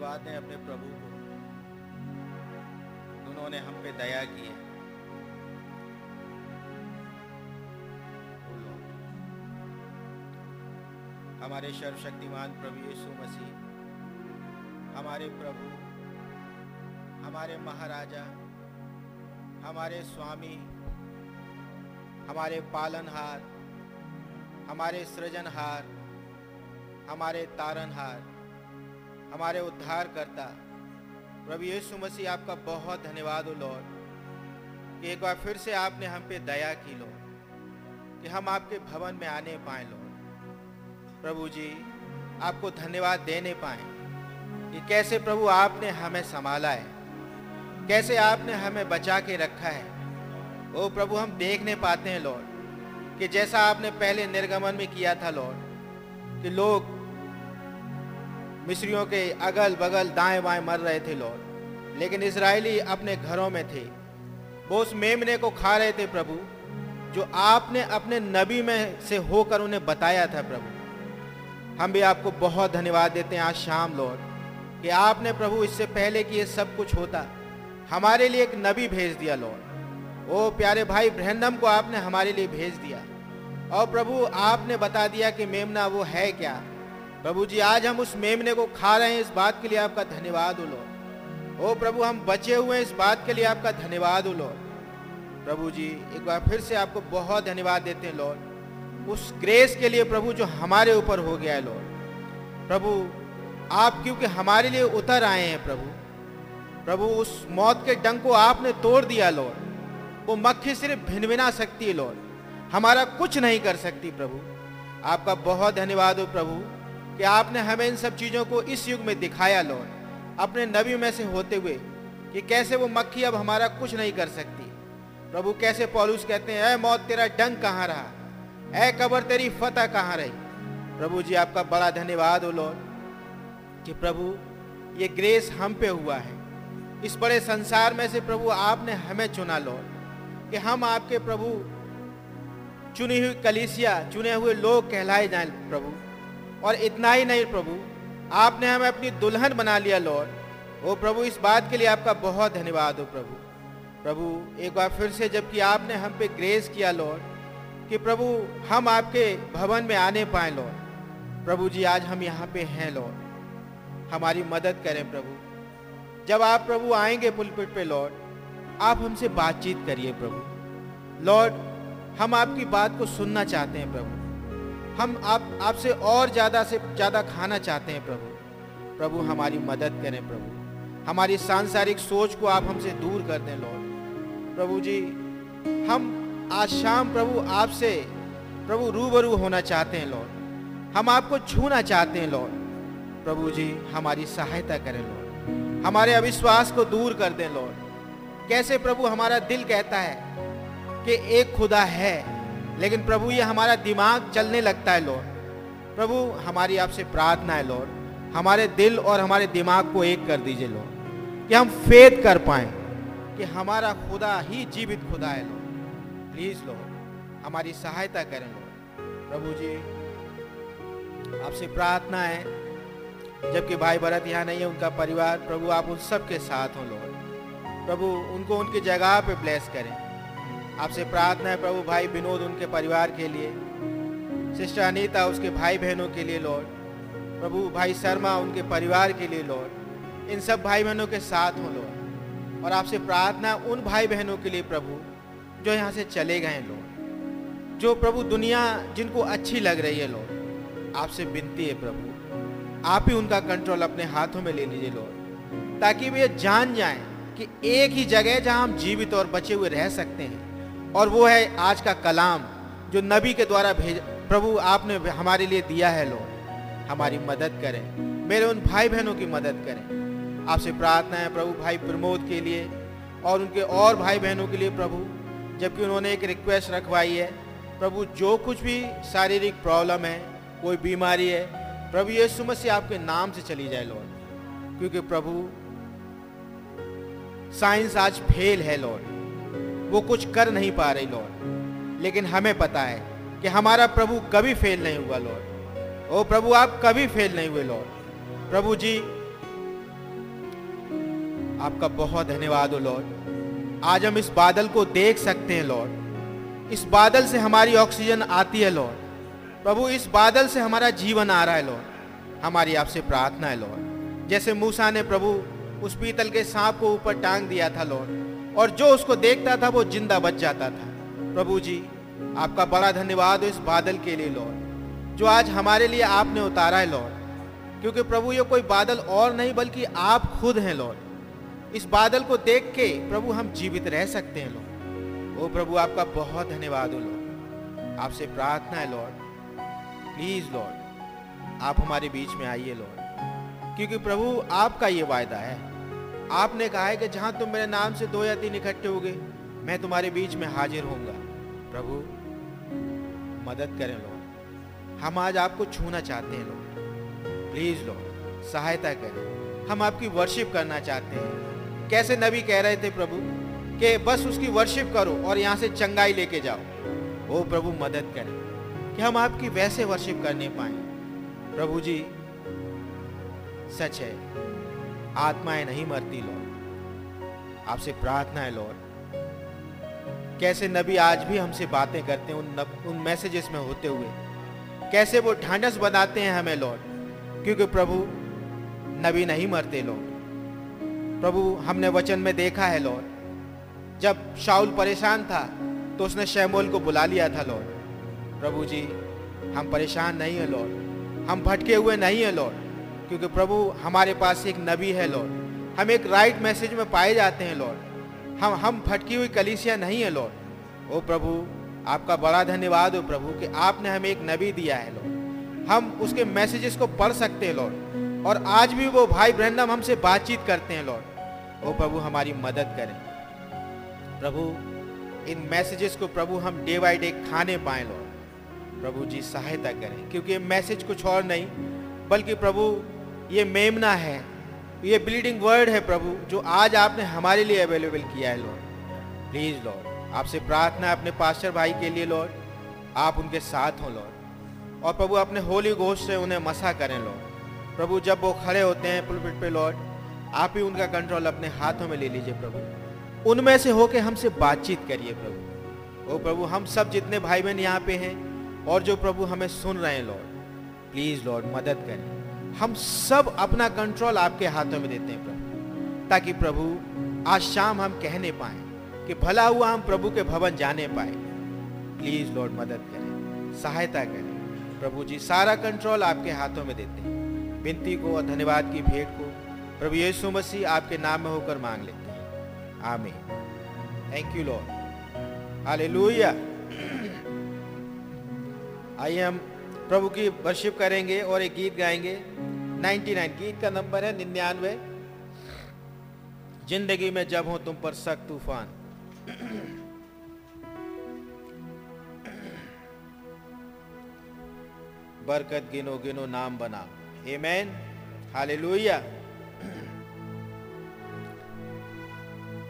धन्यवाद दें अपने प्रभु को। उन्होंने हम पे दया की है। हमारे सर्वशक्तिमान प्रभु यीशु मसीह, हमारे प्रभु, हमारे महाराजा, हमारे स्वामी, हमारे पालनहार, हमारे सृजनहार, हमारे तारनहार हमारे उद्धार करता प्रभु यीशु मसीह, आपका बहुत धन्यवाद हो, लॉर्ड, कि एक बार फिर से आपने हम पे दया की लो कि हम आपके भवन में आने पाए लो प्रभु जी, आपको धन्यवाद देने पाए, कि कैसे प्रभु आपने हमें संभाला है, कैसे आपने हमें बचा के रखा है। ओ प्रभु, हम देख नहीं पाते हैं, लॉर्ड, कि जैसा आपने पहले निर्गमन में किया था, लॉर्ड, कि लोग मिस्रियों के अगल बगल दाएँ बाएँ मर रहे थे, लॉर्ड। लेकिन इसराइली अपने घरों में थे। वो उस मेमने को खा रहे थे, प्रभु, जो आपने अपने नबी में से होकर उन्हें बताया था, प्रभु। हम भी आपको बहुत धन्यवाद देते हैं आज शाम, लॉर्ड, कि आपने, प्रभु, इससे पहले कि ये सब कुछ होता, हमारे लिए एक नबी भेज दिया, लॉर्ड। ओ प्यारे भाई ब्रहणम को आपने हमारे लिए भेज दिया। और प्रभु, आपने बता दिया कि मेमना वो है क्या? प्रभु जी, आज हम उस मेमने को खा रहे हैं, इस बात के लिए आपका धन्यवाद लॉर्ड। ओ प्रभु, हम बचे हुए हैं, इस बात के लिए आपका धन्यवाद लॉर्ड। प्रभु जी, एक बार फिर से आपको बहुत धन्यवाद देते हैं, लॉर्ड। उस ग्रेस के लिए प्रभु, जो हमारे ऊपर हो गया है, लॉर्ड। प्रभु, आप क्योंकि हमारे लिए उतर आए हैं, प्रभु। प्रभु, उस मौत के डंग को आपने तोड़ दिया, लॉर्ड। वो मक्खी सिर्फ़ भिनभिना सकती है, लॉर्ड। हमारा कुछ नहीं कर सकती, प्रभु। आपका बहुत धन्यवाद हो प्रभु। कि आपने हमें इन सब चीज़ों को इस युग में दिखाया, लॉर्ड। अपने नबी में से होते हुए कि कैसे वो मक्खी अब हमारा कुछ नहीं कर सकती। प्रभु, कैसे पौलुस कहते हैं ए मौत, तेरा डंग कहाँ रहा? ए कबर, तेरी फतह कहाँ रही? प्रभु जी, आपका बड़ा धन्यवाद हो लॉर्ड, कि प्रभु, ये ग्रेस हम पे हुआ है। इस बड़े संसार में से प्रभु, आपने हमें चुना, लॉर्ड, कि हम आपके प्रभु, चुनी हुई कलीसिया, चुने हुए लोग कहलाए जाएँ, प्रभु। और इतना ही नहीं प्रभु, आपने हमें अपनी दुल्हन बना लिया लॉर्ड ओ प्रभु, इस बात के लिए आपका बहुत धन्यवाद हो प्रभु। प्रभु, एक बार फिर से जबकि आपने हम पे ग्रेस किया लॉर्ड कि प्रभु, हम आपके भवन में आने पाए लॉर्ड प्रभु जी, आज हम यहाँ पे हैं लॉर्ड हमारी मदद करें प्रभु। जब आप प्रभु आएँगे पुलपिट पे लॉर्ड आप हमसे बातचीत करिए प्रभु। लॉर्ड हम आपकी बात को सुनना चाहते हैं प्रभु। हम आप, आपसे और ज़्यादा से ज़्यादा खाना चाहते हैं प्रभु। प्रभु, हमारी मदद करें प्रभु। हमारी सांसारिक सोच को आप हमसे दूर कर दें, लॉर्ड। प्रभु जी, हम आज शाम प्रभु आपसे, प्रभु रूबरू होना चाहते हैं, लॉर्ड। हम आपको छूना चाहते हैं, लॉर्ड। प्रभु जी, हमारी सहायता करें, लॉर्ड। हमारे अविश्वास को दूर कर दें, लॉर्ड। कैसे प्रभु हमारा दिल कहता है कि एक खुदा है लेकिन प्रभु, ये हमारा दिमाग चलने लगता है, लॉर्ड। प्रभु, हमारी आपसे प्रार्थना है, लॉर्ड। हमारे दिल और हमारे दिमाग को एक कर दीजिए, लॉर्ड, कि हम फेद कर पाए कि हमारा खुदा ही जीवित खुदा है, लॉर्ड। प्लीज़, लॉर्ड, हमारी सहायता करें, लॉर्ड। प्रभु जी, आपसे प्रार्थना है, जबकि भाई भरत यहाँ नहीं है, उनका परिवार, प्रभु, आप उन सब के साथ हो, लॉर्ड। प्रभु, उनको उनकी जगह पे ब्लेस करें। आपसे प्रार्थना है प्रभु भाई विनोद उनके परिवार के लिए, सिस्टर अनीता उसके भाई बहनों के लिए, लॉर्ड। प्रभु भाई शर्मा उनके परिवार के लिए, लॉर्ड। इन सब भाई बहनों के साथ हो, लॉर्ड। और आपसे प्रार्थना उन भाई बहनों के लिए, प्रभु, जो यहाँ से चले गए लोग जो प्रभु दुनिया जिनको अच्छी लग रही है लोग आपसे विनती है, प्रभु, आप ही उनका कंट्रोल अपने हाथों में ले लीजिए, लॉर्ड, ताकि वे जान जाएँ कि एक ही जगह जहाँ हम जीवित और बचे हुए रह सकते हैं और वो है आज का कलाम, जो नबी के द्वारा भेज, प्रभु आपने हमारे लिए दिया है लॉर्ड हमारी मदद करें। मेरे उन भाई बहनों की मदद करें। आपसे प्रार्थना है प्रभु भाई प्रमोद के लिए और उनके और भाई बहनों के लिए प्रभु, जबकि उन्होंने एक रिक्वेस्ट रखवाई है। प्रभु, जो कुछ भी शारीरिक प्रॉब्लम है, कोई बीमारी है, प्रभु ये मसीह आपके नाम से चली जाए लॉर्ड क्योंकि प्रभु, साइंस आज फेल है लॉर्ड वो कुछ कर नहीं पा रही, लॉर्ड। लेकिन हमें पता है कि हमारा प्रभु कभी फेल नहीं हुआ, लॉर्ड। ओ प्रभु, आप कभी फेल नहीं हुए, लॉर्ड। प्रभु जी, आपका बहुत धन्यवाद हो लॉर्ड। आज हम इस बादल को देख सकते हैं, लॉर्ड। इस बादल से हमारी ऑक्सीजन आती है, लॉर्ड। प्रभु, इस बादल से हमारा जीवन आ रहा है, लॉर्ड। हमारी आपसे प्रार्थना है, लॉर्ड। जैसे मूसा ने प्रभु उस पीतल के सांप को ऊपर टांग दिया था, लॉर्ड। और जो उसको देखता था, वो ज़िंदा बच जाता था। प्रभु जी, आपका बड़ा धन्यवाद हो इस बादल के लिए, लॉर्ड, जो आज हमारे लिए आपने उतारा है, लॉर्ड। क्योंकि प्रभु, ये कोई बादल और नहीं, बल्कि आप खुद हैं, लॉर्ड। इस बादल को देख के प्रभु, हम जीवित रह सकते हैं, लॉर्ड। ओ प्रभु, आपका बहुत धन्यवाद हो लॉर्ड। आपसे प्रार्थना है, लॉर्ड। प्लीज़, लॉर्ड, आप हमारे बीच में आइए, लॉर्ड। क्योंकि प्रभु, आपका ये वायदा है। आपने कहा है कि जहाँ तुम मेरे नाम से दो या तीन इकट्ठे होगे, मैं तुम्हारे बीच में हाजिर होऊँगा। प्रभु, मदद करें लोग। हम आज आपको छूना चाहते हैं लोग। प्लीज़ लोग, सहायता करें। हम आपकी वर्शिप करना चाहते हैं। कैसे नबी कह रहे थे प्रभु कि बस उसकी वर्शिप करो और यहाँ से चंगाई लेके जाओ। ओ प्रभु, मदद करें कि हम आपकी वैसे वर्शिप करने पाए। प्रभु जी, सच है। आत्माएँ नहीं मरती लॉर्ड। आपसे प्रार्थना है लॉर्ड। कैसे नबी आज भी हमसे बातें करते हैं उन नब, उन मैसेजेस में होते हुए। कैसे वो ढांढस बनाते हैं हमें लॉर्ड। क्योंकि प्रभु नबी नहीं मरते लॉर्ड। प्रभु हमने वचन में देखा है लॉर्ड। जब शाउल परेशान था तो उसने शैमोल को बुला लिया था लॉर्ड। प्रभु जी हम परेशान नहीं है लॉर्ड। हम भटके हुए नहीं है लॉर्ड। क्योंकि प्रभु हमारे पास एक नबी है लॉर्ड हम एक राइट मैसेज में पाए जाते हैं लॉर्ड हम हम भटकी हुई कलिसिया नहीं है लॉर्ड ओ प्रभु, आपका बड़ा धन्यवाद हो प्रभु कि आपने हमें एक नबी दिया है लॉर्ड हम उसके मैसेजेस को पढ़ सकते हैं लॉर्ड और आज भी वो भाई ब्रहणम हमसे बातचीत करते हैं लॉर्ड ओ प्रभु, हमारी मदद करें। प्रभु, इन मैसेजेस को प्रभु हम डे बाई डे खाने पाए लॉर्ड प्रभु जी सहायता करें, क्योंकि मैसेज कुछ और नहीं, बल्कि प्रभु ये मेमना है। ये ब्लीडिंग वर्ड है प्रभु, जो आज आपने हमारे लिए अवेलेबल किया है लॉर्ड प्लीज़ लॉर्ड आपसे प्रार्थना अपने पास्टर भाई के लिए लॉर्ड आप उनके साथ हों लॉर्ड और प्रभु, अपने होली घोष से उन्हें मसा करें लॉर्ड प्रभु, जब वो खड़े होते हैं पुलपिट पे लॉर्ड आप ही उनका कंट्रोल अपने हाथों में ले लीजिए, प्रभु. उनमें से होके हमसे बातचीत करिए, प्रभु. ओ प्रभु, हम सब जितने भाई बहन यहाँ पे हैं और जो प्रभु हमें सुन रहे हैं लॉर्ड प्लीज़ लॉर्ड मदद करें। हम सब अपना कंट्रोल आपके हाथों में देते हैं प्रभु। ताकि प्रभु, आज शाम हम कहने पाए कि भला हुआ हम प्रभु के भवन जाने पाए। प्लीज़ लॉर्ड मदद करें, सहायता करें। प्रभु जी, सारा कंट्रोल आपके हाथों में देते हैं। विनती को और धन्यवाद की भेंट को प्रभु यीशु मसीह आपके नाम में होकर मांग लेते हैं। आमीन। थैंक यू लॉर्ड हालेलुया आइए हम प्रभु की वर्शिप करेंगे और एक गीत गाएँगे 99 गीत का नंबर है निन्यानवे ज़िंदगी में जब हो तुम पर सख्त तूफ़ान बरकत गिनो गिनो, नाम बना Amen. Hallelujah.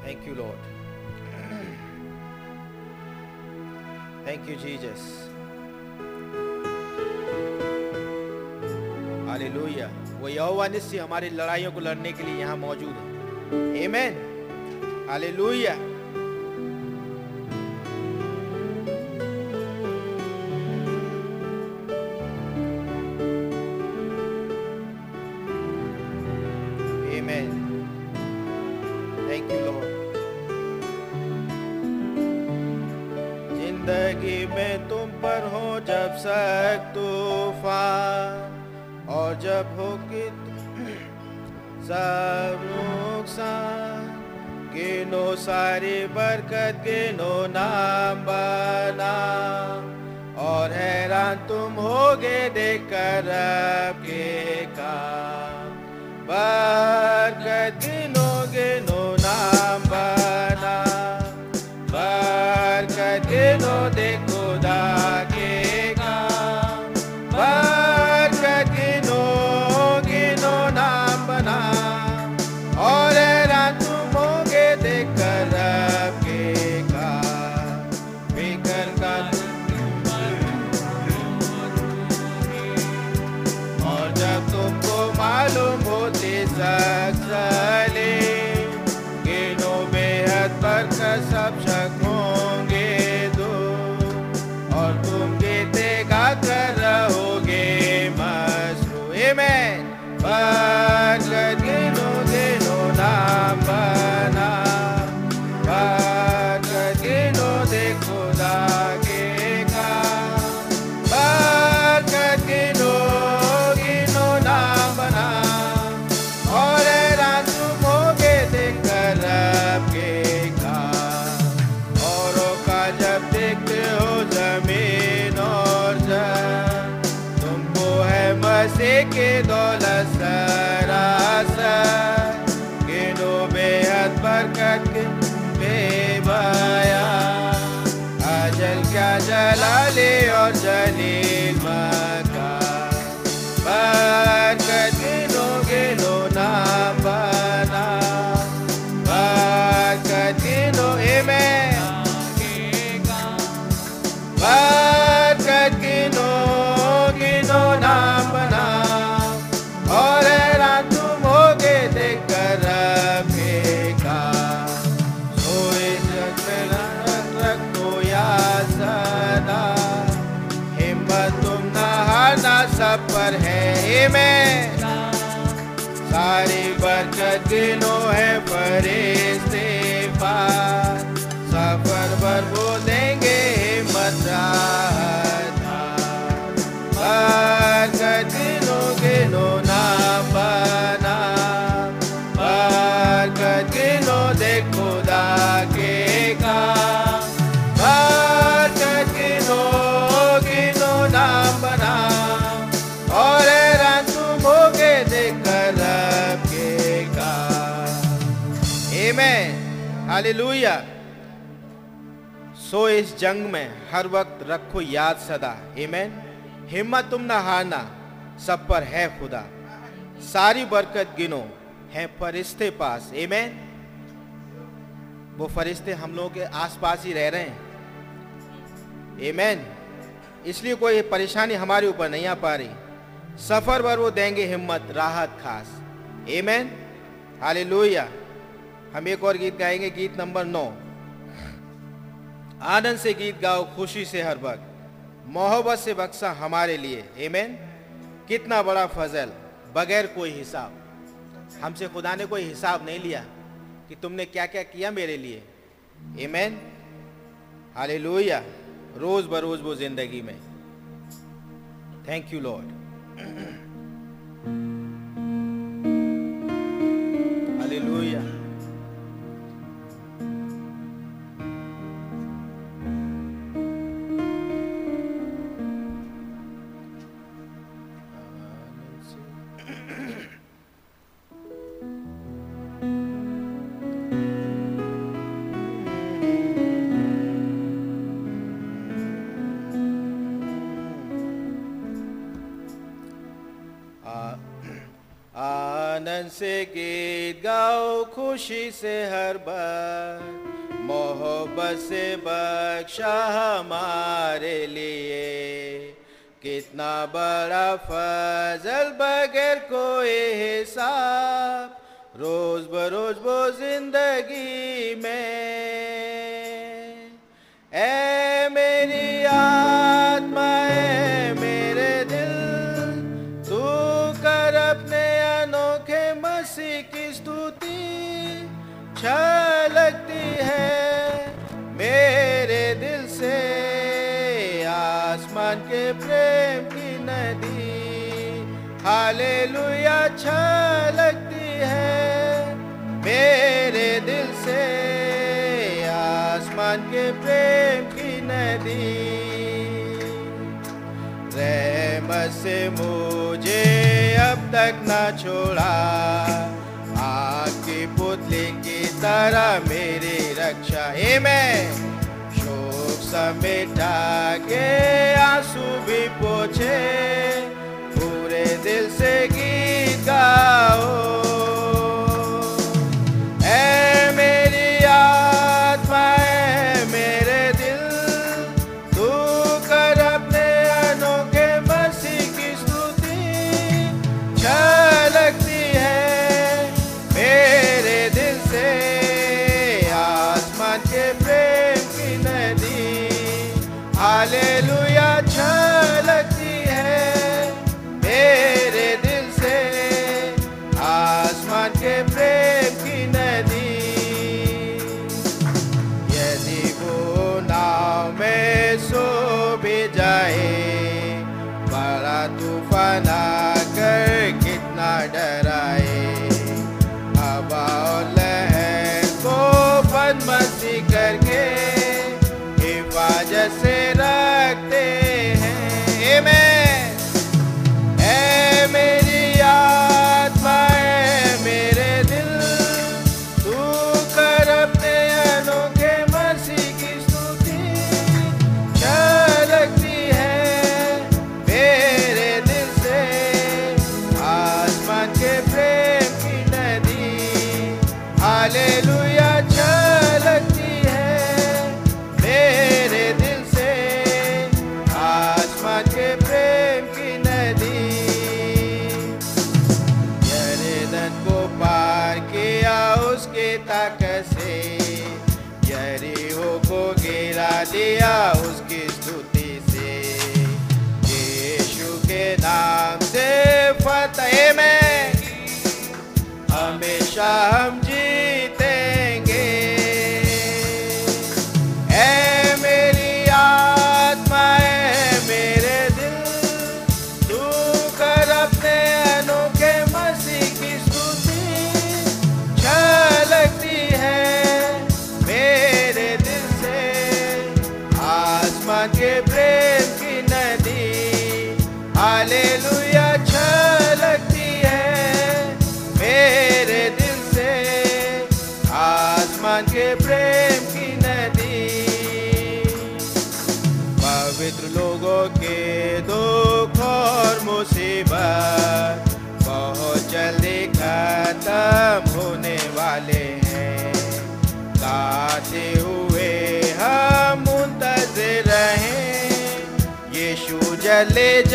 Thank you lord thank you Jesus. Hallelujah. वो यहोवा निश्चय हमारी लड़ाइयों को लड़ने के लिए यहाँ मौजूद है। Amen hallelujah. ज़िंदगी में तुम पर हो जब सख्त तूफ़ान जब सब नुकसान गिनो सारी बरकत गिनो नाम बना और हैरान तुम होगे देखकर कर के काम। बरकत reception. बरकत गिनो हालेलुया। सो इस जंग में हर वक्त रखो याद सदा। आमेन हिम्मत तुम ना हारना, सब पर है खुदा। सारी बरकत गिनो, है फरिश्ते पास। आमेन वो फरिश्ते हम लोगों के आसपास ही रह रहे हैं। आमेन इसलिए कोई परेशानी हमारे ऊपर नहीं आ पा रही। सफ़र पर वो देंगे हिम्मत, राहत खास। Amen hallelujah. हम एक और गीत गाएँगे, गीत नंबर नौ। आनंद से गीत गाओ, खुशी से हर वक्त। मोहब्बत से बक्सा हमारे लिए। आमेन कितना बड़ा फजल, बगैर कोई हिसाब। हमसे खुदा ने कोई हिसाब नहीं लिया कि तुमने क्या क्या किया मेरे लिए। आमेन हालेलुया रोज बरोज वो ज़िंदगी में। थैंक यू लॉर्ड खुशी से हर बार मोहब्बत से बख्शा हमारे लिए। कितना बड़ा फजल बगैर कोई हिसाब, रोज बरोज वो ज़िंदगी में हालेलुया, छलकती है मेरे दिल से। आसमान के प्रेम की नदी, रहमत से मुझे अब तक ना छोड़ा। आपकी पुतली की तरह मेरी रक्षा। हे मैं शोक समेटा के आँसू भी पोछे। से गीत गाओ।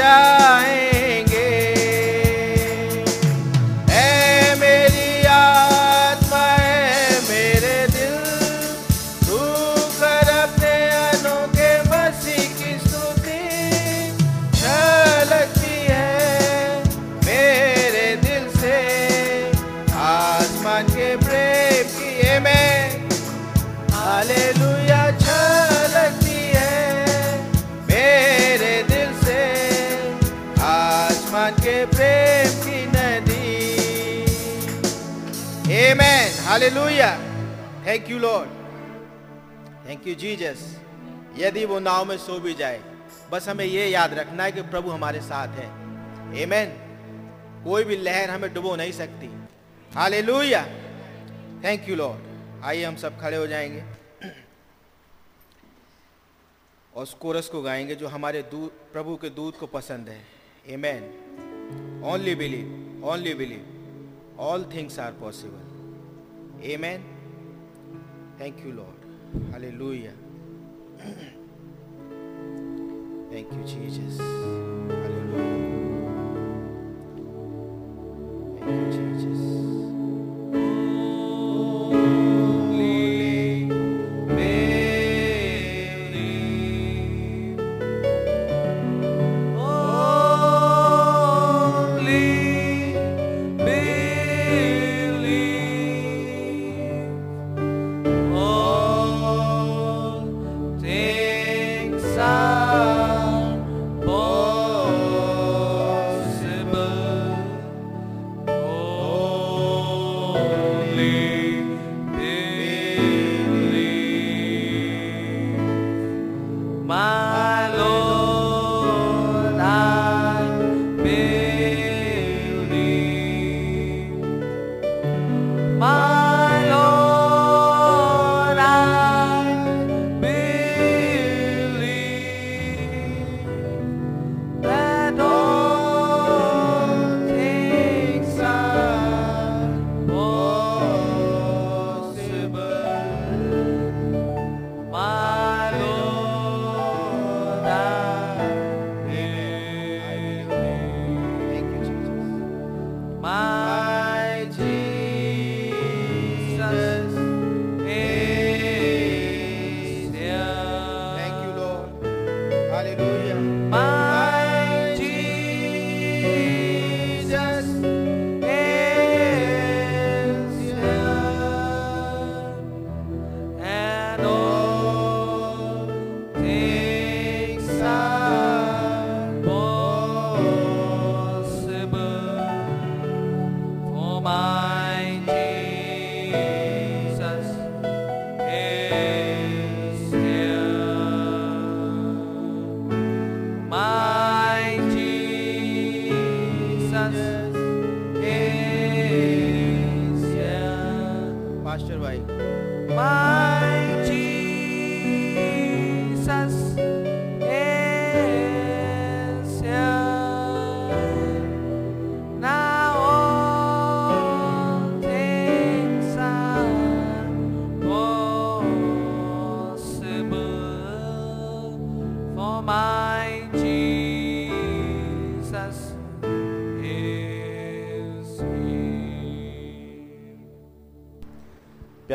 já thank you lord thank you Jesus यदि वो नाव में सो भी जाए, बस हमें ये याद रखना है कि प्रभु हमारे साथ है। एमेन कोई भी लहर हमें डुबो नहीं सकती। हाले थैंक यू लॉर्ड आइए हम सब खड़े हो जाएँगे। और उस कोरस को गाएँगे जो हमारे दूत प्रभु के दूध को पसंद है। Amen only believe only believe all things are possible amen Thank you, Lord. Hallelujah. Thank you, Jesus. Hallelujah. Thank you, Jesus.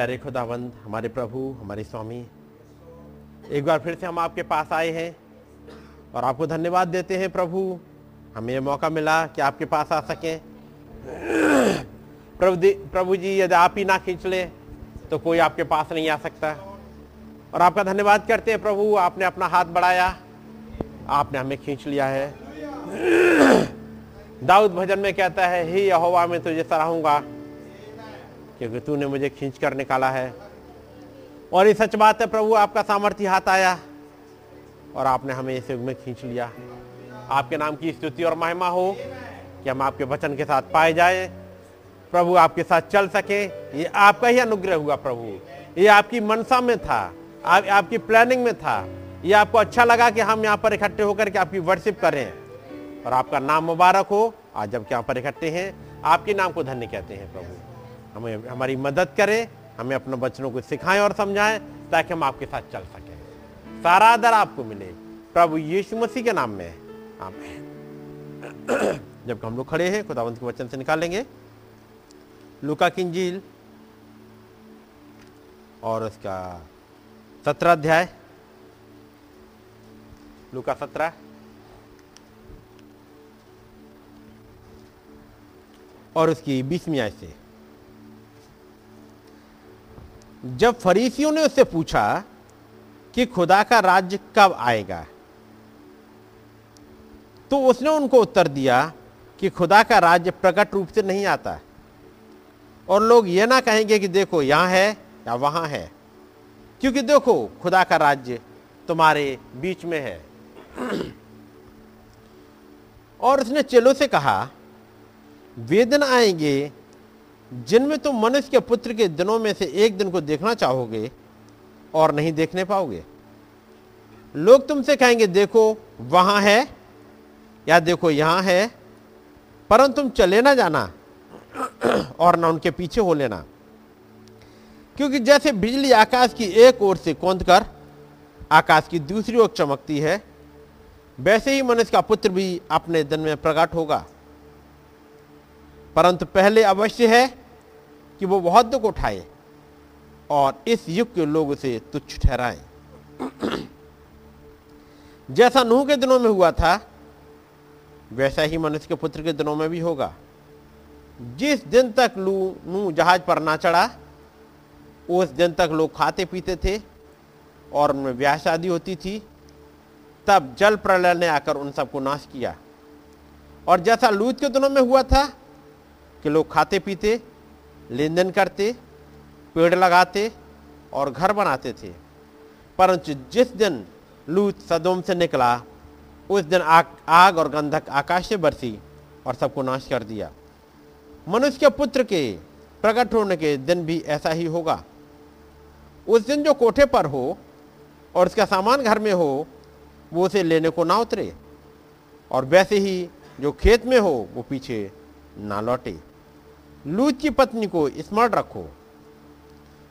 प्यारे खुदावंद, हमारे प्रभु, हमारे स्वामी, एक बार फिर से हम आपके पास आए हैं और आपको धन्यवाद देते हैं प्रभु। हमें यह मौका मिला कि आपके पास आ सकें। प्रभु प्रभु जी, यदि आप ही ना खींच लें तो कोई आपके पास नहीं आ सकता। और आपका धन्यवाद करते हैं प्रभु, आपने अपना हाथ बढ़ाया, आपने हमें खींच लिया है। दाऊद भजन में कहता है, ही यहोवा, में तुझे सराहूँगा। क्योंकि तूने मुझे खींच कर निकाला है। और ये सच बात है प्रभु आपका सामर्थ्य हाथ आया और आपने हमें इस युग में खींच लिया। आपके नाम की स्तुति और महिमा हो कि हम आपके वचन के साथ पाए जाए। प्रभु आपके साथ चल सके। ये आपका ही अनुग्रह हुआ प्रभु। ये आपकी मनसा में था आप, आपकी प्लानिंग में था। ये आपको अच्छा लगा कि हम यहाँ पर इकट्ठे होकर के आपकी वर्शिप करें। और आपका नाम मुबारक हो। आज जब यहाँ पर इकट्ठे हैं? आपके नाम को धन्य कहते हैं प्रभु। हमें, हमारी मदद करें, हमें अपने बच्चों को सिखाएँ और समझाएँ ताकि हम आपके साथ चल सकें। सारा आदर आपको मिले। प्रभु यीशु मसीह के नाम में। आमीन। जब हम लोग खड़े हैं, खुदावंत के वचन से निकालेंगे। लुका की इंजील और उसका सत्रह अध्याय। लुका सत्रह। और उसकी बीसवीं आय से। जब फरीसियों ने उससे पूछा कि खुदा का राज्य कब आएगा तो उसने उनको उत्तर दिया कि खुदा का राज्य प्रकट रूप से नहीं आता। और लोग ये ना कहेंगे कि देखो यहाँ है या वहाँ है, क्योंकि देखो खुदा का राज्य तुम्हारे बीच में है। और उसने चेलों से कहा, वे दिन आएँगे जिनमें तुम मनुष्य के पुत्र के दिनों में से एक दिन को देखना चाहोगे और नहीं देखने पाओगे। लोग तुमसे कहेंगे, देखो, वहाँ है या देखो, यहाँ है, परंतु तुम चले ना जाना और ना उनके पीछे हो लेना। क्योंकि जैसे बिजली आकाश की एक ओर से कौंध कर, आकाश की दूसरी ओर चमकती है, वैसे ही मनुष्य का पुत्र भी अपने दिन में प्रकट होगा। परंतु पहले अवश्य है कि वो बहुत दुख उठाए और इस युग के लोग उसे तुच्छ ठहराएँ। जैसा नूह के दिनों में हुआ था, वैसा ही मनुष्य के पुत्र के दिनों में भी होगा। जिस दिन तक लू नू जहाज़ पर ना चढ़ा, उस दिन तक लोग खाते पीते थे और उनमें ब्याह शादी होती थी, तब जल प्रलय ने आकर उन सबको नाश किया। और जैसा लूत के दिनों में हुआ था कि लोग खाते पीते लेन देन करते पेड़ लगाते और घर बनाते थे। परंतु जिस दिन लूत सदोम से निकला उस दिन आग, आग और गंधक आकाश से बरसी और सबको नाश कर दिया। मनुष्य के पुत्र के प्रकट होने के दिन भी ऐसा ही होगा। उस दिन जो कोठे पर हो और उसका सामान घर में हो वो उसे लेने को ना उतरे और वैसे ही जो खेत में हो वो पीछे ना लौटे। लूत की पत्नी को स्मरण रखो।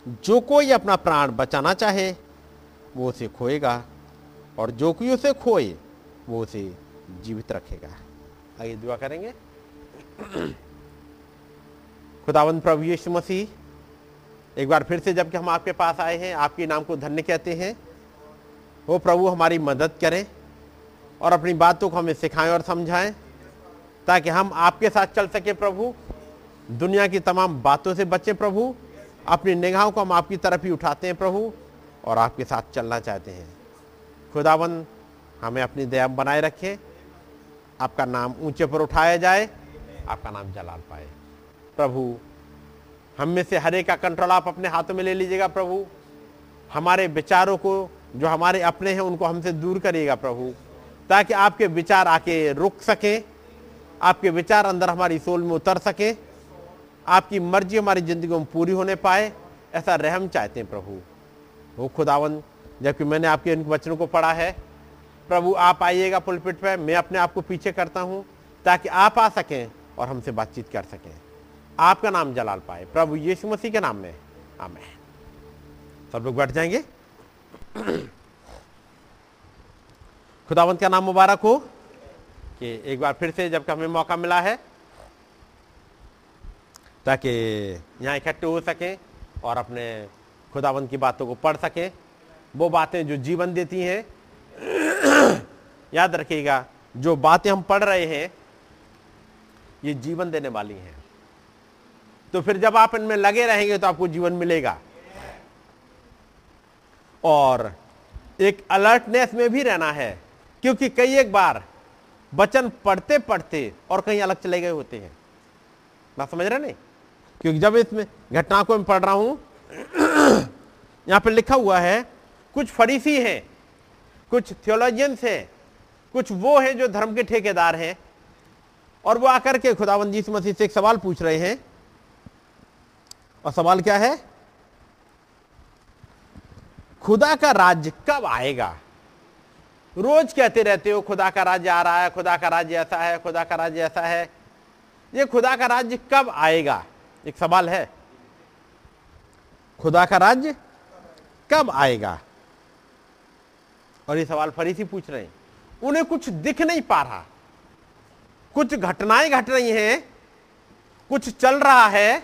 जो कोई अपना प्राण बचाना चाहे, वो उसे खोएगा, और जो कोई उसे खोए, वो उसे जीवित रखेगा। आइए दुआ करेंगे। खुदावंत प्रभु यीशु मसीह, एक बार फिर से जबकि हम आपके पास आए हैं, आपके नाम को धन्य कहते हैं। वो प्रभु, हमारी मदद करें, और अपनी बातों को हमें सिखाएँ और समझाएँ, ताकि हम आपके साथ चल सके प्रभु। दुनिया की तमाम बातों से बचें प्रभु। अपनी निगाहों को हम आपकी तरफ़ ही उठाते हैं प्रभु और आपके साथ चलना चाहते हैं। खुदावन हमें अपनी दया बनाए रखें। आपका नाम ऊँचे पर उठाया जाए, आपका नाम जलाल पाए। प्रभु, हम में से हर एक का कंट्रोल आप अपने हाथों में ले लीजिएगा प्रभु। हमारे विचारों को, जो हमारे अपने हैं, उनको हमसे दूर करिएगा प्रभु, ताकि आपके विचार आके रुक सकें, आपके विचार अंदर हमारी सोल में उतर सके। आपकी मर्ज़ी, हमारी ज़िंदगी में पूरी होने पाए, ऐसा रहम चाहते हैं प्रभु। वो खुदावन जबकि मैंने आपके इन वचनों को पढ़ा है, प्रभु आप आइएगा पुलपिट पर मैं अपने आप को पीछे करता हूँ, ताकि आप आ सकें और हमसे बातचीत कर सकें। आपका नाम जलाल पाए, प्रभु यीशु मसीह के नाम में। आमेन। सब लोग बैठ जाएँगे। खुदावंत का नाम मुबारक हो? कि एक बार फिर से जब हमें मौका मिला है ताकि यहाँ इकट्ठे हो सकें और अपने खुदावंत की बातों को पढ़ सकें। वो बातें जो जीवन देती हैं, याद रखिएगा, जो बातें हम पढ़ रहे हैं, ये जीवन देने वाली हैं। तो फिर जब आप इनमें लगे रहेंगे तो आपको जीवन मिलेगा। और एक अलर्टनेस में भी रहना है, क्योंकि कई एक बार वचन पढ़ते पढ़ते और कहीं अलग चले गए होते हैं। बात समझ रहे नहीं क्योंकि जब इसमें घटना को मैं पढ़ रहा हूँ, यहाँ पर लिखा हुआ है, कुछ फरीसी हैं, कुछ थियोलॉजियंस हैं, कुछ वो हैं जो धर्म के ठेकेदार हैं, और वो आकर के खुदावंद यीशु मसीह से एक सवाल पूछ रहे हैं। और सवाल क्या है? खुदा का राज्य कब आएगा? रोज कहते रहते हो, खुदा का राज्य आ रहा है, खुदा का राज्य ऐसा है, खुदा का राज्य ऐसा है। ये खुदा का राज्य कब आएगा? एक सवाल है। खुदा का राज्य कब आएगा? और ये सवाल फरीसी पूछ रहे हैं। उन्हें कुछ दिख नहीं पा रहा। कुछ घटनाएँ घट रही हैं। कुछ चल रहा है।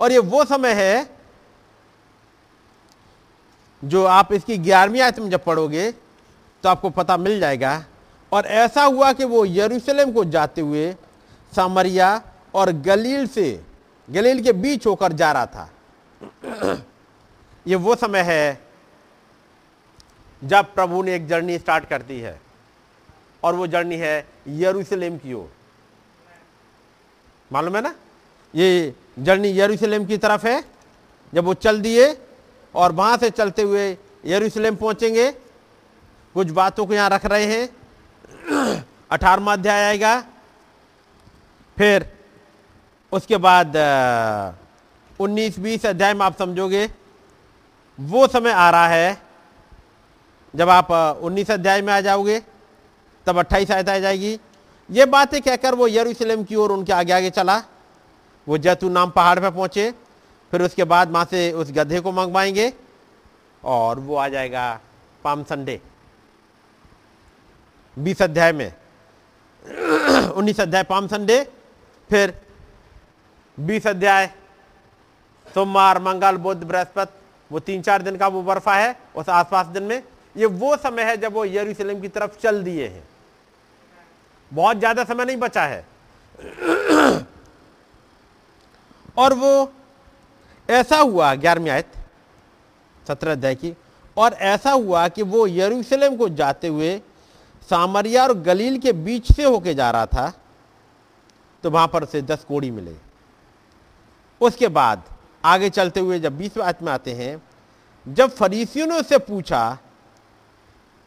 और ये वो समय है जो आप इसकी ग्यारहवीं आयत में जब पढ़ोगे तो आपको पता मिल जाएगा। और ऐसा हुआ कि वो यरूशलेम को जाते हुए सामरिया और गलील से गलील के बीच होकर जा रहा था। ये वो समय है जब प्रभु ने एक जर्नी स्टार्ट कर दी है और वो जर्नी है यरूशलेम की ओर। मालूम है ना? ये जर्नी यरूशलेम की तरफ़ है, जब वो चल दिए और वहाँ से चलते हुए यरूशलेम पहुँचेंगे। कुछ बातों को यहाँ रख रहे हैं। अठारवा अध्याय आएगा। फिर उसके बाद उन्नीस बीस अध्याय में आप समझोगे, वो समय आ रहा है, जब आप उन्नीस अध्याय में आ जाओगे, तब अट्ठाईस आयत आ जाएगी। ये बातें कहकर वो यरूशलेम की ओर उनके आगे आगे चला। वो जैतू नाम पहाड़ पर पहुँचे, फिर उसके बाद वहाँ से उस गधे को मंगवाएँगे और वो आ जाएगा पाम संडे। बीस अध्याय में, उन्नीस अध्याय पाम संडे, फिर बीस अध्याय, सोमवार, मंगल बुद्ध बृहस्पति, वो तीन चार दिन का वो बर्फा है, उस आसपास दिन में। ये वो समय है जब वो यरूशलेम की तरफ़ चल दिए हैं। बहुत ज़्यादा समय नहीं बचा है। और वो ऐसा हुआ, ग्यारहवीं आयत, सत्रह अध्याय की, और ऐसा हुआ कि वो यरूशलेम को जाते हुए सामरिया और गलील के बीच से होके जा रहा था तो वहाँ पर उसे दस कोड़ी मिले। उसके बाद आगे चलते हुए जब बीस आयत में आते हैं, जब फरीसियों ने उससे पूछा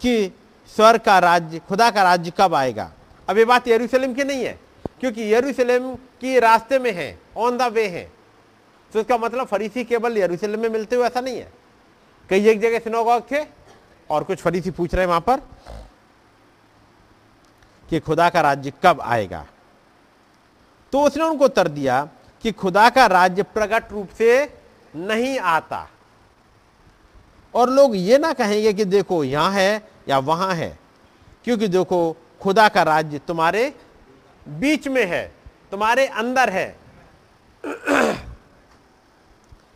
कि स्वर का राज्य, खुदा का राज्य कब आएगा? अब ये बात यरूशलेम की नहीं है, क्योंकि यरूशलेम की रास्ते में है ऑन द वे है। तो इसका मतलब फरीसी केवल यरूशलेम में मिलते हुए ऐसा नहीं है। कई एक जगह सिनोगॉग थे और कुछ फरीसी पूछ रहे हैं वहाँ पर कि खुदा का राज्य कब आएगा? तो उसने उनको उत्तर दिया कि खुदा का राज्य प्रकट रूप से नहीं आता। और लोग ये ना कहेंगे कि देखो यहाँ है या वहाँ है, क्योंकि देखो खुदा का राज्य तुम्हारे बीच में है, तुम्हारे अंदर है,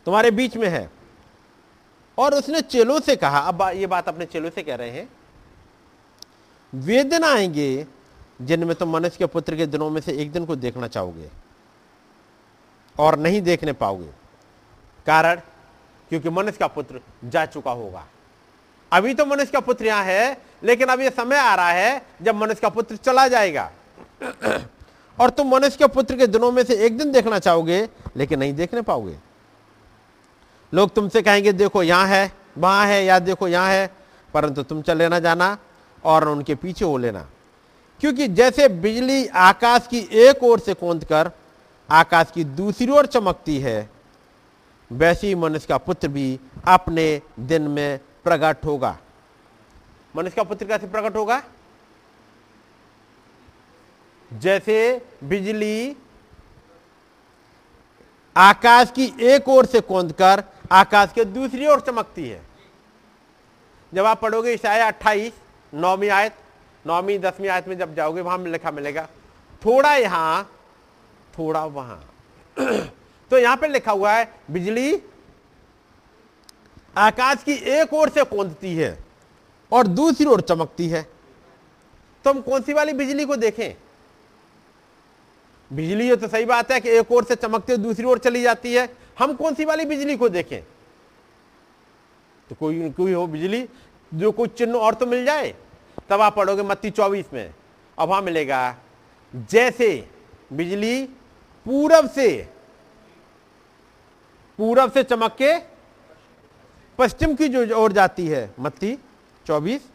तुम्हारे बीच में है। और उसने चेलों से कहा, अब ये बात अपने चेलों से कह रहे हैं, वे दिन आएँगे जिनमें तुम मनुष्य के पुत्र के दिनों में से एक दिन को देखना चाहोगे। और नहीं देखने पाओगे। कारण, क्योंकि मनुष्य का पुत्र जा चुका होगा। अभी तो मनुष्य का पुत्र यहाँ है, लेकिन अब यह समय आ रहा है जब मनुष्य का पुत्र चला जाएगा। और तुम मनुष्य के पुत्र के दिनों में से एक दिन देखना चाहोगे, लेकिन नहीं देखने पाओगे। लोग तुमसे कहेंगे, देखो, यहाँ है, वहाँ है, या देखो, यहाँ है। परंतु तुम चले ना जाना और उनके पीछे हो लेना। क्योंकि जैसे बिजली आकाश की एक ओर से कौंद कर आकाश की दूसरी ओर चमकती है। वैसे ही मनुष्य का पुत्र भी अपने दिन में प्रकट होगा। मनुष्य का पुत्र कैसे प्रकट होगा? जैसे बिजली आकाश की एक ओर से कौंद कर आकाश के दूसरी ओर चमकती है। जब आप पढ़ोगे शायद अट्ठाईस, नौवीं आयत, नौवीं, दसवीं आयत में जब जाओगे वहाँ लिखा मिलेगा, थोड़ा यहाँ थोड़ा वहाँ। तो यहाँ पे लिखा हुआ है, बिजली आकाश की एक ओर से कौंधती है और दूसरी ओर चमकती है। तो हम कौन सी वाली बिजली को देखें? बिजली तो सही बात है कि एक ओर से चमकती है, दूसरी ओर चली जाती है। हम कौन सी वाली बिजली को देखें? तो कोई कोई हो बिजली, जो कुछ चिन्ह और तो मिल जाए, तब आप पढ़ोगे मत्ती चौबीस में। अब वहाँ मिलेगा। जैसे बिजली पूरब से पूरब से चमक के पश्चिम की जो ओर जाती है, मत्ती चौबीस।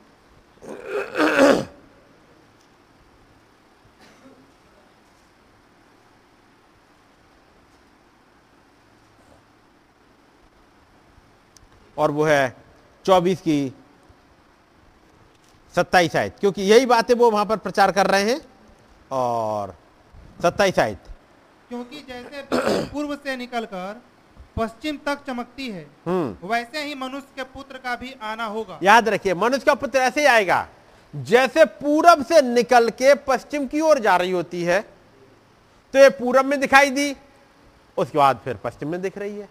और वो है चौबीस की सत्ताईस आयत, क्योंकि यही बातें वो वहाँ पर प्रचार कर रहे हैं। और सत्ताईस आयत। क्योंकि जैसे पूर्व से निकलकर पश्चिम तक चमकती है हम्म। वैसे ही मनुष्य के पुत्र का भी आना होगा। याद रखिए मनुष्य का पुत्र ऐसे ही आएगा जैसे पूरब से निकल के पश्चिम की ओर जा रही होती है तो ये पूरब में दिखाई दी उसके बाद फिर पश्चिम में दिख रही है।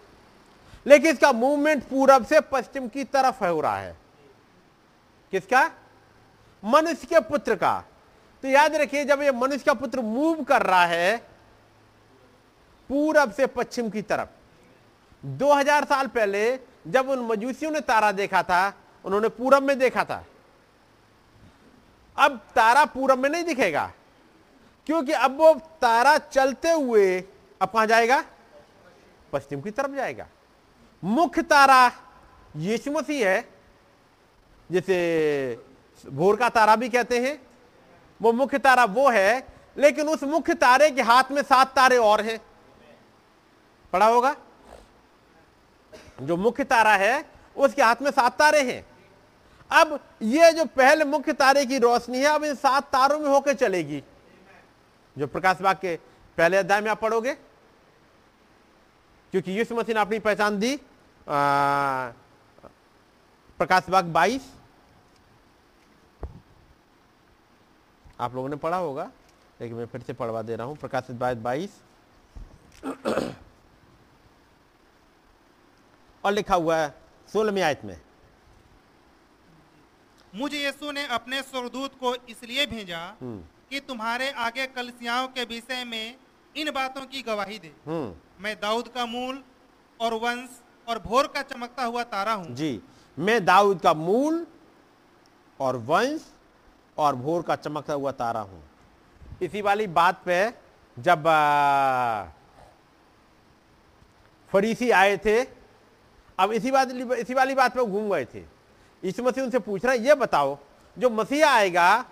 लेकिन इसका मूवमेंट पूरब से पश्चिम की तरफ़ हो रहा है। किसका? मनुष्य के पुत्र का। तो याद रखिए जब ये मनुष्य का पुत्र मूव कर रहा है पूरब से पश्चिम की तरफ़। 2000 साल पहले जब उन मजूसियों ने तारा देखा था, उन्होंने पूरब में देखा था। अब तारा पूरब में नहीं दिखेगा, क्योंकि अब वो तारा चलते हुए अब कहाँ जाएगा? पश्चिम की तरफ़ जाएगा। मुख्य तारा यीशु मसीह है, जिसे भोर का तारा भी कहते हैं। वो मुख्य तारा वो है, लेकिन उस मुख्य तारे के हाथ में सात तारे और हैं। पड़ा होगा? जो मुख्य तारा है, उसके हाथ में सात तारे हैं। अब ये जो पहले मुख्य तारे की रोशनी है, अब इन सात तारों में होकर चलेगी। जो प्रकाश बाग के पहले अध्याय में आप पढ़ोगे? क्योंकि यीशु मसीह ने अपनी पहचान दी प्रकाश बाग बाईस। आप लोगों ने पढ़ा होगा, लेकिन मैं फिर से पढ़वा दे रहा हूँ, प्रकाशित बाईस। और लिखा हुआ है सोलहवीं आयत में। मुझे यीशु ने अपने स्वर्गदूत को इसलिए भेजा हम्म। कि तुम्हारे आगे कलसियाओं के विषय में इन बातों की गवाही दे। हम्म। मैं दाऊद का मूल और वंश और भोर का चमकता हुआ तारा हूँ। जी मैं दाऊद का मूल और वंश और भोर का चमकता हुआ तारा हूँ। इसी वाली बात पे जब फरीसी आए थे अब इसी बात, इसी वाली बात वो घूम गए थे। यीशु मसीह उनसे पूछ रहे हैं, ये बताओ, जो मसीह आएगा,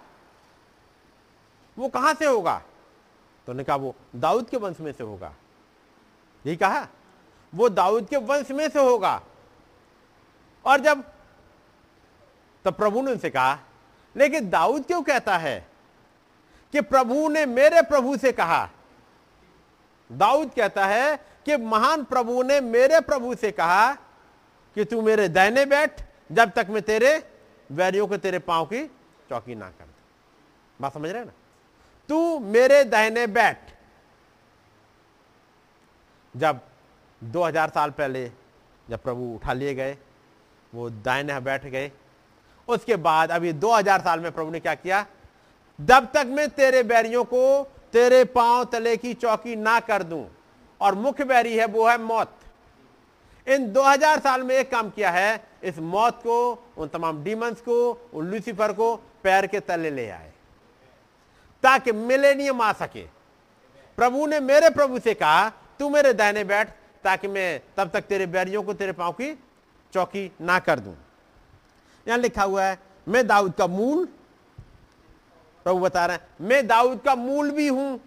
वो कहाँ से होगा? तो उन्होंने कहा, वो दाऊद के वंश में से होगा। यही कहा, वो दाऊद के वंश में से होगा। और जब, तब प्रभु ने उनसे कहा, लेकिन दाऊद क्यों कहता है कि प्रभु ने मेरे प्रभु से कहा? दाऊद कहता है कि महान प्रभु ने मेरे प्रभु से कहा कि तू मेरे दाहिने बैठ, जब तक मैं तेरे वैरियों को तेरे पाँव की चौकी ना कर दूँ। बात समझ रहे ना? तू मेरे दाहिने बैठ, जब 2000 साल पहले जब प्रभु उठा लिए गए, वो दाहिने बैठ गए, उसके बाद अभी 2000 साल में प्रभु ने क्या किया? जब तक मैं तेरे बैरियों को तेरे पाँव तले की चौकी ना कर दूँ, और मुख्य बैरी है, वो है मौत। इन 2000 साल में एक काम किया है, इस मौत को, उन तमाम डीमंस को, उन लूसीफर को पैर के तले ले आए। ताकि मिलेनियम आ सके। प्रभु ने मेरे प्रभु से कहा, तू मेरे दाहिने बैठ, ताकि मैं तब तक तेरे बैरियों को तेरे पाँव की चौकी ना कर दूँ। यहाँ लिखा हुआ है, मैं दाऊद का मूल प्रभु बता रहे हैं, मैं दाऊद का मूल भी हूँ।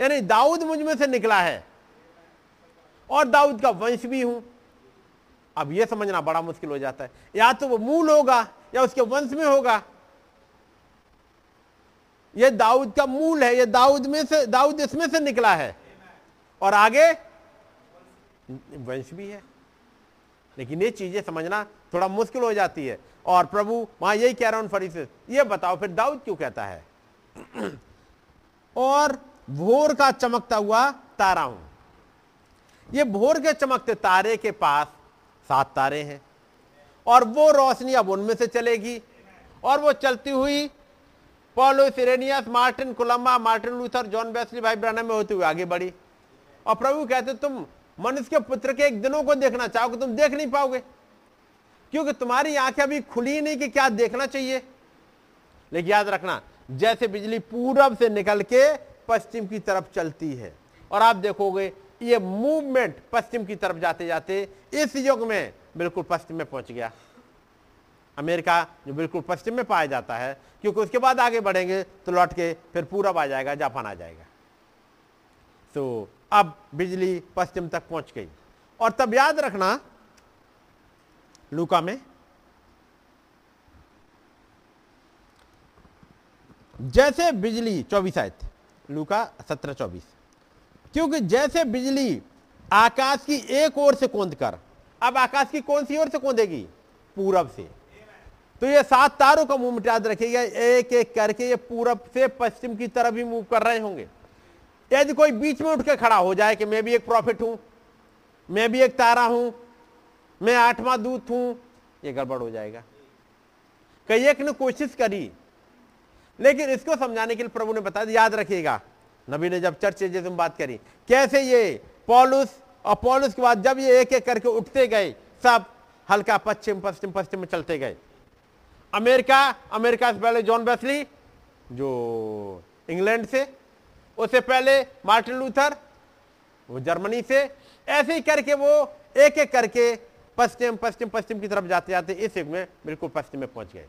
यानी दाऊद मुझमें से निकला है। और दाऊद का वंश भी हूँ। अब यह समझना बड़ा मुश्किल हो जाता है। या तो वो मूल होगा, या उसके वंश में होगा। यह दाऊद का मूल है यह दाऊद में से, दाऊद इसमें से निकला है। और आगे, वंश भी है। लेकिन ये चीज़ें समझना थोड़ा मुश्किल हो जाती है। और प्रभु वहाँ यही कह रहा हूँ फरी ये बताओ, फिर दाऊद क्यों कहता है? और भोर का चमकता हुआ तारा हूँ। ये भोर के चमकते तारे के पास सात तारे हैं और वो रोशनी अब उनमें से चलेगी और वो चलती हुई Paulo सिरेनियस Martin Columba, Martin Luther, John Wesley भाई ब्राना में होते हुए आगे बढ़ी। और प्रभु कहते, तुम मनुष्य के पुत्र के एक दिनों को देखना चाहोगे तुम देख नहीं पाओगे? क्योंकि तुम्हारी आँखें अभी खुली नहीं कि क्या देखना चाहिए? लेकिन याद रखना, जैसे बिजली पूरब से निकल के पश्चिम की तरफ़ चलती है। और आप देखोगे ये मूवमेंट पश्चिम की तरफ़ जाते जाते इस युग में बिल्कुल पश्चिम में पहुँच गया। अमेरिका जो बिल्कुल पश्चिम में पाया जाता है, क्योंकि उसके बाद आगे बढ़ेंगे तो लौट के फिर पूरब आ जाएगा, जापान आ जाएगा। तो अब बिजली पश्चिम तक पहुँच गई। और तब याद रखना, लूका में जैसे बिजली चौबीस थे, लूका सत्रह चौबीस। क्योंकि जैसे बिजली आकाश की एक ओर से कोंद कर, अब आकाश की कौन सी ओर से कोंदेगी? पूरब से। तो ये सात तारों का मूवमेंट याद रखिएगा, एक एक करके ये पूरब से पश्चिम की तरफ़ ही मूव कर रहे होंगे। यदि कोई बीच में उठ के खड़ा हो जाए कि मैं भी एक प्रॉफिट हूँ, मैं भी एक तारा हूँ, मैं आठवां दूत हूँ, ये गड़बड़ हो जाएगा। कई एक ने कोशिश करी, लेकिन इसको समझाने के लिए प्रभु ने बता दिया, याद रखिएगा नबी ने जब चर्च जैसे बात करी, कैसे ये पॉलुस और पॉलुस के बाद जब ये एक एक करके उठते गए, सब हल्का पश्चिम पश्चिम पश्चिम में चलते गए। अमेरिका अमेरिका से पहले जॉन बेसली जो इंग्लैंड से, उससे पहले मार्टिन लूथर, वो जर्मनी से, ऐसे ही करके वो एक एक करके पश्चिम पश्चिम पश्चिम की तरफ़ जाते जाते इस युग में बिल्कुल पश्चिम में पहुँच गए।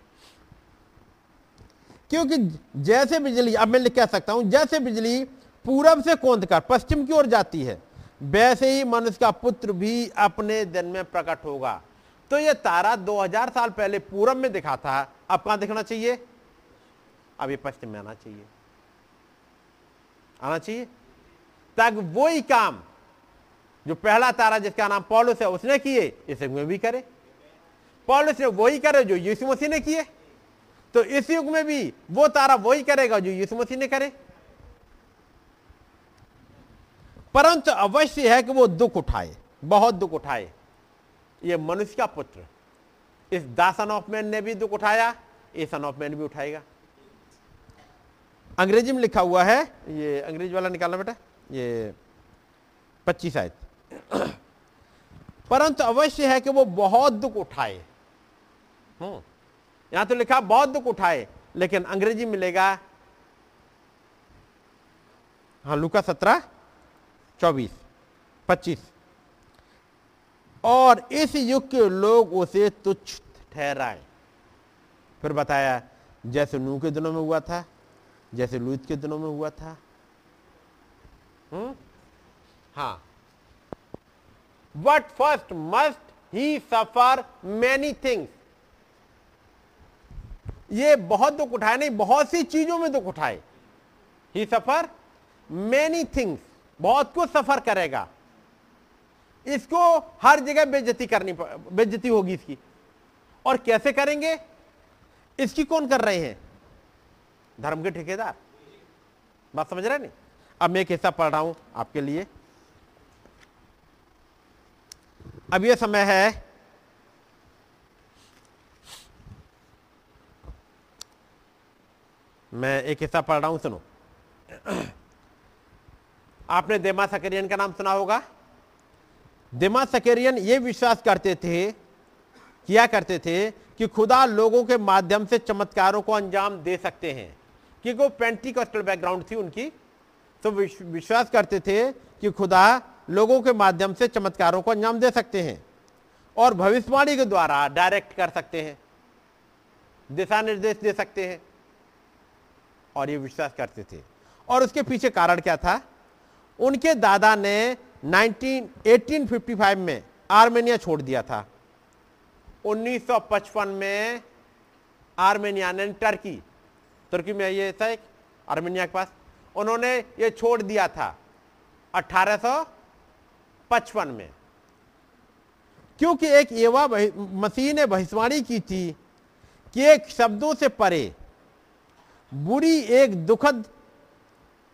क्योंकि जैसे बिजली, अब मैं कह सकता हूँ, जैसे बिजली पूरब से कौंध कर पश्चिम की ओर जाती है, वैसे ही मनुष्य का पुत्र भी अपने दिन में प्रकट होगा। तो यह तारा 2000 साल पहले पूरब में दिखा था, अब कहाँ दिखना चाहिए? अब ये पश्चिम में आना चाहिए। आना चाहिए। ताकि वही काम, जो पहला तारा जिसका नाम पॉलुस है, उसने किए, इस में भी करे। पॉलुस ने वही करे जो यीशु मसीह ने किए। तो इस युग में भी वो तारा वही करेगा जो यीशु मसीह ने करे। परंतु अवश्य है कि वो दुख उठाए, बहुत दुख उठाए। ये मनुष्य का पुत्र, इस दासन ऑफ़ मैन ने भी दुख उठाया, ये सन ऑफ़ मैन भी उठाएगा। अंग्रेज़ी में लिखा हुआ है, ये अंग्रेज़ी वाला निकालना बेटा, ये पच्चीस आयत। परंतु अवश्य है कि वो बहुत दुख उठाए। हम्म। यहाँ तो लिखा बौद्ध दुख उठाए, लेकिन अंग्रेज़ी मिलेगा हाँ लुका सत्रह, चौबीस, पच्चीस। और इस युग के लोग उसे तुच्छ ठहराए। फिर बताया, जैसे नू के दिनों में हुआ था, जैसे लूत के दिनों में हुआ था। हम्म? हाँ। What first must he suffer many things ये बहुत दुख उठाए, नहीं, बहुत सी चीज़ों में दुख उठाए। ही सफ़र मैनी थिंग्स बहुत कुछ सफ़र करेगा। इसको हर जगह बेजती करनी बेजती होगी इसकी। और कैसे करेंगे? इसकी कौन कर रहे हैं? धर्म के ठेकेदार। बात समझ रहे नहीं? अब मैं एक हिस्सा पढ़ रहा हूँ आपके लिए। अब यह समय है मैं एक हिस्सा पढ़ रहा हूँ, सुनो। आपने देमा सकेरियन का नाम सुना होगा? देमा सकेरियन ये विश्वास करते थे, किया करते थे कि खुदा लोगों के माध्यम से चमत्कारों को अंजाम दे सकते हैं। क्योंकि वो पेंटिकॉस्टल बैकग्राउंड थी उनकी। तो विश्वास करते थे कि खुदा लोगों के माध्यम से चमत्कारों को अंजाम दे सकते हैं और भविष्यवाणी के द्वारा डायरेक्ट कर सकते हैं, दिशा निर्देश दे सकते हैं। और ये विश्वास करते थे। और उसके पीछे कारण क्या था? उनके दादा ने 19 1855 में आर्मेनिया छोड़ दिया था। 1955 में आर्मेनिया ने टर्की तुर्की में ये था एक आर्मेनिया के पास, उन्होंने ये छोड़ दिया था 1855 में। क्योंकि एक एवा मसीह ने भविष्यवाणी की थी कि एक शब्दों से परे बुरी एक दुखद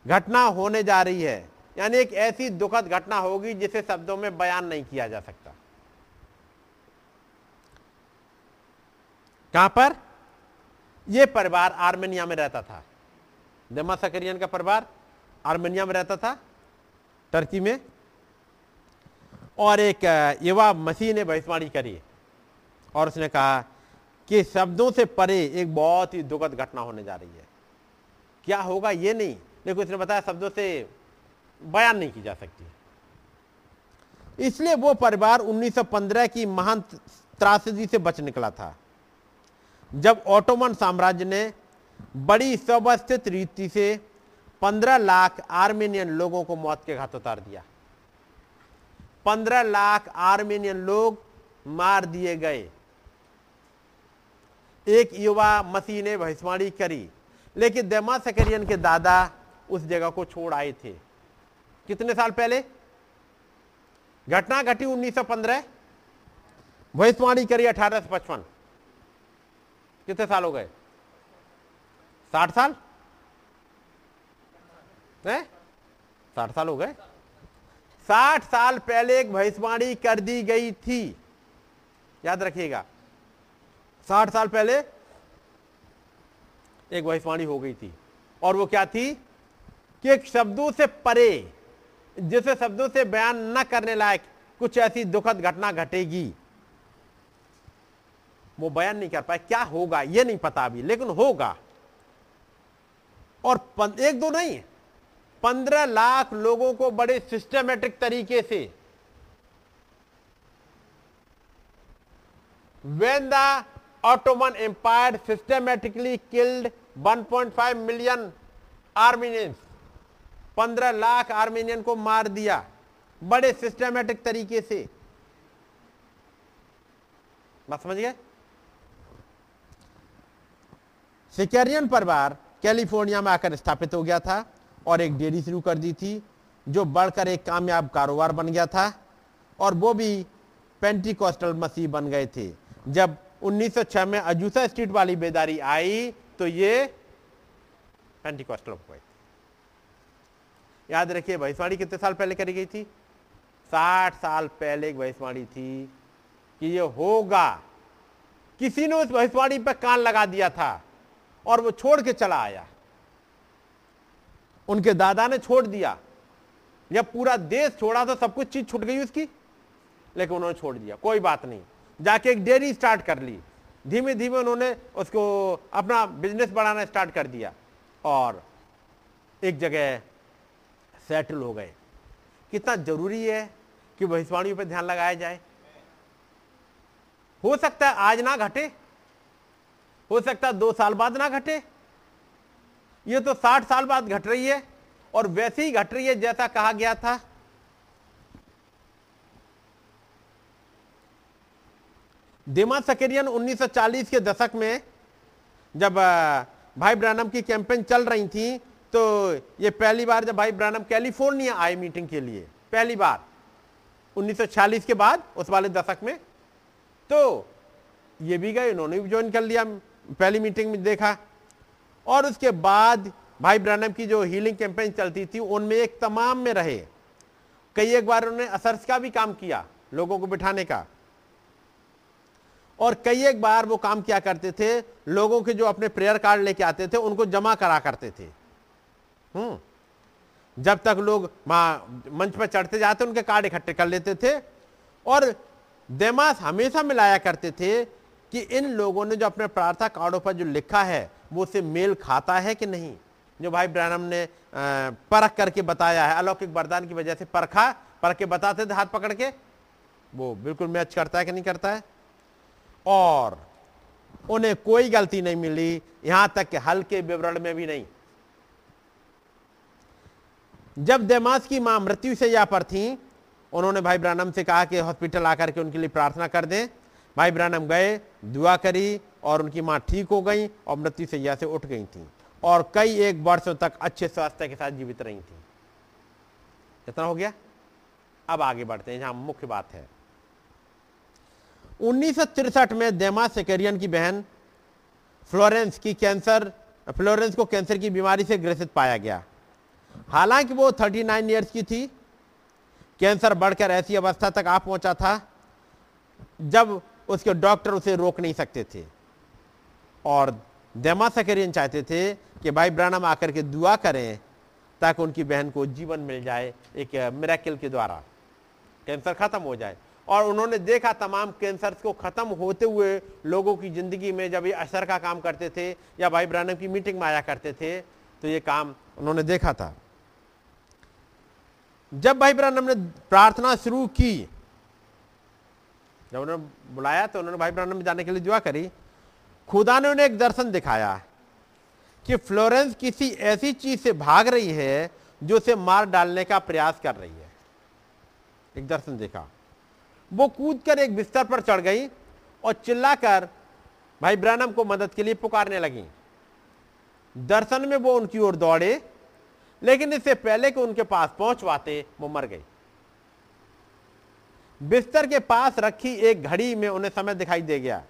घटना होने जा रही है। यानी एक ऐसी दुखद घटना होगी जिसे शब्दों में बयान नहीं किया जा सकता। कहाँ पर? यह परिवार आर्मेनिया में रहता था। देमा सकरियन का परिवार आर्मेनिया में रहता था, टर्की में। और एक युवा मसीह ने भविष्यवाणी करी। और उसने कहा कि शब्दों से परे एक बहुत ही दुखद घटना होने जा रही है। क्या होगा ये नहीं। देखो उसने बताया शब्दों से बयान नहीं की जा सकती। इसलिए वो परिवार 1915 की महान त्रासदी से बच निकला था। जब ऑटोमन साम्राज्य ने बड़ी सुव्यवस्थित रीति से 15 लाख आर्मेनियन लोगों को मौत के घाट उतार दिया। 15 लाख आर्मेनियन लोग मार दिए गए। एक युवा मसीह ने भविष्यवाणी करी। लेकिन देमा सकरियन के दादा उस जगह को छोड़ आए थे। कितने साल पहले? घटना घटी 1915 भविष्यवाणी करी अठारह सौ पचपन। कितने साल हो गए? साठ साल? है? साठ साल हो गए? साठ साल पहले एक भविष्यवाणी कर दी गई थी। याद रखिएगा। साठ साल पहले एक भविष्यवाणी हो गई थी। और वो क्या थी? कि एक शब्दों से परे, जिसे शब्दों से बयान न करने लायक कुछ ऐसी दुखद घटना घटेगी। वो बयान नहीं कर पाए। क्या होगा? ये नहीं पता अभी, लेकिन होगा। और एक दो नहीं, पंद्रह लाख लोगों को बड़े सिस्टमेटिक तरीके से when the Ottoman Empire systematically killed 1.5 million Armenians 15 lakh Armenian को मार दिया, बड़े सिस्टमेटिक तरीके से। बात समझ गए? सिकेरियन परिवार कैलिफ़ोर्निया में आकर स्थापित हो गया था और एक डेयरी शुरू कर दी थी, जो बढ़कर एक कामयाब कारोबार बन गया था और वो भी पेंटिकॉस्टल मसीह बन गए थे। जब 1906 में अजूसा स्ट्रीट वाली बेदारी आई तो ये पेंटिकॉस्टल गए याद रखिए भविष्यवाणी कितने साल पहले करी गई थी? साठ साल पहले एक भविष्यवाणी थी कि ये होगा। किसी ने उस भविष्यवाणी पर कान लगा दिया था और वो छोड़ के चला आया। उनके दादा ने छोड़ दिया। जब पूरा देश छोड़ा तो सब कुछ चीज़ छूट गई उसकी, लेकिन उन्होंने छोड़ दिया। कोई बात नहीं। जाके एक डेयरी स्टार्ट कर ली। धीमे धीमे उन्होंने उसको अपना बिज़नेस बढ़ाना स्टार्ट कर दिया और एक जगह सेटल हो गए। कितना ज़रूरी है कि भविष्यवाणियों पर ध्यान लगाया जाए। हो सकता है आज ना घटे, हो सकता है दो साल बाद ना घटे। ये तो साठ साल बाद घट रही है और वैसे ही घट रही है जैसा कहा गया था। दिमा सकेरियन 1940 के दशक में जब भाई ब्रानम की कैंपेन चल रही थी तो ये पहली बार जब भाई ब्रानम कैलिफ़ोर्निया आए मीटिंग के लिए, पहली बार 1946 के बाद, उस वाले दशक में। तो ये भी गए, उन्होंने भी ज्वाइन कर लिया, पहली मीटिंग में देखा। और उसके बाद भाई ब्रानम की जो हीलिंग कैंपेन चलती थी, उनमें एक तमाम में रहे। कई एक बार उन्होंने असर्स का भी काम किया, लोगों को बिठाने का। और कई एक बार वो काम किया करते थे, लोगों के जो अपने प्रेयर कार्ड लेके आते थे, उनको जमा करा करते थे। हम्म। जब तक लोग मंच पर चढ़ते जाते, उनके कार्ड इकट्ठे कर लेते थे। और देमास हमेशा मिलाया करते थे कि इन लोगों ने जो अपने प्रार्थना कार्डों पर जो लिखा है, वो उसे मेल खाता है कि नहीं? जो भाई ब्रहणम ने परख करके बताया है, अलौकिक वरदान की वजह से परखा, परख के बताते थे हाथ पकड़ के। वो बिल्कुल मैच करता है कि नहीं करता है? और उन्हें कोई गलती नहीं मिली, यहाँ तक कि हल्के विवरण में भी नहीं। जब देमास की माँ मृत्यु से या पर थी, उन्होंने भाई ब्रानम से कहा कि हॉस्पिटल आकर के उनके लिए प्रार्थना कर दें। भाई ब्रानम गए, दुआ करी और उनकी माँ ठीक हो गई और मृत्यु सैया से उठ गई थी और कई एक वर्षों तक अच्छे स्वास्थ्य के साथ जीवित रही थी। कितना हो गया? अब आगे बढ़ते हैं, जहाँ मुख्य बात है। उन्नीस में देमा सेकेरियन की बहन फ्लोरेंस की कैंसर, फ्लोरेंस को कैंसर की बीमारी से ग्रसित पाया गया। हालाँकि वो 39 नाइन ईयर्स की थी। कैंसर बढ़कर ऐसी अवस्था तक आ पहुँचा था, जब उसके डॉक्टर उसे रोक नहीं सकते थे। और देमा सकरियन चाहते थे कि भाई ब्रानम आकर के दुआ करें, ताकि उनकी बहन को जीवन मिल जाए एक मेरेकिल के द्वारा। कैंसर खत्म हो जाए। और उन्होंने देखा तमाम कैंसर को खत्म होते हुए लोगों की ज़िंदगी में जब ये असर का काम करते थे या भाई ब्रानम की मीटिंग में आया करते थे तो ये काम उन्होंने देखा था। जब भाई ब्रानम ने प्रार्थना शुरू की, जब उन्होंने बुलाया तो उन्होंने भाई ब्रानम जाने के लिए दुआ करी। खुदा ने उन्हें एक दर्शन दिखाया कि फ्लोरेंस किसी ऐसी चीज़ से भाग रही है जो उसे मार डालने का प्रयास कर रही है। एक दर्शन देखा। वो कूदकर एक बिस्तर पर चढ़ गई और चिल्लाकर भाई ब्रानम को मदद के लिए पुकारने लगी। दर्शन में वो उनकी ओर दौड़े, लेकिन इससे पहले कि उनके पास पहुँच पाते वो मर गई। बिस्तर के पास रखी एक घड़ी में उन्हें समय दिखाई दे गया।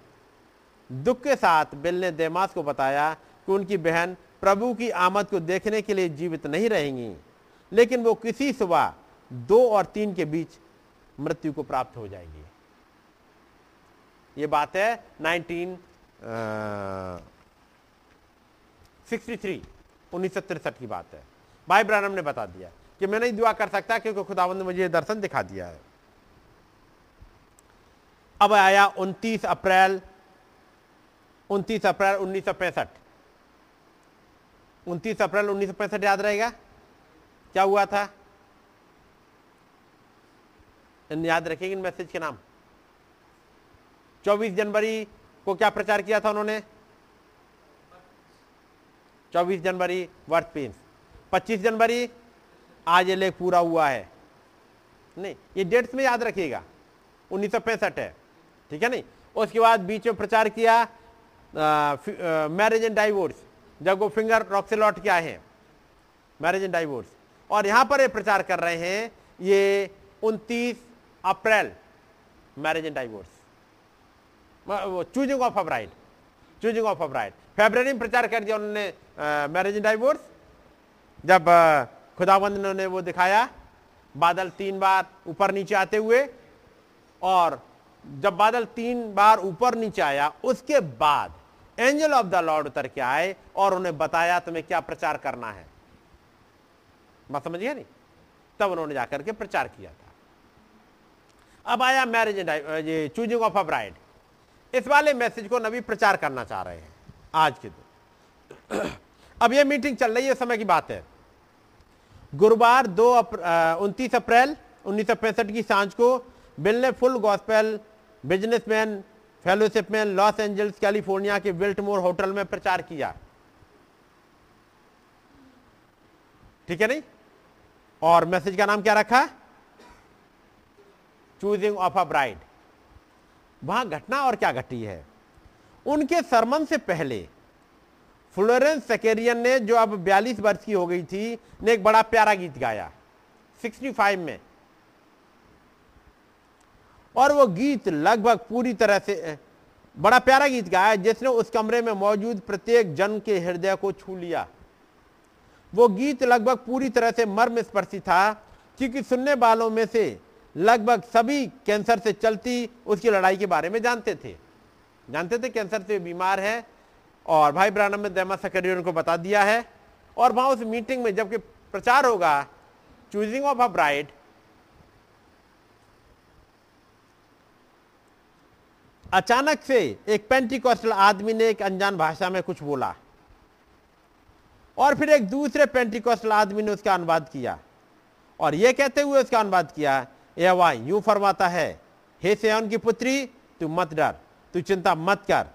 दुख के साथ बिल ने देमास को बताया कि उनकी बहन प्रभु की आमद को देखने के लिए जीवित नहीं रहेंगी, लेकिन वो किसी सुबह दो और तीन के बीच मृत्यु को प्राप्त हो जाएगी। ये बात है नाइनटीन सिक्सटी थ्री, उन्नीस की बात है। भाई ब्रानम ने बता दिया कि मैं नहीं दुआ कर सकता क्योंकि खुदावंद ने मुझे दर्शन दिखा दिया है। अब आया 29 अप्रैल 29 अप्रैल उन्नीस सौ पैंसठ। उनतीस अप्रैल उन्नीस सौ पैंसठ याद रहेगा? क्या हुआ था? याद रखेंगे इन मैसेज के नाम। 24 जनवरी को क्या प्रचार किया था उन्होंने? 24 जनवरी, वर्थ पेंस 25 जनवरी, आज ये लेख पूरा हुआ है। नहीं, ये डेट्स में याद रखिएगा। उन्नीस है, ठीक है नहीं? उसके बाद बीच में प्रचार किया मैरिज एंड डाइवोर्स जब वो फिंगर रॉक से लौट के आए हैं मैरिज एंड डाइवोर्स और यहाँ पर ये प्रचार कर रहे हैं, ये 29 अप्रैल marriage and divorce choosing of a bride choosing of a bride में प्रचार कर दिया उन्होंने मैरिज एंड डाइवोर्स जब खुदाबंद ने वो दिखाया, बादल तीन बार ऊपर नीचे आते हुए, और जब बादल तीन बार ऊपर नीचे आया, उसके बाद एंजल ऑफ़ द लॉर्ड उतर के आए और उन्हें बताया, तुम्हें क्या प्रचार करना है? बात समझिए नहीं? तब उन्होंने जाकर के प्रचार किया था। अब आया मैरिज ये चूजिंग ऑफ़ अ ब्राइड इस वाले मैसेज को नबी प्रचार करना चाह रहे हैं, आज के दिन। अब ये मीटिंग चल रही है समय की बात है। गुरुवार दो उनतीस अप्रैल उन्नीस की साँझ को बिल ने फुल गॉस्पेल बिजनेसमैन फेलोशिप में लॉस एंजल्स कैलिफ़ोर्निया के विल्टमोर होटल में प्रचार किया। ठीक है नहीं? और मैसेज का नाम क्या रखा? चूजिंग ऑफ़ अ ब्राइड वहाँ घटना और क्या घटी है? उनके सरमन से पहले, फ्लोरेंस सेकेरियन ने जो अब 42 वर्ष की हो गई थी, ने एक बड़ा प्यारा गीत गाया 65 में। और वो गीत लगभग पूरी तरह से बड़ा प्यारा गीत गाया, जिसने उस कमरे में मौजूद प्रत्येक जन के हृदय को छू लिया। वो गीत लगभग पूरी तरह से मर्म स्पर्शी था, क्योंकि सुनने वालों में से लगभग सभी कैंसर से चलती उसकी लड़ाई के बारे में जानते थे। जानते थे कैंसर से बीमार है और भाई ब्रानम ने दैमा सकरियन को बता दिया है और वहाँ उस मीटिंग में जबकि प्रचार होगा चूजिंग ऑफ़ अ ब्राइड अचानक से एक पेंटिकॉस्टल आदमी ने एक अनजान भाषा में कुछ बोला और फिर एक दूसरे पेंटिकॉस्टल आदमी ने उसका अनुवाद किया और यह कहते हुए उसका अनुवाद किया यह वाह यूँ फरमाता है, हे सेवन की पुत्री, तू मत डर, तू चिंता मत कर,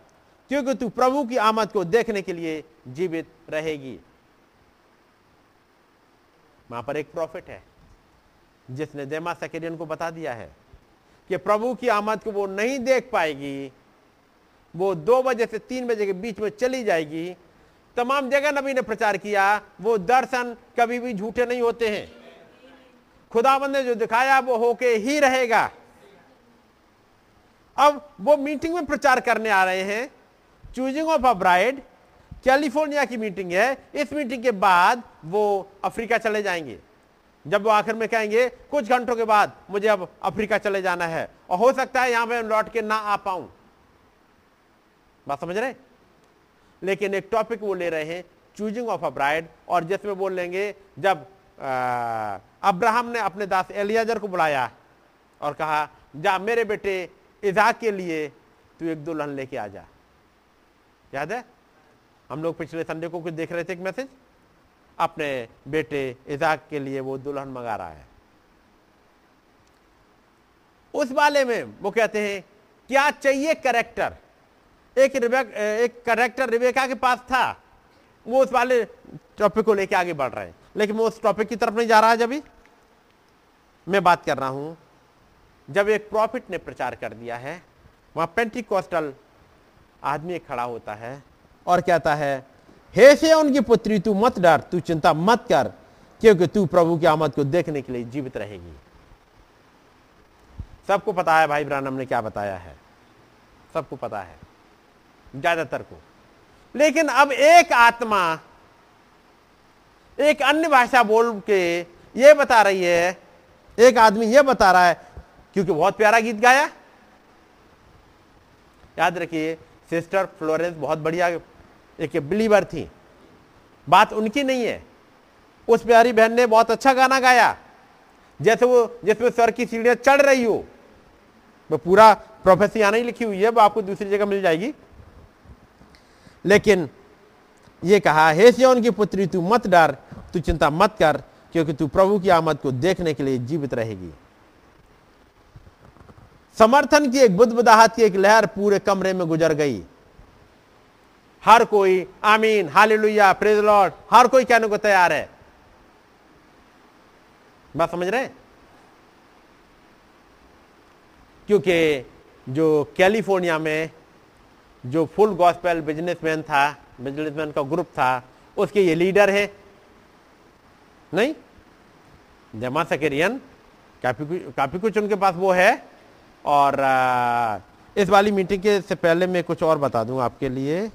क्योंकि तू प्रभु की आमद को देखने के लिए जीवित रहेगी। वहाँ पर एक प्रॉफिट है, जिसने देमा सकेरियन को बता दिया है कि प्रभु की आमद को वो नहीं देख पाएगी, वो दो बजे से तीन बजे के बीच में चली जाएगी। तमाम जगह नबी ने प्रचार किया, वो दर्शन कभी भी झूठे नहीं होते हैं। खुदाबंद ने जो दिखाया, वो होके ही रहेगा। अब वो मीटिंग में प्रचार करने आ रहे हैं। Choosing of a bride, California की मीटिंग है। इस मीटिंग के बाद वो अफ्रीका चले जाएँगे। जब वो आखिर में कहेंगे, कुछ घंटों के बाद मुझे अब अफ्रीका चले जाना है और हो सकता है यहाँ पे लौट के ना आ पाऊँ। बात समझ रहे लेकिन एक टॉपिक वो ले रहे हैं, चूजिंग ऑफ़ अ ब्राइड और जिसमें बोल लेंगे, जब अब्राहम ने अपने दास एलियाजर को बुलाया और कहा, जा मेरे बेटे इजाक के लिए तू एक दुल्हन लेके आ जा। याद है? हम लोग पिछले संडे को कुछ देख रहे थे एक मैसेज? अपने बेटे इजाक के लिए वो दुल्हन मंगा रहा है। उस वाले में वो कहते हैं, क्या चाहिए करेक्टर? एक रिबेक एक करेक्टर रिबेका के पास था। वो उस वाले टॉपिक को लेके आगे बढ़ रहे हैं। लेकिन वो उस टॉपिक की तरफ़ नहीं जा रहा है जब मैं बात कर रहा हूँ, जब एक प्रॉफिट ने प्रचार कर दिया है, वहाँ पेंटिकॉस्टल आदमी खड़ा होता है और कहता है, हे से उनकी पुत्री, तू मत डर, तू चिंता मत कर, क्योंकि तू प्रभु की आमद को देखने के लिए जीवित रहेगी। सबको पता है भाई ब्रानम ने क्या बताया है। सबको पता है, ज़्यादातर को। लेकिन अब एक आत्मा एक अन्य भाषा बोल के ये बता रही है, एक आदमी ये बता रहा है, क्योंकि बहुत प्यारा गीत गाया। याद रखिए, सिस्टर फ्लोरेंस बहुत बढ़िया एक बिलीवर थी। बात उनकी नहीं है। उस प्यारी बहन ने बहुत अच्छा गाना गाया। जैसे वो जिसमें स्वर की सीढ़ियाँ चढ़ रही हो। वो पूरा प्रोफेसी आना नहीं लिखी हुई है, वो आपको दूसरी जगह मिल जाएगी। लेकिन ये कहा, हे सियोन की पुत्री, तू मत डर, तू चिंता मत कर, क्योंकि तू प्रभु की आमद को देखने के लिए जीवित रहेगी। समर्थन की एक बुदबुदाहट की एक लहर पूरे कमरे में गुजर गई। हर कोई, आमीन, हालेलुया प्रेज लॉर्ड हर कोई कहने को तैयार है। बात समझ रहे क्योंकि जो कैलिफ़ोर्निया में जो फुल गॉस्पेल बिजनेसमैन था बिजनेसमैन का ग्रुप था उसके ये लीडर है। नहीं? जमा सकेरियन काफ़ी कुछ काफ़ी कुछ उनके पास वो है। और आ, इस वाली मीटिंग के से पहले मैं कुछ और बता दूँ आपके लिए।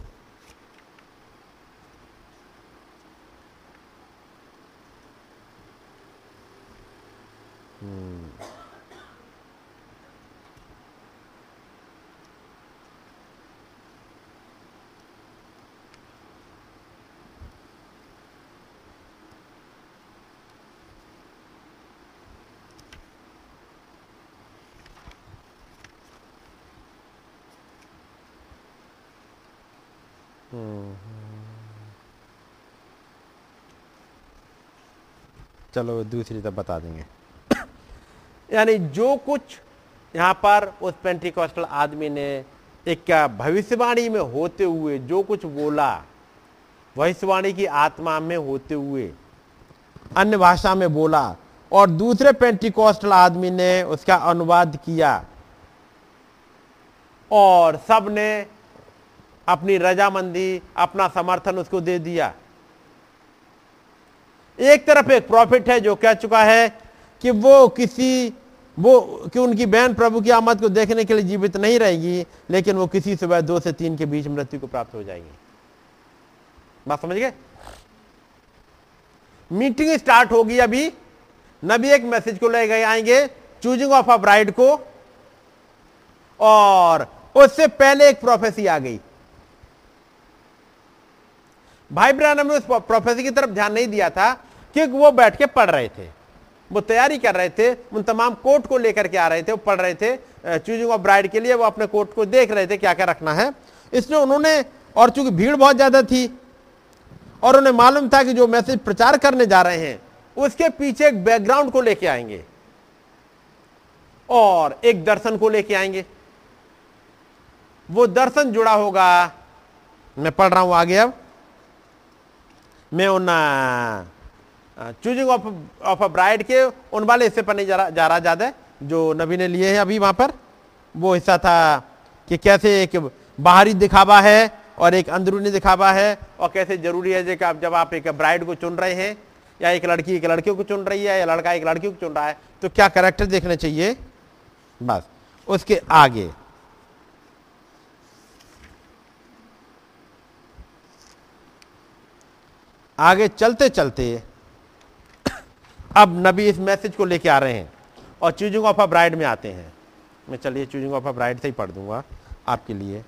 चलो, दूसरी तब बता देंगे। यानी जो कुछ यहाँ पर उस पेंटिकॉस्टल आदमी ने एक भविष्यवाणी में होते हुए जो कुछ बोला, भविष्यवाणी की आत्मा में होते हुए, अन्य भाषा में बोला, और दूसरे पेंटिकॉस्टल आदमी ने उसका अनुवाद किया, और सबने अपनी रजामंदी, अपना समर्थन उसको दे दिया। एक तरफ़ एक प्रॉफिट है जो कह चुका है कि वो किसी, वो कि उनकी बहन प्रभु की आमद को देखने के लिए जीवित नहीं रहेगी, लेकिन वो किसी सुबह दो से तीन के बीच मृत्यु को प्राप्त हो जाएगी। बात समझ गए? मीटिंग स्टार्ट होगी अभी। नबी एक मैसेज को ले गए, आएँगे, चूजिंग ऑफ़ अ ब्राइड को। और उससे पहले एक प्रोफेसी आ गई। भाई ब्रानम ने उस प्रोफेसर की तरफ़ ध्यान नहीं दिया था, क्योंकि वो बैठ के पढ़ रहे थे। वो तैयारी कर रहे थे, उन तमाम कोर्ट को लेकर के आ रहे थे, वो पढ़ रहे थे चूजिंग ऑफ़ ब्राइड के लिए वो अपने कोर्ट को देख रहे थे क्या क्या रखना है। इसलिए उन्होंने, और चूँकि भीड़ बहुत ज़्यादा थी, और उन्हें मालूम था कि जो मैसेज प्रचार करने जा रहे हैं, उसके पीछे एक बैकग्राउंड को लेके आएँगे। और एक दर्शन को लेके आएँगे। वो दर्शन जुड़ा होगा। मैं पढ़ रहा हूँ आगे अब। मैं उन choosing of of a bride के उन वाले हिस्से पर नहीं जा रहा जा रहा ज़्यादा जो नबी ने लिए हैं अभी वहाँ पर। वो हिस्सा था कि कैसे एक बाहरी दिखावा है और एक अंदरूनी दिखावा है और कैसे ज़रूरी है आप, जब आप एक ब्राइड को चुन रहे हैं या एक लड़की एक लड़के को चुन रही है या लड़का एक लड़की को चुन रहा है तो क्या करेक्टर देखना चाहिए? बस, उसके आगे। आगे चलते चलते अब नबी इस मैसेज को लेके आ रहे हैं और चूजिंग ऑफ़ अ ब्राइड में आते हैं। मैं चलिए चूजिंग ऑफ़ अ ब्राइड से ही पढ़ दूँगा आपके लिए।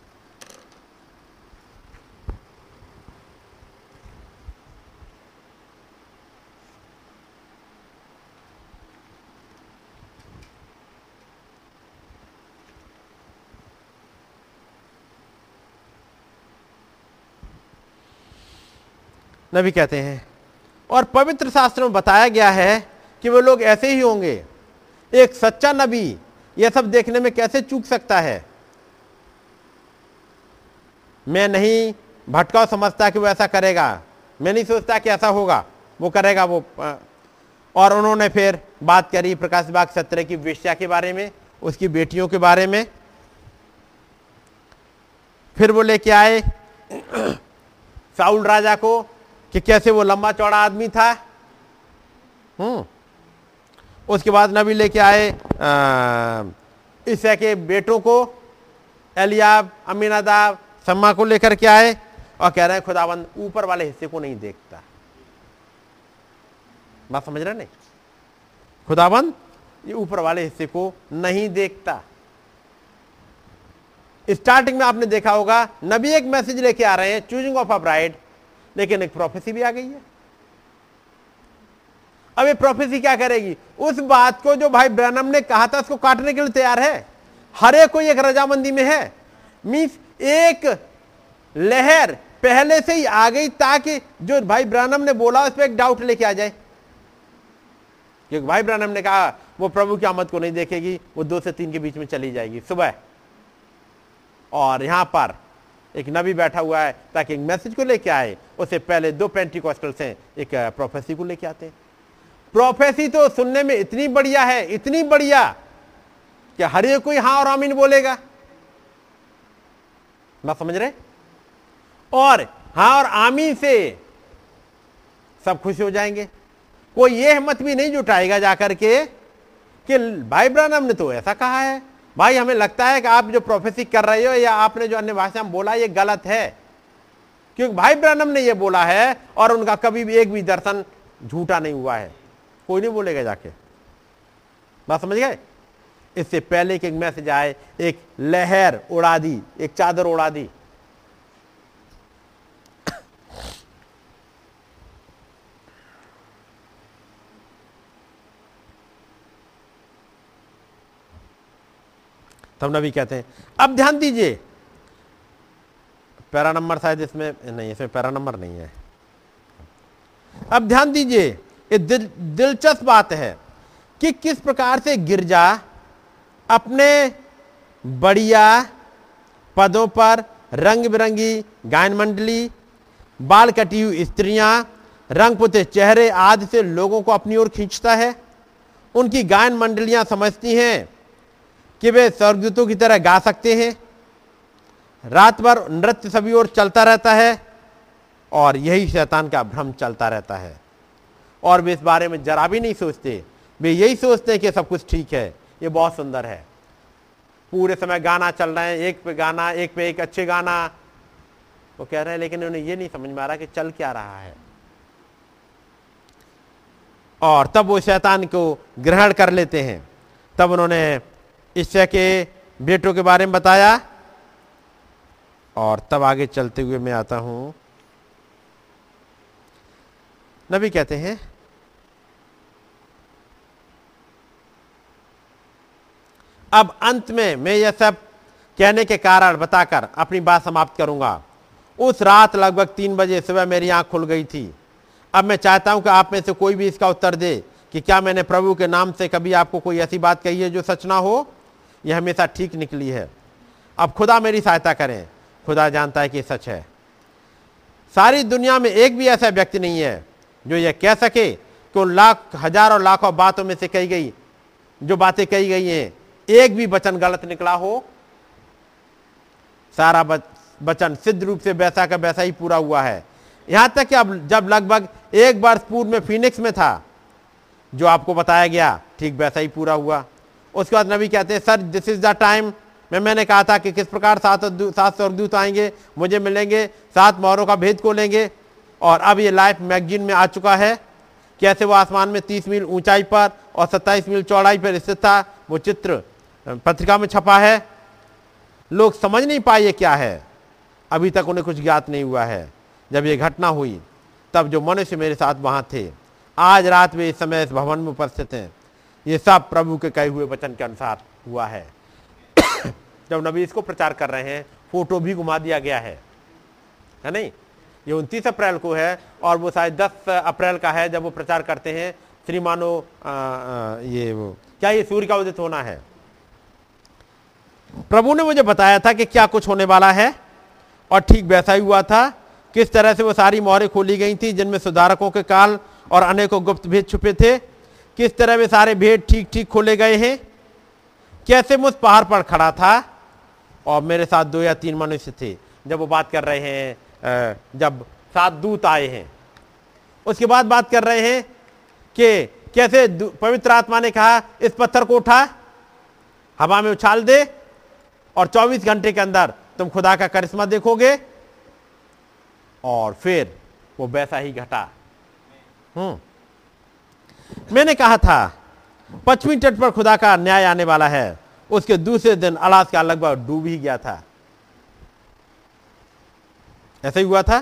नबी कहते हैं। और पवित्र शास्त्र में बताया गया है कि वो लोग ऐसे ही होंगे। एक सच्चा नबी यह सब देखने में कैसे चूक सकता है? मैं नहीं भटकाव समझता कि वो ऐसा करेगा। मैं नहीं सोचता कि ऐसा होगा। वो करेगा वो और उन्होंने फिर बात करी प्रकाश बाग सत्र की वेश्या के बारे में, उसकी बेटियों के बारे में। फिर वो लेके आए साउल राजा को कि कैसे वो लंबा चौड़ा आदमी था? हम्म। उसके बाद नबी लेके आए ईसा के बेटों को, एलियाब अमीनादाब सम्मा को लेकर के आए और कह रहे हैं, खुदाबंद, ऊपर वाले हिस्से को नहीं देखता। बात समझ रहे नहीं? खुदाबंद, ये ऊपर वाले हिस्से को नहीं देखता। स्टार्टिंग में आपने देखा होगा, नबी एक मैसेज लेके आ रहे हैं, चूजिंग ऑफ़ अ ब्राइड लेकिन एक प्रोफेसी भी आ गई है। अब ये प्रोफेसी क्या करेगी? उस बात को जो भाई ब्रैनम ने कहा था, उसको काटने के लिए तैयार है। हर एक कोई एक रजामंदी में है। मीन्स एक लहर पहले से ही आ गई ताकि जो भाई ब्रानम ने बोला, उस पर एक डाउट लेके आ जाए। क्योंकि भाई ब्रानम ने कहा, वो प्रभु की आमद को नहीं देखेगी, वो दो से तीन के बीच में चली जाएगी सुबह। और यहाँ पर एक नबी बैठा हुआ है ताकि एक मैसेज को लेके आए। उससे पहले दो पेंटिकॉस्टल से एक प्रोफेसी को लेके आते हैं। प्रोफेसी तो सुनने में इतनी बढ़िया है, इतनी बढ़िया कि हर एक कोई हाँ और आमीन बोलेगा। बात समझ रहे और हाँ और आमीन से सब खुश हो जाएँगे। कोई यह हिम्मत भी नहीं जुटाएगा जाकर के कि भाई ब्रानम ने तो ऐसा कहा है। भाई, हमें लगता है कि आप जो प्रोफेसी कर रहे हो या आपने जो अन्य भाषा में बोला, ये गलत है। क्योंकि भाई ब्रानम ने यह बोला है और उनका कभी भी एक भी दर्शन झूठा नहीं हुआ है। कोई नहीं बोलेगा जाके। बात समझ गए? इससे पहले कि एक मैसेज आए, एक लहर उड़ा दी, एक चादर उड़ा दी। तब नबी कहते हैं, अब ध्यान दीजिए पैरा नंबर शायद इसमें नहीं इसमें पैरा नंबर नहीं है। अब ध्यान दीजिए ये दिल, दिलचस्प बात है कि किस प्रकार से गिरजा अपने बढ़िया पदों पर रंग बिरंगी गायन मंडली बाल कटी हुई स्त्रियाँ रंग पुते चेहरे आदि से लोगों को अपनी ओर खींचता है। उनकी गायन मंडलियाँ समझती हैं कि वे स्वर्गदूतों की तरह गा सकते हैं। रात भर नृत्य सभी ओर चलता रहता है और यही शैतान का भ्रम चलता रहता है। और वे इस बारे में जरा भी नहीं सोचते। वे यही सोचते हैं कि सब कुछ ठीक है, ये बहुत सुंदर है। पूरे समय गाना चल रहे हैं, एक पे गाना, एक पे एक अच्छे गाना। वो कह रहे हैं, लेकिन उन्हें ये नहीं समझ में आ रहा कि चल क्या रहा है। और तब वो शैतान को ग्रहण कर लेते हैं। तब उन्होंने ईश्वर के बेटों के बारे में बताया। और तब आगे चलते हुए मैं आता हूँ। नबी कहते हैं, अब अंत में मैं यह सब कहने के कारण बताकर अपनी बात समाप्त करूँगा। उस रात लगभग तीन बजे सुबह मेरी आँख खुल गई थी। अब मैं चाहता हूँ कि आप में से कोई भी इसका उत्तर दे कि क्या मैंने प्रभु के नाम से कभी आपको कोई ऐसी बात कही है जो सच ना हो? यह हमेशा ठीक निकली है। अब खुदा मेरी सहायता करें। खुदा जानता है कि सच है। सारी दुनिया में एक भी ऐसा व्यक्ति नहीं है जो यह कह सके कि उन लाख, हज़ारों लाखों बातों में से कही गई, जो बातें कही गई हैं, एक भी वचन गलत निकला हो, सारा वचन सिद्ध रूप से वैसा का वैसा ही पूरा हुआ है। यहाँ तक कि अब, जब लगभग एक वर्ष पूर्व में फिनिक्स में था, जो आपको बताया गया, ठीक वैसा ही पूरा हुआ। उसके बाद नबी कहते हैं, sir this is the time मैं मैंने कहा था कि किस प्रकार सात सात स्वर्गदूत आएँगे, मुझे मिलेंगे, सात मोहरों का भेद को लेंगे। और अब ये लाइफ मैगजीन में आ चुका है कैसे वो आसमान में तीस मील ऊंचाई पर और सत्ताईस मील चौड़ाई पर स्थित था, वो चित्र पत्रिका में छपा है। लोग समझ नहीं पाए ये क्या है। अभी तक उन्हें कुछ ज्ञात नहीं हुआ है। जब ये घटना हुई, तब जो मनुष्य मेरे साथ वहाँ थे, आज रात वे इस समय इस भवन में उपस्थित हैं। ये सब प्रभु के कहे हुए वचन के अनुसार हुआ है। जब नबी इसको प्रचार कर रहे हैं, फ़ोटो भी घुमा दिया गया है। है नहीं? ये उनतीस अप्रैल को है और वो शायद दस अप्रैल का है जब वो प्रचार करते हैं। श्रीमानो ये वो, क्या ये सूर्य का उदित होना है? प्रभु ने मुझे बताया था कि क्या कुछ होने वाला है और ठीक वैसा ही हुआ था। किस तरह से वो सारी मोहरें खोली गई थी, जिनमें सुधारकों के काल और अनेकों गुप्त भेद छुपे थे। किस तरह वे सारे भेद ठीक ठीक खोले गए हैं? कैसे मुझ पहाड़ पर खड़ा था? और मेरे साथ दो या तीन मनुष्य थे। जब वो बात कर रहे हैं जब सात दूत आए हैं। उसके बाद बात कर रहे हैं कि कैसे पवित्र आत्मा ने कहा, इस पत्थर को उठा, हवा में उछाल दे और 24 घंटे के अंदर तुम खुदा का करिश्मा देखोगे। और फिर वो वैसा ही घटा। हम्म। मैंने कहा था, पश्चिमी तट पर खुदा का न्याय आने वाला है। उसके दूसरे दिन अलास्का लगभग डूब ही गया था। ऐसा ही हुआ था?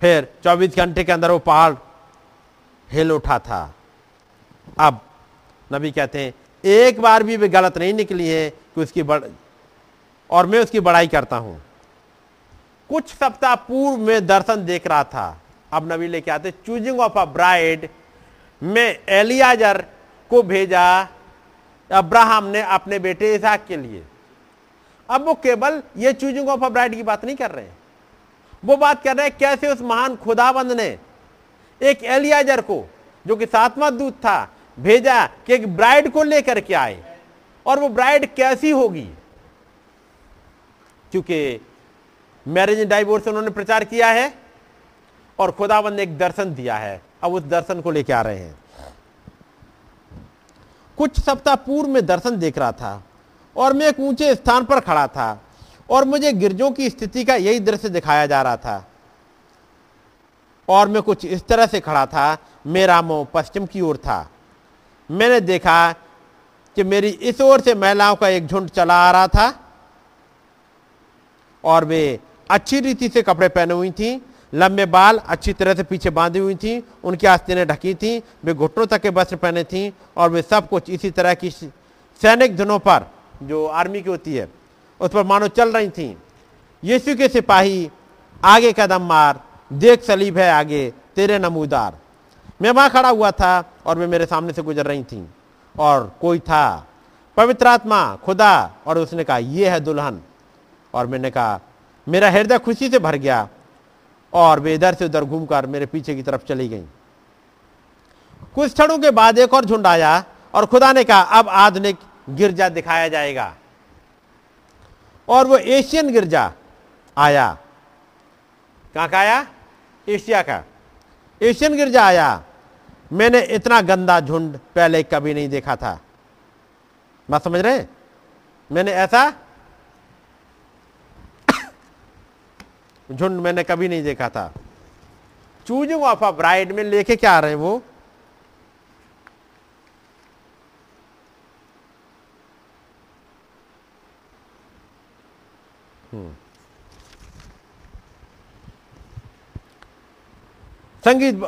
फिर 24 घंटे के अंदर वो पहाड़ हिल उठा था। अब नबी कहते हैं, एक बार भी वे गलत नहीं निकली है कि उसकी बड़, और मैं उसकी बड़ाई करता हूँ। कुछ सप्ताह पूर्व में दर्शन देख रहा था। अब नबी लेके आते चूजिंग ऑफ़ अ ब्राइड में एलियाजर को भेजा अब्राहम ने अपने बेटे इसहाक के लिए। अब वो केवल ये चूजिंग ऑफ़ अ ब्राइड की बात नहीं कर रहे हैं। वो बात कर रहे हैं कैसे उस महान खुदाबंद ने एक एलियाजर को, जो कि सातवां दूत था, भेजा कि एक ब्राइड को लेकर के आए। और वो ब्राइड कैसी होगी? क्योंकि मैरिज एंड डाइवोर्स उन्होंने प्रचार किया है और खुदाबंद ने एक दर्शन दिया है। अब उस दर्शन को लेके आ रहे हैं। कुछ सप्ताह पूर्व में दर्शन देख रहा था और मैं एक ऊँचे स्थान पर खड़ा था और मुझे गिरजों की स्थिति का यही दृश्य दिखाया जा रहा था। और मैं कुछ इस तरह से खड़ा था, मेरा मुँह पश्चिम की ओर था। मैंने देखा कि मेरी इस ओर से महिलाओं का एक झुंड चला आ रहा था और वे अच्छी रीति से कपड़े पहने हुई थी लंबे बाल अच्छी तरह से पीछे बांधी हुई थी, उनकी आस्तीनें ढकी थी, वे घुटनों तक के वस्त्र पहने थी और वे सब कुछ इसी तरह की सैनिक धुनों पर जो आर्मी की होती है, उस पर मानो चल रही थी। यीशु के सिपाही, आगे कदम मार, देख सलीब है आगे, तेरे नमूदार। मैं वहाँ खड़ा हुआ था और वे मेरे सामने से गुजर रही थी। और कोई था? पवित्र आत्मा, खुदा, और उसने कहा यह है दुल्हन। और मैंने कहा, मेरा हृदय खुशी से भर गया और वे इधर से उधर घूमकर मेरे पीछे की तरफ़ चली गई। कुछ क्षणों के बाद एक और झुंड आया और खुदा ने कहा, अब आधुनिक गिरजा दिखाया जाएगा। और वो एशियन गिरजा आया। कहाँ का आया? एशिया का। एशियन गिरजा आया। मैंने इतना गंदा झुंड पहले कभी नहीं देखा था। बात समझ रहे? मैंने ऐसा झुंड मैंने कभी नहीं देखा था। चूजिंग ऑफ़ अ ब्राइड में लेके क्या आ रहे हैं वो? संगीत,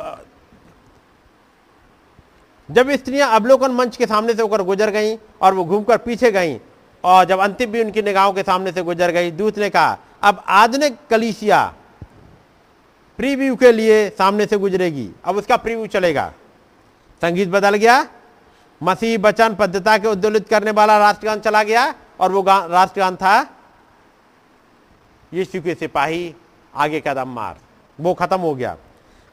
जब स्त्रियाँ अवलोकन मंच के सामने से होकर गुजर गईं और वो घूमकर पीछे गईं और जब अंतिम भी उनकी निगाहों के सामने से गुजर गई, दूत ने कहा अब आधुनिक कलीसिया प्रीव्यू के लिए सामने से गुजरेगी। अब उसका प्रीव्यू चलेगा। संगीत बदल गया। मसीह बचन पद्धता के उद्दोलित करने वाला राष्ट्रगान चला गया और वो राष्ट्रगान था यीशु के सिपाही, आगे कदम मार। वो खत्म हो गया।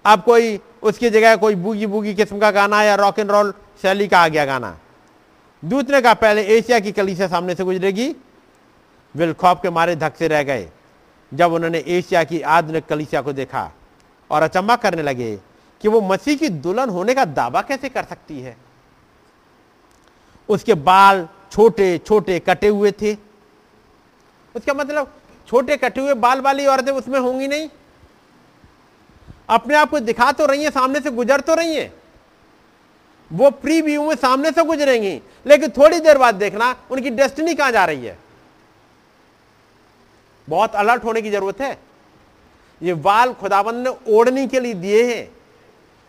अब कोई उसकी जगह कोई बूगी बूगी किस्म का गाना या रॉक एंड रोल शैली का आ गया गाना। दूसरे का पहले एशिया की कलीसिया सामने से गुजरेगी। विल खौफ के मारे धक से रह गए। जब उन्होंने एशिया की आधुनिक कलीसिया को देखा और अचंबा करने लगे कि वो मसीह की दुल्हन होने का दावा कैसे कर सकती है। उसके बाल छोटे छोटे कटे हुए थे। उसका मतलब छोटे कटे हुए बाल वाली औरतें उसमें होंगी नहीं। अपने आप को दिखा तो रही है, सामने से गुजर तो रही है। वो प्री व्यू में सामने से गुजरेंगी, लेकिन थोड़ी देर बाद देखना उनकी डेस्टिनी कहाँ जा रही है। बहुत अलर्ट होने की ज़रूरत है। ये बाल खुदावन ने ओढ़ने के लिए दिए हैं।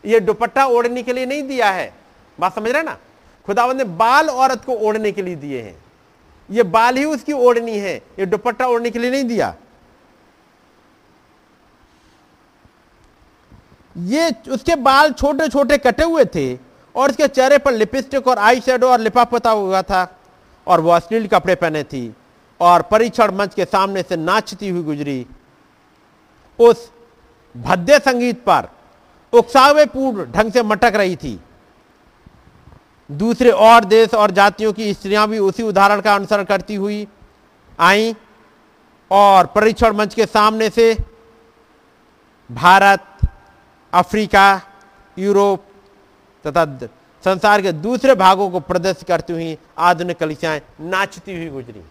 ये दुपट्टा ओढ़ने के लिए नहीं दिया है। बात समझ रहे ना? खुदावन ने बाल औरत को ओढ़ने के लिए दिए हैं। ये बाल ही उसकी ओढ़नी है। ये दुपट्टा ओढ़ने के लिए नहीं दिया। ये उसके बाल छोटे छोटे कटे हुए थे और उसके चेहरे पर लिपस्टिक और आई शेडो और लिपा पता हुआ था और वह अश्लील कपड़े पहने थी। और परीक्षण मंच के सामने से नाचती हुई गुजरी। उस भद्दे संगीत पर उकसावे पूर्ण ढंग से मटक रही थी। दूसरे और देश और जातियों की स्त्रियाँ भी उसी उदाहरण का अनुसरण करती हुई आई और परीक्षण मंच के सामने से भारत, अफ्रीका, यूरोप तथा संसार के दूसरे भागों को प्रदर्शित करती हुई आधुनिक कलिसियाएँ नाचती हुई गुजरी।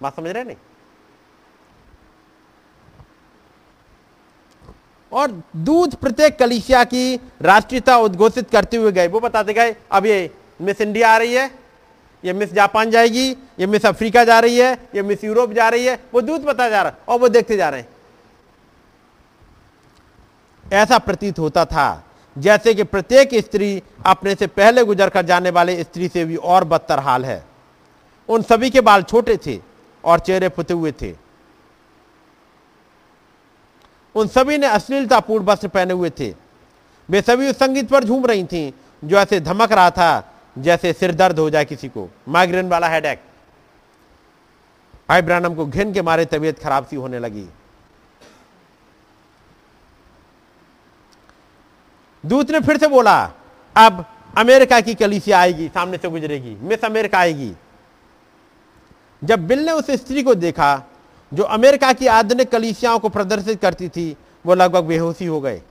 बात समझ रहे नहीं और दूध प्रत्येक कलिसिया की राष्ट्रीयता उद्घोषित करते हुए गए। वो बताते गए, अब ये मिस इंडिया आ रही है, ये मिस जापान जाएगी, ये मिस अफ्रीका जा रही है, ये मिस यूरोप जा रही है, वो दूध बता जा रहा है और वो देखते जा रहे हैं। ऐसा प्रतीत होता था, जैसे कि प्रत्येक स्त्री अपने से पहले गुजर कर जाने वाले स्त्री से भी और बदतर हाल है। उन सभी के बाल छोटे थे और चेहरे पुते हुए थे। उन सभी ने अश्लीलतापूर्ण वस्त्र पहने हुए थे। वे सभी उस संगीत पर झूम रही थीं, जो ऐसे धमक रहा था, जैसे सिर दर्द हो जाए किसी को। माइग्रेन वाला हेडेक। भाई ब्रानम को घिन के मारे तबीयत खराब सी होने लगी। दूत ने फिर से बोला, अब अमेरिका की कलीसिया आएगी, सामने से गुजरेगी। मिस अमेरिका आएगी। जब बिल ने उस स्त्री को देखा, जो अमेरिका की आधुनिक कलिसियाओं को प्रदर्शित करती थी, वो लगभग बेहोशी हो गए।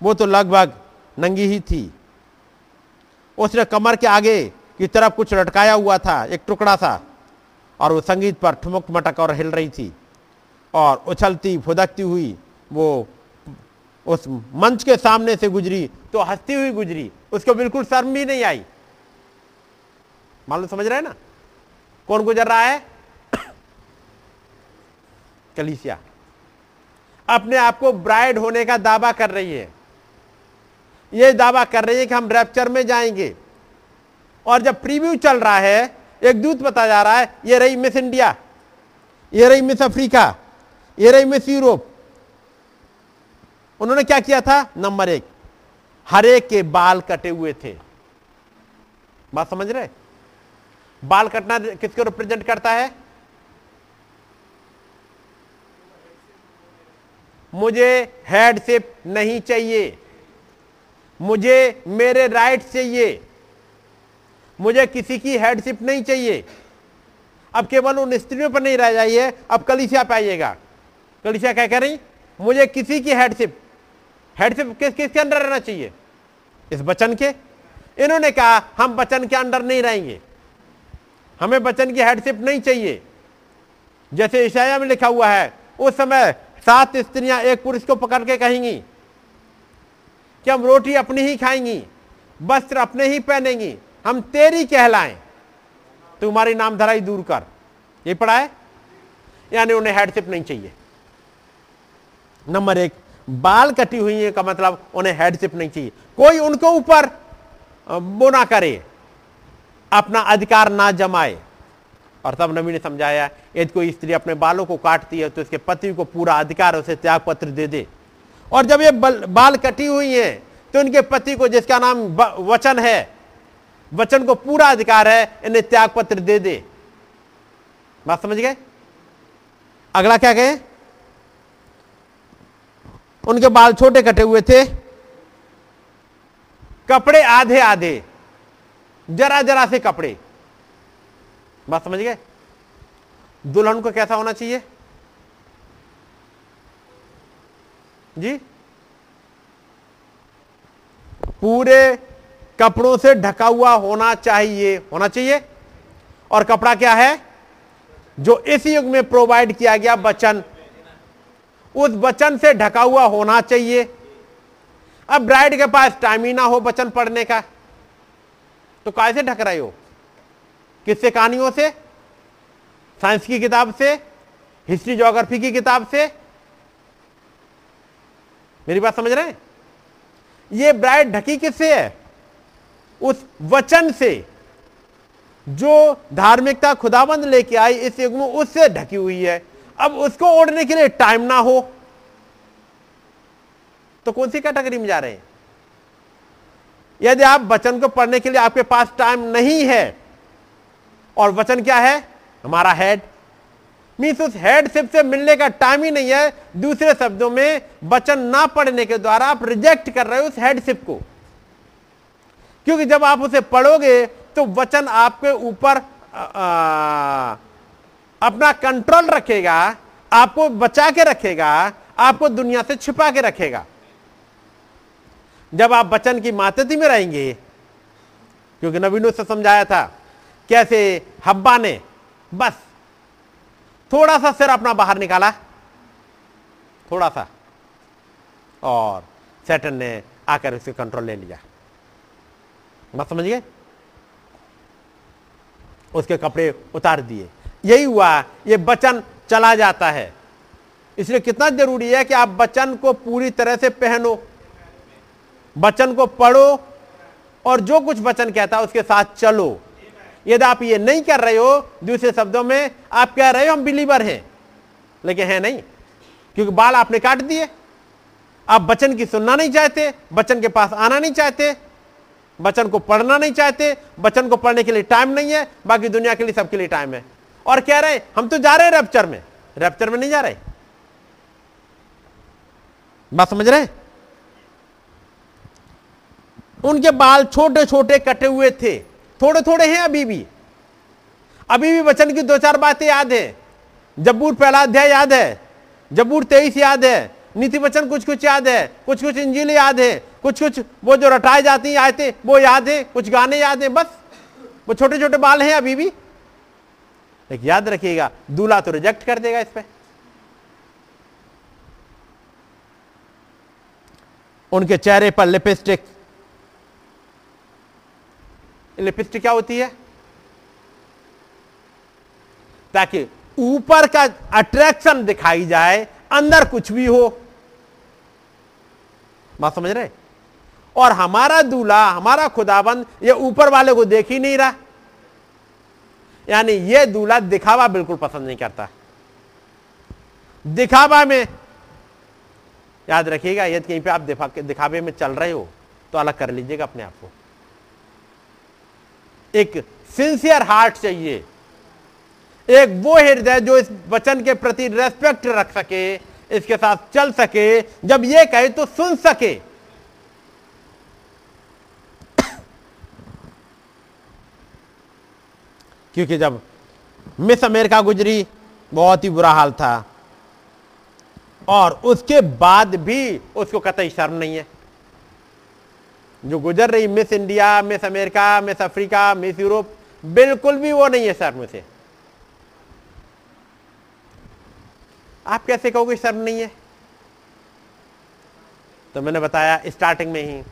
वो तो लगभग नंगी ही थी। उसने कमर के आगे की तरफ़ कुछ लटकाया हुआ था, एक टुकड़ा सा, और वो संगीत पर ठुमक मटक और हिल रही थी, और उछलती फुदकती हुई वो उस मंच के सामने से गुजरी तो हंसती हुई गुजरी। उसको बिल्कुल शर्म भी नहीं आई। मालूम समझ रहे ना? कौन गुजर रहा है? कलीसिया। अपने आप को ब्राइड होने का दावा कर रही है। ये दावा कर रही है कि हम रैप्चर में जाएँगे। और जब प्रीव्यू चल रहा है, एक दूत बता जा रहा है, ये रही मिस इंडिया ये रही मिस अफ्रीका ये रही मिस यूरोप उन्होंने क्या किया था? नंबर एक, हरे के बाल कटे हुए थे। बात समझ रहे? बाल कटना किसको रिप्रेजेंट करता है? मुझे हेडशिप नहीं चाहिए। मुझे मेरे राइट चाहिए। मुझे किसी की हेडशिप नहीं चाहिए। अब केवल उन स्त्रियों पर नहीं रह जाइए। अब कलिसिया पे आइएगा। कलिसिया क्या कह रही? मुझे किसी की हेडशिप हेडशिप किस, किसके अंडर रहना चाहिए? इस बचन के। इन्होंने कहा, हम बचन के अंडर नहीं रहेंगे। हमें बचन की हेडशिप नहीं चाहिए। जैसे ईशाया में लिखा हुआ है, उस समय सात स्त्रियाँ एक पुरुष को पकड़ के कहेंगी कि हम रोटी अपनी ही खाएँगी? वस्त्र अपने ही पहनेंगी? हम तेरी कहलाएँ। तुम्हारी नाम धराई दूर कर। ये पढ़ा है? यानी उन्हें हेडशिप नहीं चाहिए। नंबर एक, बाल कटी हुई है का मतलब उन्हें हेडशिप नहीं चाहिए। कोई उनको ऊपर वो ना करे। अपना अधिकार ना जमाए। और तब नबी ने समझाया, यदि कोई स्त्री अपने बालों को काटती है तो उसके पति को पूरा अधिकार उसे त्याग पत्र दे दे। और जब ये बल- कटी हुई है तो इनके पति को जिसका नाम वचन है, वचन को पूरा अधिकार है, इन्हें त्याग पत्र दे दे। बात समझ गए? अगला क्या कहे? उनके बाल छोटे कटे हुए थे, कपड़े आधे आधे जरा जरा से कपड़े। बात समझ गए? दुल्हन को कैसा होना चाहिए? जी? पूरे कपड़ों से ढका हुआ होना चाहिए। होना चाहिए? और कपड़ा क्या है? जो इस युग में प्रोवाइड किया गया वचन। उस वचन से ढका हुआ होना चाहिए। अब ब्राइड के पास टाइम ही ना हो वचन पढ़ने का। तो कैसे ढक रहे हो? किससे, कहानियों से? साइंस की किताब से? हिस्ट्री, ज्योग्राफी की किताब से? मेरी बात समझ रहे हैं? ये ब्राइड ढकी किससे है? उस वचन से। जो धार्मिकता खुदाबंद लेके आई इस युग में, उससे ढकी हुई है। अब उसको ओढ़ने के लिए टाइम ना हो। तो कौन सी कैटेगरी में जा रहे हैं? यदि आप वचन को पढ़ने के लिए आपके पास टाइम नहीं है, और वचन क्या है? हमारा हेड मीन्स उस हेडशिप से मिलने का टाइम ही नहीं है, दूसरे शब्दों में वचन ना पढ़ने के द्वारा आप रिजेक्ट कर रहे हो उस हेडशिप को। क्योंकि जब आप उसे पढ़ोगे तो वचन आपके ऊपर अपना कंट्रोल रखेगा, आपको बचा के रखेगा, आपको दुनिया से छिपा के रखेगा। जब आप बचन की मातती में रहेंगे, क्योंकि नबी ने समझाया था, कैसे हब्बा ने बस थोड़ा सा सिर अपना बाहर निकाला, थोड़ा सा, और सैटन ने आकर उसके कंट्रोल ले लिया। बात समझिए उसके कपड़े उतार दिए। यही हुआ, ये बचन चला जाता है। इसलिए कितना ज़रूरी है कि आप बचन को पूरी तरह से पहनो। बचन को पढ़ो और जो कुछ वचन कहता है उसके साथ चलो। यदि आप ये नहीं कर रहे हो, दूसरे शब्दों में आप कह रहे हो हम बिलीवर हैं। लेकिन है नहीं, क्योंकि बाल आपने काट दिए। आप बचन की सुनना नहीं चाहते बचन के पास आना नहीं चाहते बचन को पढ़ना नहीं चाहते बचन को पढ़ने के लिए टाइम नहीं है, बाकी दुनिया के लिए सबके लिए टाइम है। और कह रहे हैं, हम तो जा रहे हैं रेप्चर में। रेप्चर में नहीं जा रहे। बात समझ रहे उनके बाल छोटे छोटे कटे हुए थे। थोड़े थोड़े हैं अभी भी। अभी भी वचन की दो चार बातें याद है। जबूर पहला अध्याय याद है। जबूर तेईस याद है। नीति वचन कुछ कुछ याद है। कुछ कुछ इंजील याद है। कुछ कुछ वो जो रटाए जाती हैं आयते, वो याद है। कुछ गाने याद है, बस। वो छोटे छोटे बाल हैं अभी भी। लेकिन याद रखिएगा, दूल्हा तो रिजेक्ट कर देगा इस पर उनके चेहरे पर लिपस्टिक लिपस्टिक क्या होती है? ताकि ऊपर का अट्रैक्शन दिखाई जाए, अंदर कुछ भी हो। बात समझ रहे? और हमारा दूल्हा, हमारा खुदाबंद, ये ऊपर वाले को देख ही नहीं रहा। यानी ये दूल्हा दिखावा बिल्कुल पसंद नहीं करता। दिखावा में, याद रखिएगा यदि कहीं पे आप दिखावे में चल रहे हो तो अलग कर लीजिएगा अपने आप को। एक सिंसियर हार्ट चाहिए। एक वो हृदय जो इस वचन के प्रति रेस्पेक्ट रख सके, इसके साथ चल सके, जब ये कहे तो सुन सके। क्योंकि जब मिस अमेरिका गुजरी, बहुत ही बुरा हाल था। और उसके बाद भी उसको कतई शर्म नहीं है। जो गुजर रही miss India, miss America, miss Africa, miss Europe, बिल्कुल भी वो नहीं है सर मुझे। आप कैसे कहोगे शर्म नहीं है? तो मैंने बताया स्टार्टिंग में ही।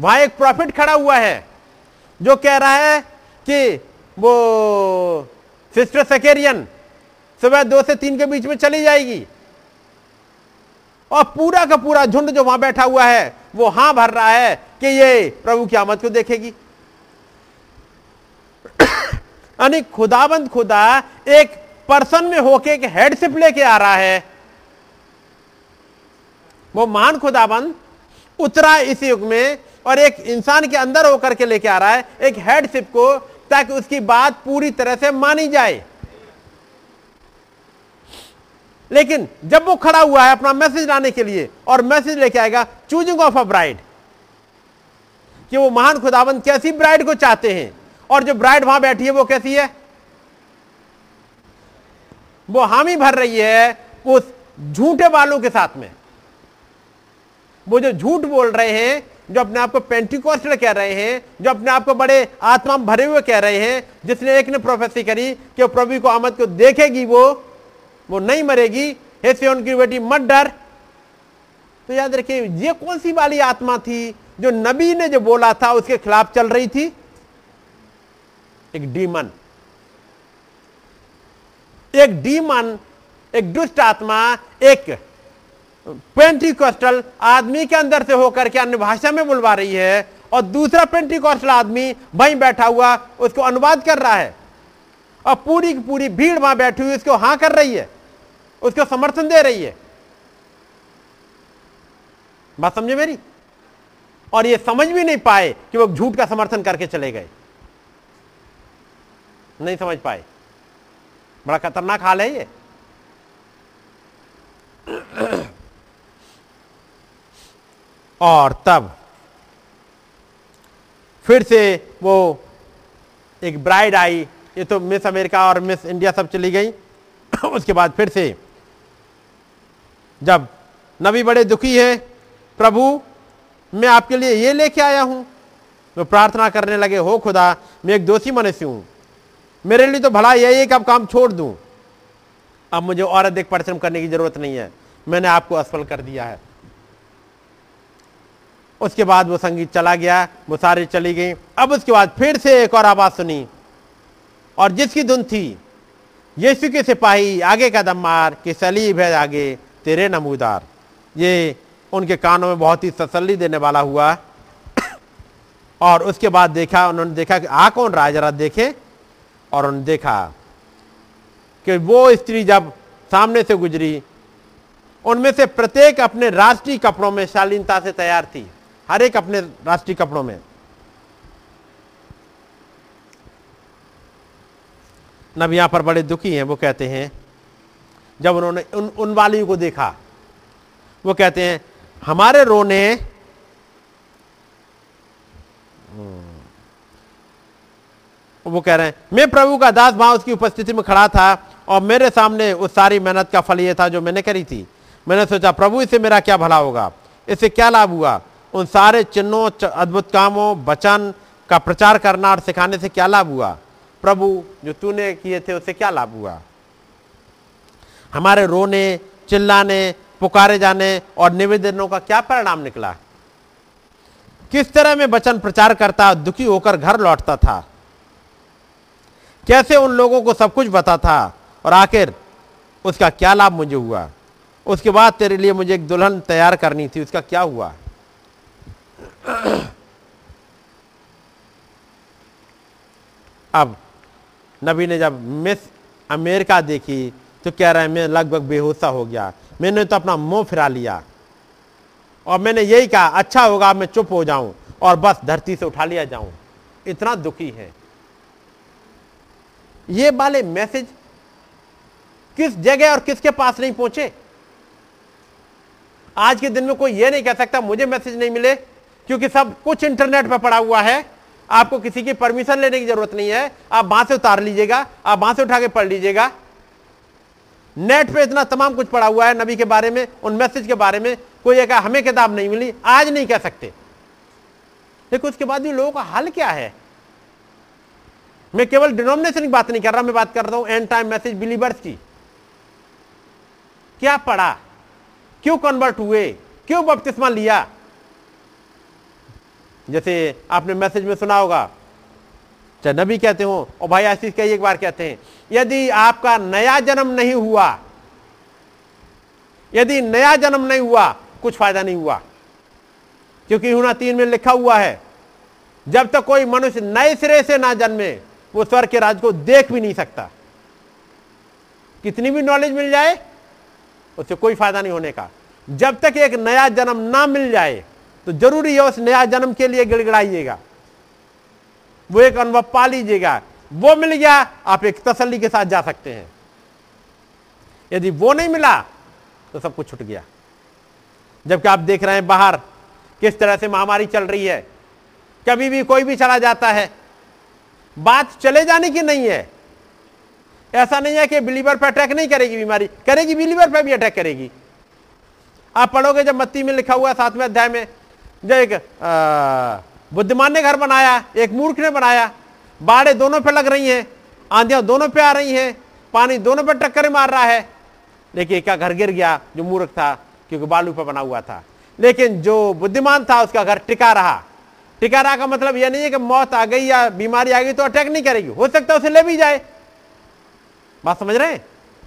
वहाँ एक प्रॉफिट खड़ा हुआ है, जो कह रहा है कि वो सिस्टर सेकेरियन सुबह दो से तीन के बीच में चली जाएगी। और पूरा का पूरा झुंड जो वहाँ बैठा हुआ है, वो हाँ भर रहा है कि ये प्रभु की आमद को देखेगी। यानी खुदाबंद खुदा एक पर्सन में होके एक हेडशिप लेके आ रहा है। वो महान खुदाबंद उतरा इस युग में और एक इंसान के अंदर होकर के लेके आ रहा है, एक हेडशिप को, ताकि उसकी बात पूरी तरह से मानी जाए। लेकिन जब वो खड़ा हुआ है अपना मैसेज लाने के लिए और मैसेज लेके आएगा चूजिंग ऑफ़ अ ब्राइड कि वो महान खुदाबंद कैसी ब्राइड को चाहते हैं और जो ब्राइड वहाँ बैठी है वो कैसी है? वो हामी भर रही है उस झूठे वालों के साथ में। वो जो झूठ बोल रहे हैं, जो अपने आप को पेंटिकोस्टल कह रहे हैं, जो अपने आप को बड़े आत्मा भरे हुए कह रहे हैं, जिसने एक ने प्रोफेसी करी कि प्रभु को आमद को देखेगी वो वो नहीं मरेगी। हे सियोन की बेटी मत डर। तो याद रखिए, ये कौन सी वाली आत्मा थी जो नबी ने जो बोला था, उसके खिलाफ चल रही थी? एक डीमन। एक डीमन, एक दुष्ट आत्मा, एक पेंटिकॉस्टल आदमी के अंदर से होकर के अन्य भाषा में बुलवा रही है और दूसरा पेंटिकॉस्टल आदमी वहीं बैठा हुआ, उसको अनुवाद कर रहा है और पूरी की पूरी भीड़ वहाँ बैठी हुई, उसको हाँ कर रही है। उसको समर्थन दे रही है बात समझे मेरी और ये समझ भी नहीं पाए कि वो झूठ का समर्थन करके चले गए नहीं समझ पाए बड़ा खतरनाक हाल है ये और तब फिर से वो एक ब्राइड आई ये तो मिस अमेरिका और मिस इंडिया सब चली गई उसके बाद फिर से जब नबी बड़े दुखी है, प्रभु, मैं आपके लिए ये लेके आया हूँ। वो प्रार्थना करने लगे, हो खुदा, मैं एक दोषी मनुष्य हूँ। मेरे लिए तो भला यही है कि अब काम छोड़ दूँ। अब मुझे और अधिक परिश्रम करने की ज़रूरत नहीं है। मैंने आपको असफल कर दिया है। उसके बाद वो संगीत चला गया, वो सारे चली गई। अब उसके बाद फिर से एक और आवाज़ सुनी, और जिसकी धुन थी, यीशु के सिपाही, आगे कदम मार, कि सलीब है आगे। तेरे नमूदार ये उनके कानों में बहुत ही तसल्ली देने वाला हुआ। और उसके बाद देखा, उन्होंने देखा कि आ कौन रहा जरा देखे। और उन्होंने देखा कि वो स्त्री जब सामने से गुजरी, उनमें से प्रत्येक अपने राष्ट्रीय कपड़ों में शालीनता से तैयार थी, हर एक अपने राष्ट्रीय कपड़ों में। नब यहाँ पर बड़े दुखी हैं, वो कहते हैं जब उन्होंने उन उन वाली को देखा, वो कहते हैं, हमारे रोने वो कह रहे हैं, मैं प्रभु का दास वहाँ उसकी उपस्थिति में खड़ा था और मेरे सामने उस सारी मेहनत का फल ये था जो मैंने करी थी। मैंने सोचा, प्रभु, इससे मेरा क्या भला होगा? इससे क्या लाभ हुआ? उन सारे चिन्हों अद्भुत कामों, वचन का प्रचार करना और सिखाने से क्या लाभ हुआ? प्रभु, जो तूने किए थे, उससे क्या लाभ हुआ? हमारे रोने, चिल्लाने, पुकारे जाने और निवेदनों का क्या परिणाम निकला? किस तरह में वचन प्रचार करता, दुखी होकर घर लौटता था? कैसे उन लोगों को सब कुछ बता था? और आखिर उसका क्या लाभ मुझे हुआ? उसके बाद तेरे लिए मुझे एक दुल्हन तैयार करनी थी, उसका क्या हुआ? अब नबी ने जब मिस अमेरिका देखी तो कह रहा है, मैं लगभग बेहोशा हो गया। मैंने तो अपना मुँह फिरा लिया। और मैंने यही कहा अच्छा होगा, मैं चुप हो जाऊँ और बस धरती से उठा लिया जाऊँ। इतना दुखी है। ये वाले मैसेज किस जगह और किसके पास नहीं पहुँचे? आज के दिन में कोई ये नहीं कह सकता, मुझे मैसेज नहीं मिले, क्योंकि सब कुछ इंटरनेट पर पड़ा हुआ है। आपको किसी की परमिशन लेने की ज़रूरत नहीं है। आप वहाँ से उतार लीजिएगा, आप वहाँ से उठा के पढ़ लीजिएगा। नेट पे इतना तमाम कुछ पड़ा हुआ है नबी के बारे में, उन मैसेज के बारे में, कोई एक हमें किताब नहीं मिली, आज नहीं कह सकते। लेकिन उसके बाद भी लोगों का हल क्या है? मैं केवल डिनोमिनेशन की बात नहीं कर रहा, मैं बात कर रहा हूँ एंड टाइम मैसेज बिलीवर्स की। क्या पढ़ा? क्यों कन्वर्ट हुए? क्यों बपतिस्मा लिया? जैसे आपने मैसेज में सुना होगा, चाहे नबी कहते हो, और भाई आशीष कई एक बार कहते हैं यदि आपका नया जन्म नहीं हुआ, यदि नया जन्म नहीं हुआ, कुछ फ़ायदा नहीं हुआ। क्योंकि हुना तीन में लिखा हुआ है, जब तक कोई मनुष्य नए सिरे से ना जन्मे, वो स्वर्ग के राज को देख भी नहीं सकता। कितनी भी नॉलेज मिल जाए, उससे कोई फ़ायदा नहीं होने का। जब तक एक नया जन्म ना मिल जाए तो ज़रूरी है उस नया जन्म के लिए गिड़गिड़ाइएगा। वो एक अनुभव पा लीजिएगा वो मिल गया, आप एक तसल्ली के साथ जा सकते हैं। यदि वो नहीं मिला तो सब कुछ छुट गया। जबकि आप देख रहे हैं बाहर, किस तरह से महामारी चल रही है। कभी भी कोई भी चला जाता है। बात चले जाने की नहीं है। ऐसा नहीं है कि बिलीवर पर अटैक नहीं करेगी बीमारी। करेगी, बिलीवर पर भी अटैक करेगी। आप पढ़ोगे जब मत्ती में लिखा हुआ सातवें अध्याय में, जो एक बुद्धिमान ने घर बनाया, एक मूर्ख ने बनाया बाढ़े दोनों पे लग रही हैं आंधियाँ दोनों पे आ रही हैं पानी दोनों पे टक्कर मार रहा है। लेकिन एक घर गिर गया जो मूर्ख था क्योंकि बालू पर बना हुआ था। लेकिन जो बुद्धिमान था उसका घर टिका रहा। टिका रहा का मतलब यह नहीं है कि मौत आ गई या बीमारी आ गई तो अटैक नहीं करेगी। हो सकता है उसे ले भी जाए। बात समझ रहे हैं?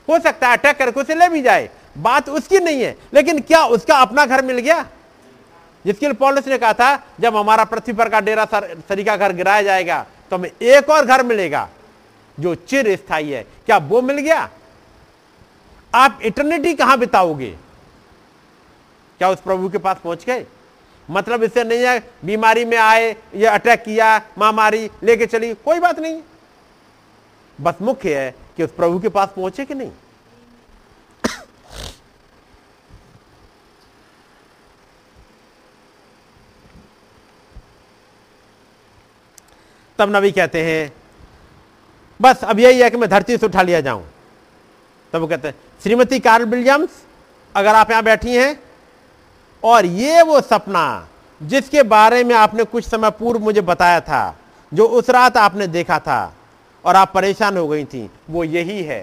हो सकता है अटैक करके उसे ले भी जाए। बात उसकी नहीं है लेकिन क्या उसका अपना घर मिल गया? जिसके लिए पॉलिस ने कहा था जब हमारा पृथ्वी पर का डेरा सर, सरी का घर गिराया जाएगा तो हमें एक और घर मिलेगा जो चिर स्थायी है। क्या वो मिल गया? आप इटर्निटी कहाँ बिताओगे? क्या उस प्रभु के पास पहुँच गए? मतलब इससे नहीं है, बीमारी में आए, या अटैक किया महामारी लेके चली, कोई बात नहीं। बस मुख्य है कि उस प्रभु के पास पहुँचे कि नहीं? तब नबी कहते हैं, बस अब यही है कि मैं धरती से उठा लिया जाऊँ। तब वो कहते हैं, श्रीमती कार्ल विलियम्स, अगर आप यहाँ बैठी हैं, और ये वो सपना जिसके बारे में आपने कुछ समय पूर्व मुझे बताया था, जो उस रात आपने देखा था, और आप परेशान हो गई थी, वो यही है।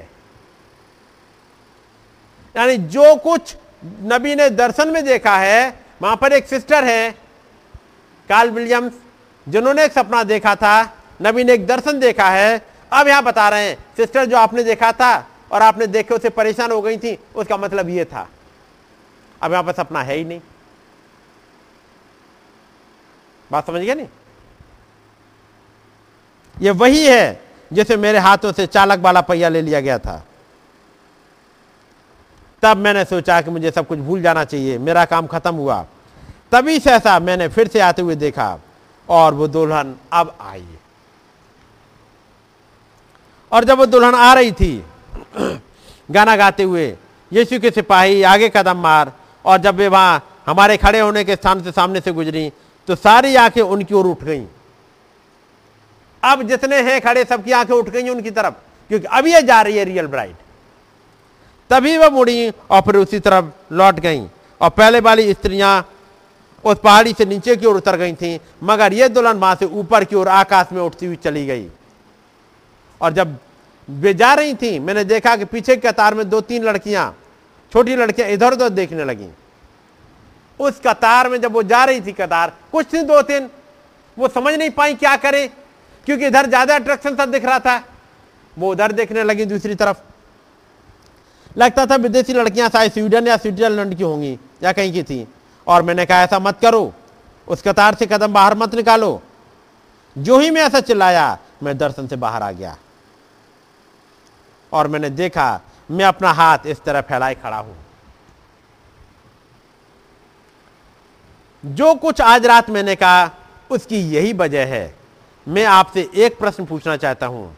यानी जो कुछ नबी ने दर्शन में देखा है, वहाँ पर एक सिस्टर है, कार्ल विलियम्स जिन्होंने एक सपना देखा था नबी ने एक दर्शन देखा है। अब यहाँ बता रहे हैं, सिस्टर जो आपने देखा था और आपने देखे उसे परेशान हो गई थी, उसका मतलब यह था। अब यहाँ पर सपना है ही नहीं। बात समझ गया नहीं? ये वही है जिसे मेरे हाथों से चालक वाला पहिया ले लिया गया था। तब मैंने सोचा कि मुझे सब कुछ भूल जाना चाहिए, मेरा काम खत्म हुआ। तभी से ऐसा मैंने फिर से आते हुए देखा। और वो दुल्हन अब आई। और जब वो दुल्हन आ रही थी, गाना गाते हुए, यीशु के सिपाही आगे कदम मार और जब वे वहाँ हमारे खड़े होने के स्थान से सामने से गुजरी तो सारी आँखें उनकी ओर उठ गईं। अब जितने हैं खड़े, सबकी आँखें उठ गई उनकी तरफ़, क्योंकि अब ये जा रही है रियल ब्राइड। तभी वह मुड़ी और फिर उसी तरफ़ लौट गईं और पहले वाली स्त्रियाँ उस पहाड़ी से नीचे की ओर उतर गई थी, मगर यह दुल्हन वहाँ से ऊपर की ओर आकाश में उठती हुई चली गई। और जब वे जा रही थी, मैंने देखा कि पीछे कतार में दो तीन लड़कियाँ, छोटी लड़कियाँ इधर उधर देखने लगी। उस कतार में जब वो जा रही थी कतार, कुछ थी दो तीन, वो समझ नहीं पाई क्या करे, क्योंकि इधर ज़्यादा अट्रैक्शन सा दिख रहा था। वो उधर देखने लगी दूसरी तरफ़। लगता था विदेशी लड़कियाँ शायद स्वीडन या स्विट्जरलैंड की होंगी या कहीं की थी। और मैंने कहा, ऐसा मत करो। उस कतार से कदम बाहर मत निकालो। जो ही मैं ऐसा चिल्लाया, मैं दर्शन से बाहर आ गया। और मैंने देखा, मैं अपना हाथ इस तरह फैलाए खड़ा हूँ। जो कुछ आज रात मैंने कहा, उसकी यही वजह है। मैं आपसे एक प्रश्न पूछना चाहता हूँ।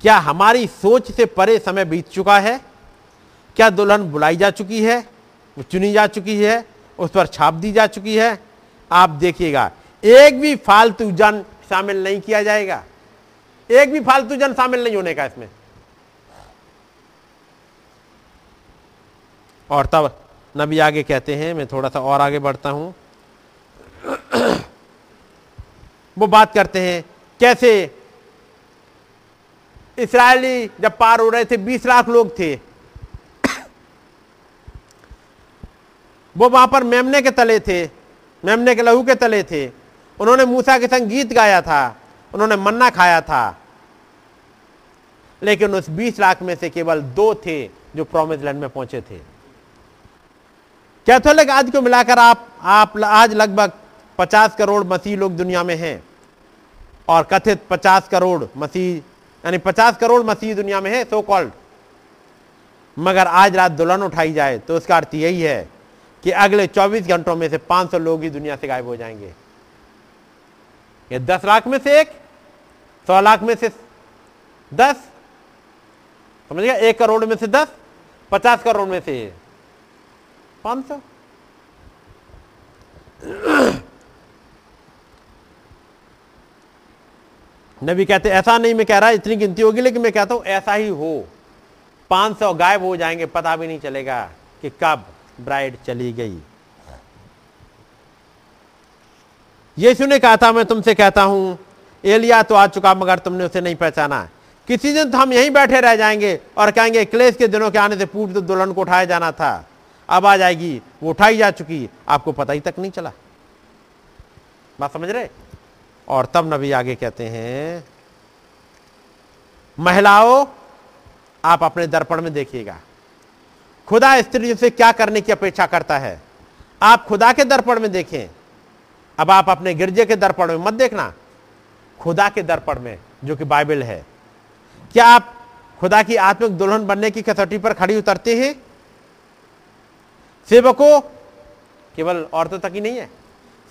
क्या हमारी सोच से परे समय बीत चुका है? क्या दुल्हन बुलाई जा चुकी है? वो चुनी जा चुकी है? उस पर छाप दी जा चुकी है। आप देखिएगा, एक भी फालतू जन शामिल नहीं किया जाएगा। एक भी फालतू जन शामिल नहीं होने का इसमें। और तब नबी आगे कहते हैं, मैं थोड़ा सा और आगे बढ़ता हूँ। वो बात करते हैं, कैसे इसराइली जब पार हो रहे थे, बीस लाख लोग थे। वो वहाँ पर मेमने के तले थे, मेमने के लहू के तले थे। उन्होंने मूसा के संग गीत गाया था, उन्होंने मन्ना खाया था। लेकिन उस बीस लाख में से केवल दो थे जो प्रोमिस लैंड में पहुँचे थे। कैथोलिक आज को मिलाकर आप आप आज लगभग पचास करोड़ मसीह लोग दुनिया में हैं। और कथित पचास करोड़ मसीह, यानी पचास करोड़ मसीह दुनिया में है सो कॉल्ड मगर आज रात दुल्हन उठाई जाए तो उसका अर्थ यही है कि अगले 24 घंटों में से 500 लोग ही दुनिया से गायब हो जाएँगे। ये 10 लाख में से एक, सौ लाख में से 10 समझ गया एक करोड़ में से 10 50 करोड़ में से 500 नबी कहते, ऐसा नहीं मैं कह रहा, इतनी गिनती होगी, लेकिन मैं कहता हूँ, ऐसा ही हो। 500 गायब हो जाएँगे, पता भी नहीं चलेगा कि कब। ब्राइड चली गई। यीशु ने कहा था, मैं तुमसे कहता हूँ, एलिया तो आ चुका, मगर तुमने उसे नहीं पहचाना। किसी दिन तो हम यहीं बैठे रह जाएँगे और कहेंगे, क्लेश के दिनों के आने से पूर्व तो दुल्हन को उठाया जाना था। अब आ जाएगी, वो उठाई जा चुकी, आपको पता ही तक नहीं चला। बात समझ रहे? और तब नबी आगे कहते हैं, महिलाओं, आप अपने दर्पण में देखिएगा। खुदा स्त्री से क्या करने की अपेक्षा करता है? आप खुदा के दर्पण में देखें। अब आप अपने गिरजे के दर्पण में मत देखना। खुदा के दर्पण में, जो कि बाइबल है। क्या आप खुदा की आत्मिक दुल्हन बनने की कसौटी पर खड़ी उतरते हैं? सेवकों, केवल औरतों तक ही नहीं है।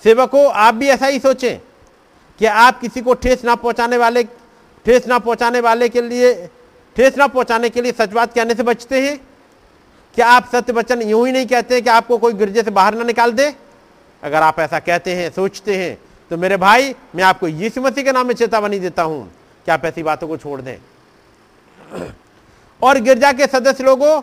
सेवकों, आप भी ऐसा ही सोचें कि आप किसी को ठेस ना पहुँचाने वाले ठेस ना पहुँचाने वाले के लिए ठेस ना पहुँचाने के लिए सच बात कहने से बचते हैं? क्या आप सत्य वचन यूँ ही नहीं कहते हैं कि आपको कोई गिरजे से बाहर ना निकाल दे? अगर आप ऐसा कहते हैं, सोचते हैं तो मेरे भाई, मैं आपको यीशु मसीह के नाम में चेतावनी देता हूँ। कि आप ऐसी बातों को छोड़ दें? और गिरजा के सदस्य लोगों,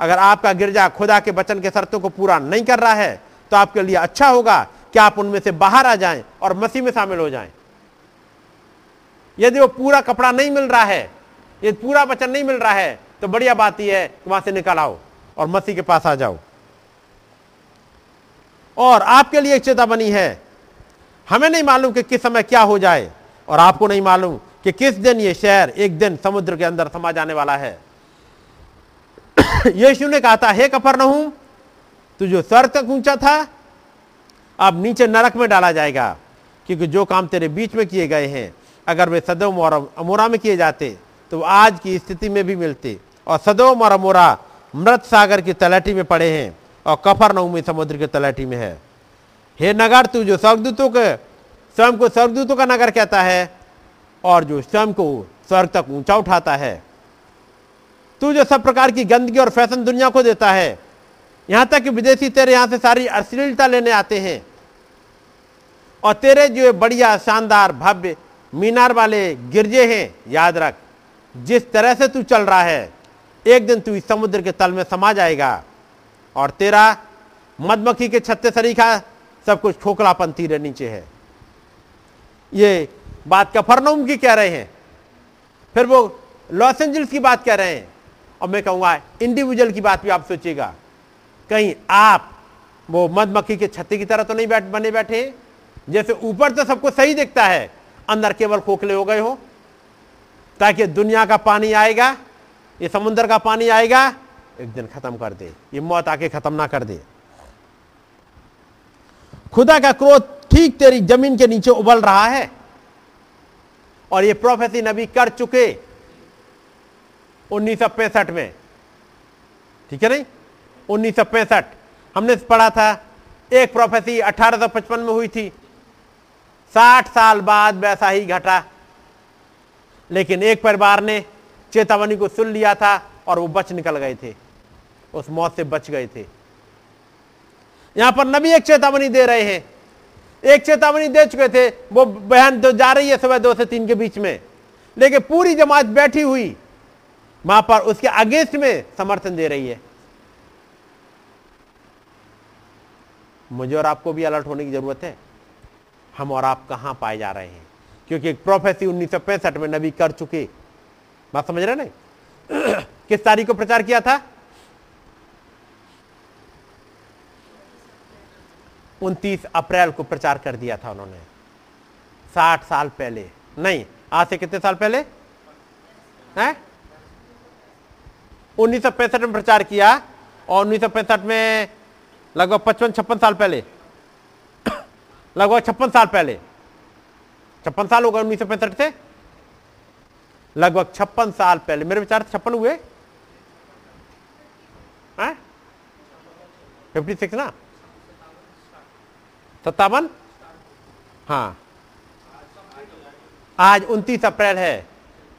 अगर आपका गिरजा खुदा के वचन के शर्तों को पूरा नहीं कर रहा है तो आपके लिए अच्छा होगा कि आप उनमें से बाहर आ जाएँ और मसीह में शामिल हो जाएँ। यदि वो पूरा कपड़ा नहीं मिल रहा है, यदि पूरा वचन नहीं मिल रहा है तो बढ़िया बात यह है कि वहाँ से निकल आओ। और मसीह के पास आ जाओ। और आपके लिए एक चेतावनी है। हमें नहीं मालूम कि किस समय क्या हो जाए और आपको नहीं मालूम कि किस दिन ये शहर एक दिन समुद्र के अंदर समा जाने वाला है। यीशु ने कहा था, हे कफर तू जो स्वर्ग तक ऊँचा था। अब नीचे नरक में डाला जाएगा, क्योंकि जो काम तेरे बीच में किए गए हैं, अगर वे सदोम और अमोरा में किए जाते तो आज की स्थिति में भी मिलते। और सदोम और अमोरा मृत सागर की तलहटी में पड़े हैं और कफर नौमी समुद्र की तलहटी में है। हे नगर, तू जो स्वर्गदूतों के, स्वयं को स्वर्गदूतों का नगर कहता है और जो स्वयं को स्वर्ग तक ऊँचा उठाता है, तू जो सब प्रकार की गंदगी और फ़ैशन दुनिया को देता है, यहाँ तक कि विदेशी तेरे यहाँ से सारी अश्लीलता लेने आते हैं और तेरे जो बढ़िया, शानदार, भव्य, मीनार वाले गिरजे हैं, याद रख, जिस तरह से तू चल रहा है एक दिन तू इस समुद्र के तल में समा जाएगा और तेरा मधुमक्खी के छत्ते सरीखा सब कुछ खोखलापन तीरे नीचे है। ये बात कफरनऊम की कह रहे हैं। फिर वो लॉस एंजल्स की बात कह रहे हैं। और मैं कहूँगा, इंडिविजुअल की बात भी आप सोचिएगा। कहीं आप वो मधुमक्खी के छत्ते की तरह तो नहीं बैठ, बने बैठे जैसे ऊपर तो सबको सही दिखता है, अंदर केवल खोखले हो गए हो, ताकि दुनिया का पानी आएगा ये समुद्र का पानी आएगा, एक दिन खत्म कर दे, ये मौत आके खत्म ना कर दे। खुदा का क्रोध ठीक तेरी ज़मीन के नीचे उबल रहा है, और ये प्रोफेसी नबी कर चुके उन्नीस सौ पैंसठ में। ठीक है नहीं? उन्नीस सौ पैंसठ। हमने पढ़ा था, एक प्रोफेसी 1855 में हुई थी। 60 साल बाद वैसा ही घटा, लेकिन एक परिवार ने चेतावनी को सुन लिया था और वो बच निकल गए थे। उस मौत से बच गए थे। यहाँ पर नबी एक चेतावनी दे रहे हैं। एक चेतावनी दे चुके थे, वो बहन जो जा रही है सुबह दो से तीन के बीच में। लेकिन पूरी जमात बैठी हुई, वहाँ पर उसके अगेंस्ट में समर्थन दे रही है। मुझे और आपको भी अलर्ट होने की ज़रूरत है। हम और आप कहाँ पाए जा रहे हैं? क्योंकि एक प्रोफेसी उन्नीस सौ पैंसठ में नबी कर चुके। बात समझ रहे नहीं? किस तारीख को प्रचार किया था? उनतीस अप्रैल को प्रचार कर दिया था उन्होंने। साठ साल पहले। नहीं, आज से कितने साल पहले? हैं? उन्नीस में प्रचार किया और उन्नीस सौ पैंसठ में लगभग पचपन, छप्पन साल पहले। लगभग छप्पन साल पहले। छप्पन साल होगा उन्नीस सौ पैंसठ से। लगभग छप्पन साल पहले। मेरे विचार से छप्पन हुए। फिफ्टी सिक्स ना? सत्तावन? हाँ। आज उनतीस अप्रैल है।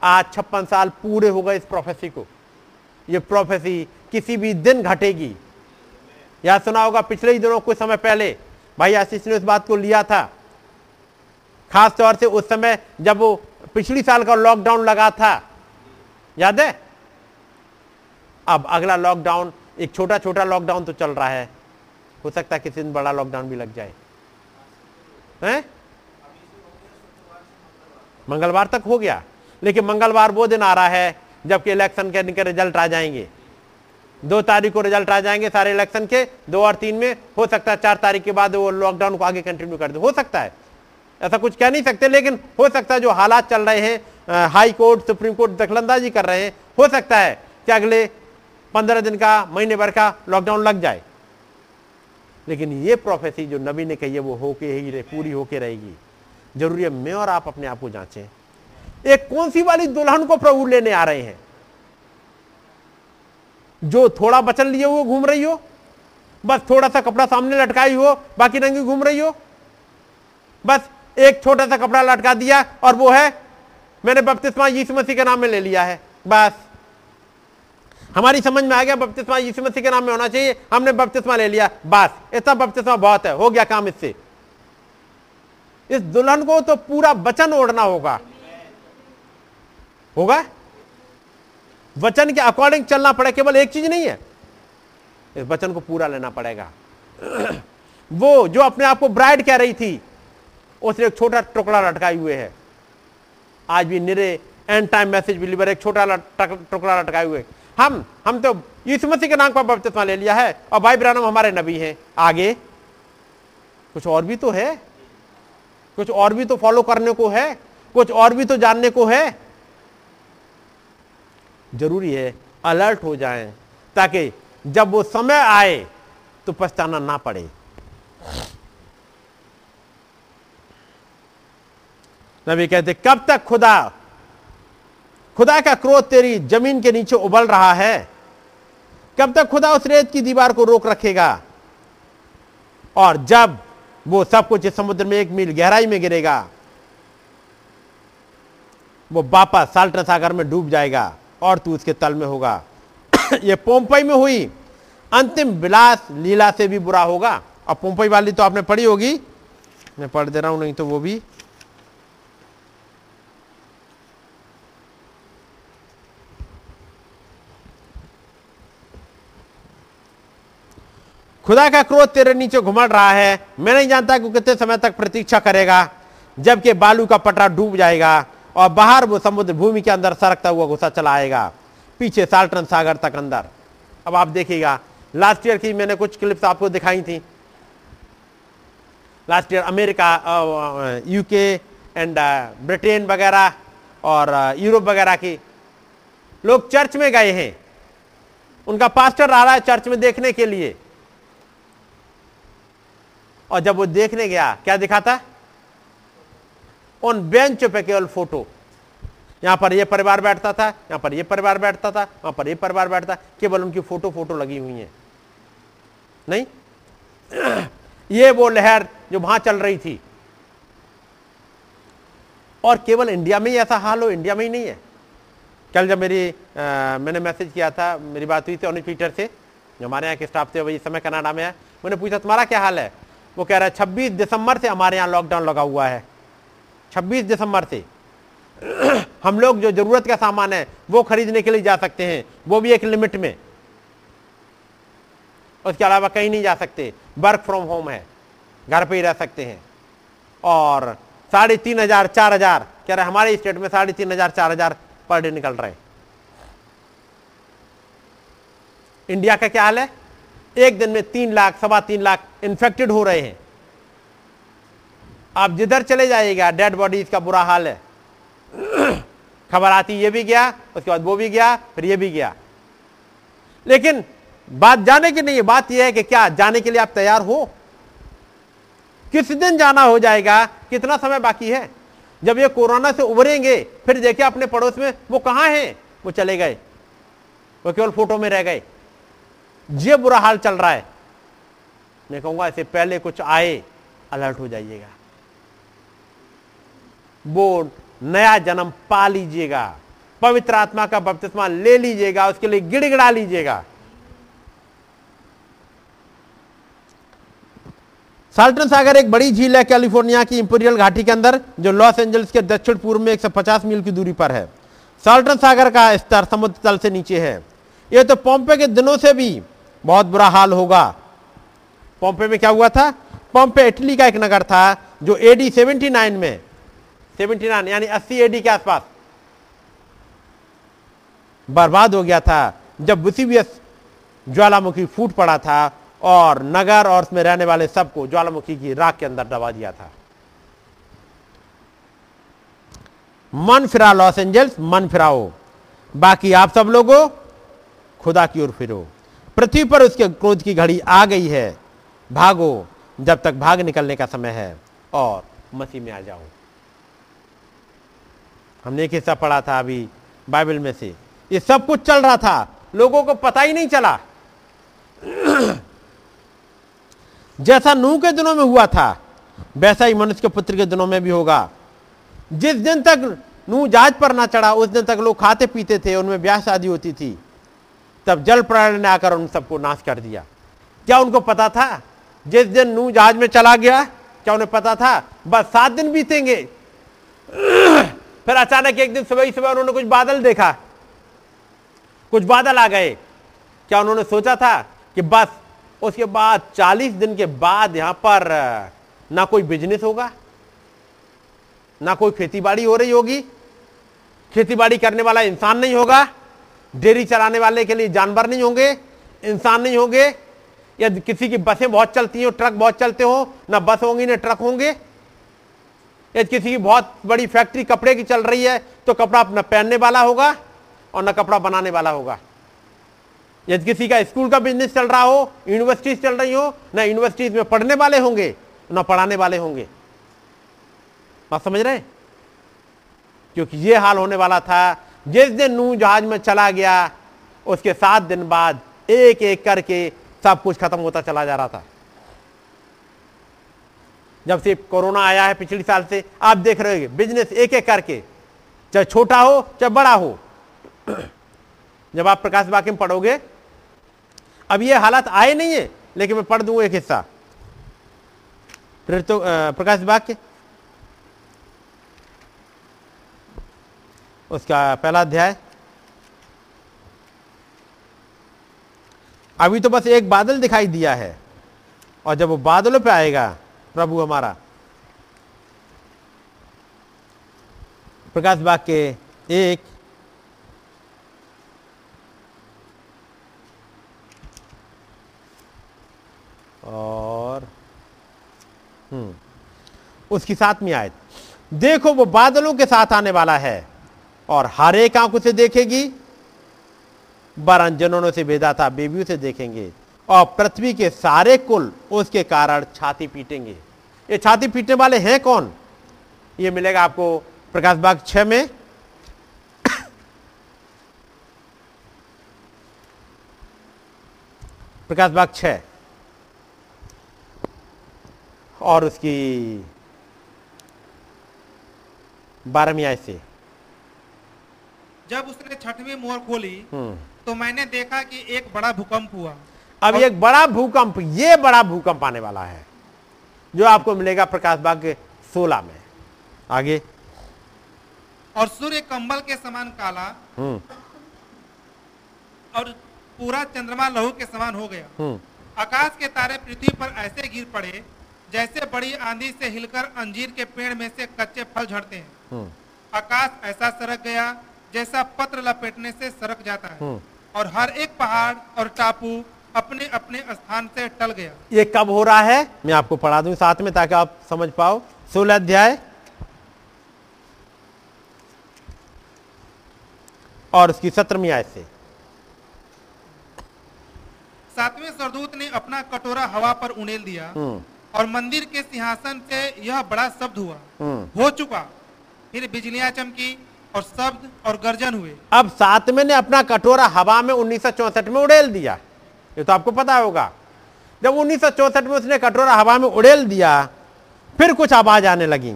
आज छप्पन साल पूरे हो गए इस प्रोफेसी को। ये प्रोफेसी किसी भी दिन घटेगी। या सुना होगा, पिछले ही दिनों कुछ समय पहले भाई आशीष ने इस बात को लिया था। खास तौर से उस समय जब वो पिछली साल का लॉकडाउन लगा था। याद है? अब अगला लॉकडाउन एक छोटा छोटा लॉकडाउन तो चल रहा है। हो सकता है किसी दिन बड़ा लॉकडाउन भी लग जाए। हैं? मंगलवार तक हो गया। लेकिन मंगलवार वो दिन आ रहा है जबकि इलेक्शन के, के रिज़ल्ट आ जाएँगे। दो तारीख को रिज़ल्ट आ जाएँगे सारे इलेक्शन के दो और तीन में। हो सकता है चार तारीख के बाद वो लॉकडाउन को आगे कंटिन्यू कर दे। हो सकता है। ऐसा कुछ कह नहीं सकते, लेकिन हो सकता है जो हालात चल रहे हैं हाई कोर्ट, सुप्रीम कोर्ट दखलंदाजी कर रहे हैं, हो सकता है कि अगले पंद्रह दिन का, महीने भर का लॉकडाउन लग जाए। लेकिन ये प्रोफेसी जो नबी ने कही है, वो होके ही रहे, पूरी होके रहेगी। ज़रूरी है मैं और आप अपने आप को जांचें। एक कौन सी वाली दुल्हन को प्रभु लेने आ रहे हैं? जो थोड़ा बचन लिए हुए घूम रही हो, बस थोड़ा सा कपड़ा सामने लटकाई हो, बाकी नंगी घूम रही हो, बस एक छोटा सा कपड़ा लटका दिया और वो है, मैंने बपतिस्मा यीशु मसीह के नाम में ले लिया है। बस। हमारी समझ में आ गया बपतिस्मा यीशु मसीह के नाम में होना चाहिए। हमने बपतिस्मा ले लिया। बस। इतना बपतिस्मा बहुत है। हो गया काम इससे। इस दुल्हन को तो पूरा वचन ओढ़ना होगा। होगा? वचन के अकॉर्डिंग चलना पड़े, केवल एक चीज़ नहीं है। इस वचन को पूरा लेना पड़ेगा। वो जो अपने आप को ब्राइड कह रही थी उसने एक छोटा टुकड़ा लटकाए हुए है। आज भी निरे एंड टाइम मैसेज बिलीवर एक छोटा टुकड़ा लटकाए हुए। हम हम तो यीशु मसीह के नाम पर बपतिस्मा ले लिया है और भाई ब्रानम हमारे नबी हैं। आगे, कुछ और भी तो है। कुछ और भी तो फॉलो करने को है। कुछ और भी तो जानने को है। ज़रूरी है अलर्ट हो जाएँ, ताकि जब वो समय आए तो पछताना ना पड़े। नबी कहते, कब तक खुदा खुदा का क्रोध तेरी ज़मीन के नीचे उबल रहा है? कब तक खुदा उस रेत की दीवार को रोक रखेगा? और जब वो सब कुछ इस समुद्र में एक मील गहराई में गिरेगा, वो वापस साल्टन सागर में डूब जाएगा और तू उसके तल में होगा। ये पोम्पई में हुई। अंतिम विलास लीला से भी बुरा होगा। और पोम्पई वाली तो आपने पढ़ी होगी। मैं पढ़ दे रहा हूँ, नहीं तो वो भी। खुदा का क्रोध तेरे नीचे घुमड़ रहा है। मैं नहीं जानता कि कितने समय तक प्रतीक्षा करेगा, जबकि बालू का पटरा डूब जाएगा और बाहर वो समुद्र भूमि के अंदर सरकता हुआ घुसा चला आएगा पीछे साल्टन सागर तक अंदर। अब आप देखिएगा लास्ट ईयर की मैंने कुछ क्लिप्स आपको दिखाई थी। Last year America UK and Britain वगैरह और यूरोप वगैरह की लोग चर्च में गए हैं। उनका पास्टर आ रहा है चर्च में देखने के लिए। और जब वो देखने गया क्या दिखाता? उन बेंच पे केवल फ़ोटो। यहाँ पर ये परिवार बैठता था यहाँ पर ये परिवार बैठता था वहाँ पर ये परिवार बैठता केवल उनकी फ़ोटो फ़ोटो लगी हुई है। नहीं? ये वो लहर जो वहाँ चल रही थी। और केवल इंडिया में ही ऐसा हाल हो इंडिया में ही नहीं है। कल जब मेरी आ, मैंने मैसेज किया था मेरी बात हुई थी ट्विटर से जो हमारे यहाँ के स्टाफ थे वही समय कनाडा में है। मैंने पूछा तुम्हारा क्या हाल है? वो कह रहा है, छब्बीस दिसंबर से हमारे यहाँ लॉकडाउन लगा हुआ है। छब्बीस दिसंबर से। हम लोग जो ज़रूरत का सामान है, वो खरीदने के लिए जा सकते हैं। वो भी एक लिमिट में। उसके अलावा कहीं नहीं जा सकते। वर्क फ्रॉम होम है। घर पे ही रह सकते हैं। और साढ़े तीन हज़ार, चार हज़ार, कह रहे हमारे स्टेट में साढ़े तीन हज़ार, चार हज़ार पर डे निकल रहे इंडिया का क्या हाल है? एक दिन में तीन लाख, सवा तीन लाख इन्फेक्टेड हो रहे हैं। आप जिधर चले जाइएगा डेड बॉडीज का बुरा हाल है। खबर आती, ये भी गया, उसके बाद वो भी गया, फिर ये भी गया। लेकिन बात जाने की नहीं है बात यह है कि क्या जाने के लिए आप तैयार हो? किस दिन जाना हो जाएगा? कितना समय बाकी है? जब ये कोरोना से उभरेंगे, फिर देखिए अपने पड़ोस में वो कहाँ हैं? वो चले गए। वो केवल फ़ोटो में रह गए। ये बुरा हाल चल रहा है। मैं कहूँगा इससे पहले कुछ आए, अलर्ट हो जाइएगा। वो नया जन्म पा लीजिएगा। पवित्र आत्मा का बपतिस्मा ले लीजिएगा, उसके लिए गिड़गिड़ा लीजिएगा। साल्टन सागर एक बड़ी झील है कैलिफ़ोर्निया की इंपोरियल घाटी के अंदर, जो लॉस एंजल्स के दक्षिण पूर्व में 150 मील की दूरी पर है। साल्टन सागर का स्तर समुद्र तल से नीचे है। यह तो पॉम्पे के दिनों से भी बहुत बुरा हाल होगा। पोम्पे में क्या हुआ था? पोम्पे इटली का एक नगर था जो एडी 79 में 79 यानी 80 एडी के आसपास बर्बाद हो गया था। जब विसिवियस ज्वालामुखी फूट पड़ा था और नगर और उसमें रहने वाले सबको ज्वालामुखी की राख के अंदर दबा दिया था। मन फिरा लॉस एंजल्स, मन फिराओ। बाकी आप सब लोगों, खुदा की ओर फिरो। पृथ्वी पर उसके क्रोध की घड़ी आ गई है। भागो, जब तक भाग निकलने का समय है और मसीह में आ जाओ। हमने एक हिस्सा पढ़ा था अभी बाइबल में से। ये सब कुछ चल रहा था, लोगों को पता ही नहीं चला। जैसा नूह के दिनों में हुआ था, वैसा ही मनुष्य के पुत्र के दिनों में भी होगा। जिस दिन तक नूह जहाज़ पर ना चढ़ा, उस दिन तक लोग खाते पीते थे उनमें ब्याह शादी होती थी। तब जल प्रणाली ने आकर उन सबको नाश कर दिया। क्या उनको पता था? जिस दिन नू जहाज़ में चला गया, क्या उन्हें पता था? बस सात दिन बीतेंगे। फिर अचानक एक दिन सुबह ही सुबह उन्होंने कुछ बादल देखा। कुछ बादल आ गए। क्या उन्होंने सोचा था कि बस उसके बाद 40 दिन के बाद यहाँ पर ना कोई बिज़नेस होगा? ना कोई खेतीबाड़ी हो रही होगी? खेतीबाड़ी करने वाला इंसान नहीं होगा? डेयरी चलाने वाले के लिए जानवर नहीं होंगे, इंसान नहीं होंगे, या किसी की बसें बहुत चलती हो, ट्रक बहुत चलते हो, ना बस होंगी, ना ट्रक होंगे। या किसी की बहुत बड़ी फैक्ट्री कपड़े की चल रही है तो कपड़ा न पहनने वाला होगा और न कपड़ा बनाने वाला होगा। यदि किसी का स्कूल का बिज़नेस चल रहा हो, यूनिवर्सिटीज चल रही हो, ना यूनिवर्सिटीज में पढ़ने वाले होंगे, ना पढ़ाने वाले होंगे। बात समझ रहे हैं? क्योंकि ये हाल होने वाला था जिस दिन नू जहाज़ में चला गया, उसके सात दिन बाद एक एक करके सब कुछ खत्म होता चला जा रहा था। जब से कोरोना आया है पिछले साल से, आप देख रहे हो बिज़नेस एक एक करके, चाहे छोटा हो, चाहे बड़ा हो। जब आप प्रकाश वाक्य में पढ़ोगे, अब ये हालात आए नहीं है, लेकिन मैं पढ़ दूँगा एक हिस्सा। प्रकाश वाक्य उसका पहला अध्याय। अभी तो बस एक बादल दिखाई दिया है, और जब वो बादलों पे आएगा, प्रभु हमारा। प्रकाश बाग के एक। और हम्म उसकी साथ में आयत। देखो, वो बादलों के साथ आने वाला है। और हर एक आँख उसे देखेगी। वरन जिन्होंने उसे भेदा था बेबी उसे देखेंगे और पृथ्वी के सारे कुल उसके कारण छाती पीटेंगे। ये छाती पीटने वाले हैं कौन? ये मिलेगा आपको प्रकाश बाग छह में। प्रकाश बाग छह। और उसकी बारहवीं आय से। जब उसने छठवीं मोहर खोली हम्म। तो मैंने देखा कि एक बड़ा भूकंप हुआ। अब एक बड़ा भूकंप ये बड़ा भूकंप आने वाला है जो आपको मिलेगा प्रकाश बाग के सोलह में। आगे। और सूर्य कंबल के समान काला हम्म। और पूरा चंद्रमा लहू के समान हो गया। हम्म। आकाश के तारे पृथ्वी पर ऐसे गिर पड़े जैसे बड़ी आंधी से हिलकर अंजीर के पेड़ में से कच्चे फल झड़ते हैं। आकाश ऐसा सरक गया जैसा पत्र लपेटने से सरक जाता है। हम्म। और हर एक पहाड़ और टापू अपने अपने स्थान से टल गया। ये कब हो रहा है? मैं आपको पढ़ा दूँ साथ में ताकि आप समझ पाओ। सोलह अध्याय। और उसकी सत्रहवीं आयत से। सातवें सरदूत ने अपना कटोरा हवा पर उड़ेल दिया। हम्म। और मंदिर के सिंहासन से यह बड़ा शब्द हुआ। हम्म। हो चुका। फिर बिजलियाँ चमकी। और शब्द और गर्जन हुए। अब सातवें ने अपना कटोरा हवा में उन्नीस में उड़ेल दिया। ये तो आपको पता होगा। जब उन्नीस में उसने कटोरा हवा में उड़ेल दिया फिर कुछ आवाज़ आने लगी।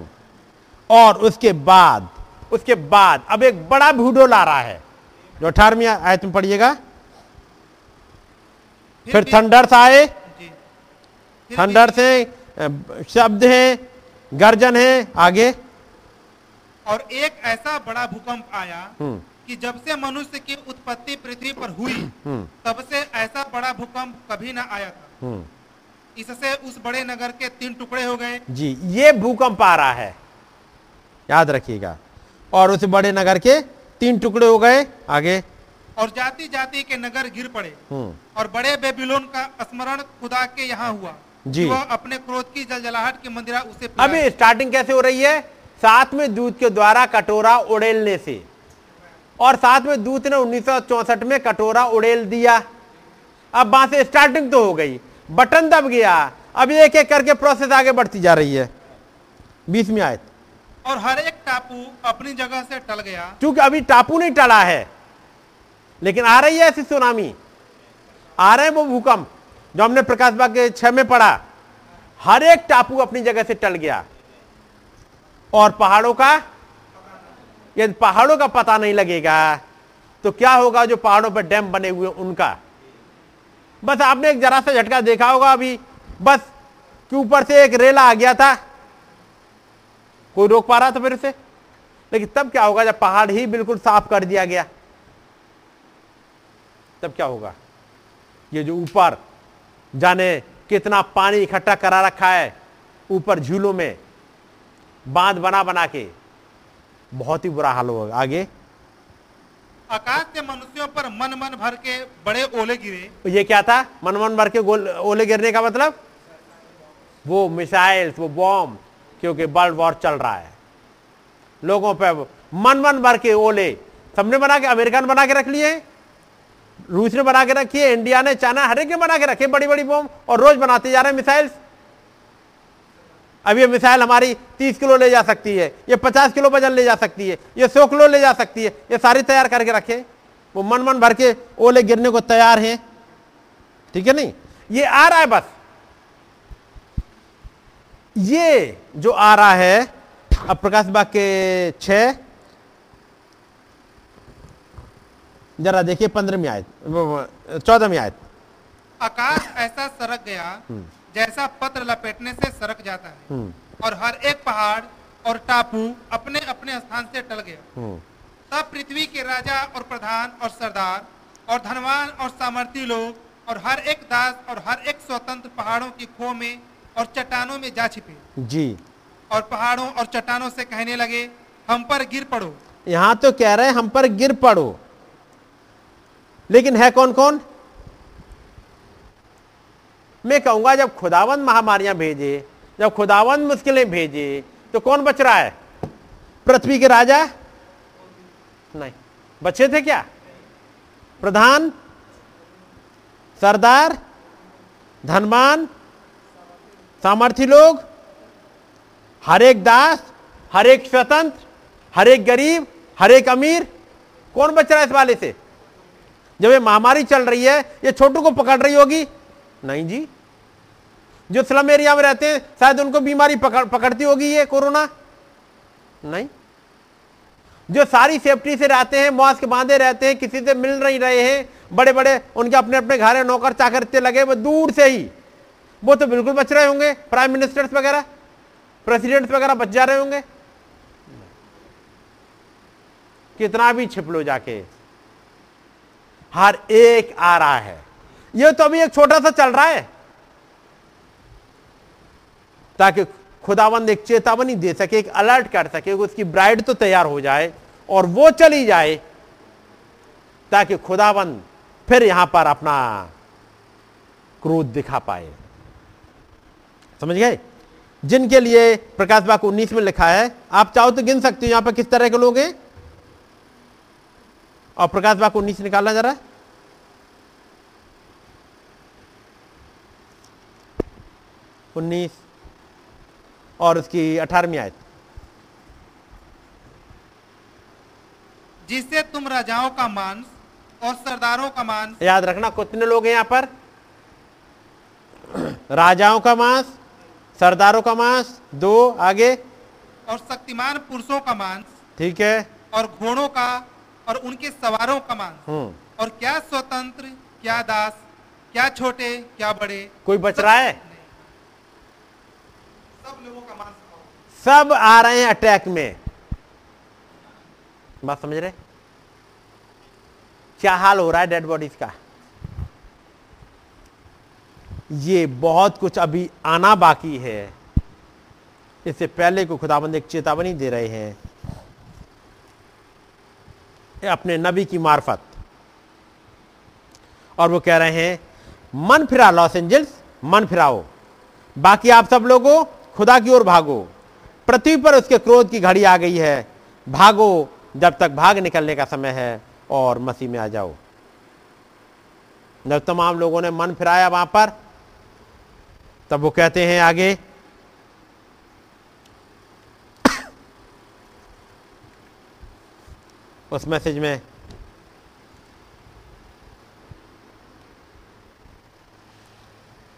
और उसके बाद उसके बाद अब एक बड़ा भूडो ला रहा है। जो अठारहवीं आयत में पढ़िएगा। फिर थंडर्स आए। थंडर से शब्द हैं गर्जन है आगे। और एक ऐसा बड़ा भूकंप आया हम्म। कि जब से मनुष्य की उत्पत्ति पृथ्वी पर हुई हम्म। तब से ऐसा बड़ा भूकंप कभी ना आया था। हम्म। इससे उस बड़े नगर के तीन टुकड़े हो गए। जी ये भूकंप आ रहा है। याद रखिएगा। और उस बड़े नगर के तीन टुकड़े हो गए आगे। और जाति जाति के नगर गिर पड़े। और बड़े बेबीलोन का स्मरण खुदा के यहाँ हुआ जी। वह अपने क्रोध की जलजलाहट की मंदिरा उसे अभी स्टार्टिंग कैसे हो रही है? साथ में दूत के द्वारा कटोरा उड़ेलने से। और साथ में दूत ने उन्नीस में कटोरा उड़ेल दिया। अब वहाँ से स्टार्टिंग तो हो गई। बटन दब गया। अब एक एक करके प्रोसेस आगे बढ़ती जा रही है। बीसवीं आयत। और हर एक टापू अपनी जगह से टल गया। क्योंकि अभी टापू नहीं टला है। लेकिन आ रही है ऐसी सुनामी। आ रहे हैं वो भूकंप जो हमने प्रकाश बाग के छह में पढ़ा। हर एक टापू अपनी जगह से टल गया। और पहाड़ों का? यदि पहाड़ों का पता नहीं लगेगा। तो क्या होगा जो पहाड़ों पर डैम बने हुए उनका? बस आपने एक जरा सा झटका देखा होगा अभी। बस कि ऊपर से एक रेला आ गया था। कोई रोक पा रहा था फिर से लेकिन तब क्या होगा जब पहाड़ ही बिल्कुल साफ़ कर दिया गया? तब क्या होगा? ये जो ऊपर जाने कितना पानी इकट्ठा करा रखा है, ऊपर झूलों में बाँध बना बना के। बहुत ही बुरा हाल होगा आगे। आकाश से मनुष्यों पर मन मन भर के बड़े ओले गिरे। ये क्या था? मन मन भर के ओले गिरने का मतलब? वो मिसाइल्स वो बॉम्ब क्योंकि वर्ल्ड वॉर चल रहा है। लोगों पे मन मन भर के ओले। सबने बना के अमेरिका ने बना के रख लिए। रूस ने बना के रखी है इंडिया ने चाइना हर एक ने बना के रखे बड़ी बड़ी बॉम्ब और रोज बनाते जा रहे हैं मिसाइल्स अब ये मिसाइल हमारी 30 किलो ले जा सकती है ये 50 किलो वज़न ले जा सकती है ये 100 किलो ले जा सकती है ये सारी तैयार करके रखे। वो मन मन भर के ओले गिरने को तैयार हैं। ठीक है नहीं? ये आ रहा है बस। ये जो आ रहा है अब प्रकाश बाग के छ जरा देखिए पंद्रहवीं आयत चौदहवीं आयत। आकाश ऐसा सरक गया जैसा पत्र लपेटने से सरक जाता है। हम्म, और हर एक पहाड़ और टापू अपने अपने स्थान से टल गया। हम्म, तब पृथ्वी के राजा और प्रधान और सरदार और धनवान और सामर्थी लोग और हर एक दास और हर एक स्वतंत्र पहाड़ों की खो में और चट्टानों में जा छिपे। जी। और पहाड़ों और चट्टानों से कहने लगे हम पर गिर पड़ो। यहाँ तो कह रहे हैं हम पर गिर पड़ो। लेकिन है कौन कौन मैं कहूँगा, जब खुदावन महामारियाँ भेजे, जब खुदावन मुश्किलें भेजे तो कौन बच रहा है? पृथ्वी के राजा? नहीं। बचे थे क्या? प्रधान? सरदार? धनवान? सामर्थी लोग? हर एक दास, हर एक स्वतंत्र, हर एक गरीब, हर एक अमीर? कौन बच रहा है इस वाले से? जब ये महामारी चल रही है, ये छोटू को पकड़ रही होगी नहीं जी। जो स्लम एरिया में रहते हैं, शायद उनको बीमारी पकड़, पकड़ती होगी ये कोरोना। नहीं। जो सारी सेफ्टी से रहते हैं मास्क बांधे रहते हैं, किसी से मिल नहीं रहे हैं बड़े बड़े उनके अपने अपने घर नौकर चाकर लगे वो दूर से ही। वो तो बिल्कुल बच रहे होंगे प्राइम मिनिस्टर्स वगैरह प्रेसिडेंट्स वगैरह बच जा रहे होंगे। कितना भी छिप लो जाके। हर एक आ रहा है। ये तो अभी एक छोटा सा चल रहा है। ताकि खुदाबंद एक चेतावनी दे सके, एक अलर्ट कर सके उसकी ब्राइड तो तैयार हो जाए और वो चली जाए, ताकि खुदाबंद फिर यहाँ पर अपना क्रोध दिखा पाए। समझ गए? जिनके लिए प्रकाश बाग उन्नीस में लिखा है, आप चाहो तो गिन सकते हो, यहाँ पर किस तरह के लोग हैं? और प्रकाश बाग उन्नीस निकालना जरा। उन्नीस और उसकी अठारहवीं आयत। जिससे तुम राजाओं का मांस और सरदारों का मांस याद रखना कितने लोग हैं यहाँ पर? राजाओं का मांस सरदारों का मांस दो आगे। और शक्तिमान पुरुषों का मांस ठीक है। और घोड़ों का और उनके सवारों का मांस। हम्म। और क्या स्वतंत्र क्या दास क्या छोटे क्या बड़े? कोई बच रहा है सब लोगों का मांस खाओ। सब आ रहे हैं अटैक में। बात समझ रहे? क्या हाल हो रहा है डेड बॉडीज का? ये बहुत कुछ अभी आना बाकी है। इससे पहले को खुदाबंद एक चेतावनी दे रहे हैं। अपने नबी की मार्फत। और वो कह रहे हैं, मन फिरा लॉस एंजल्स, मन फिराओ। बाकी आप सब लोगों, खुदा की ओर भागो। पृथ्वी पर उसके क्रोध की घड़ी आ गई है। भागो, जब तक भाग निकलने का समय है और मसीह में आ जाओ। जब तमाम लोगों ने मन फिराया वहाँ पर, तब वो कहते हैं आगे, उस मैसेज में,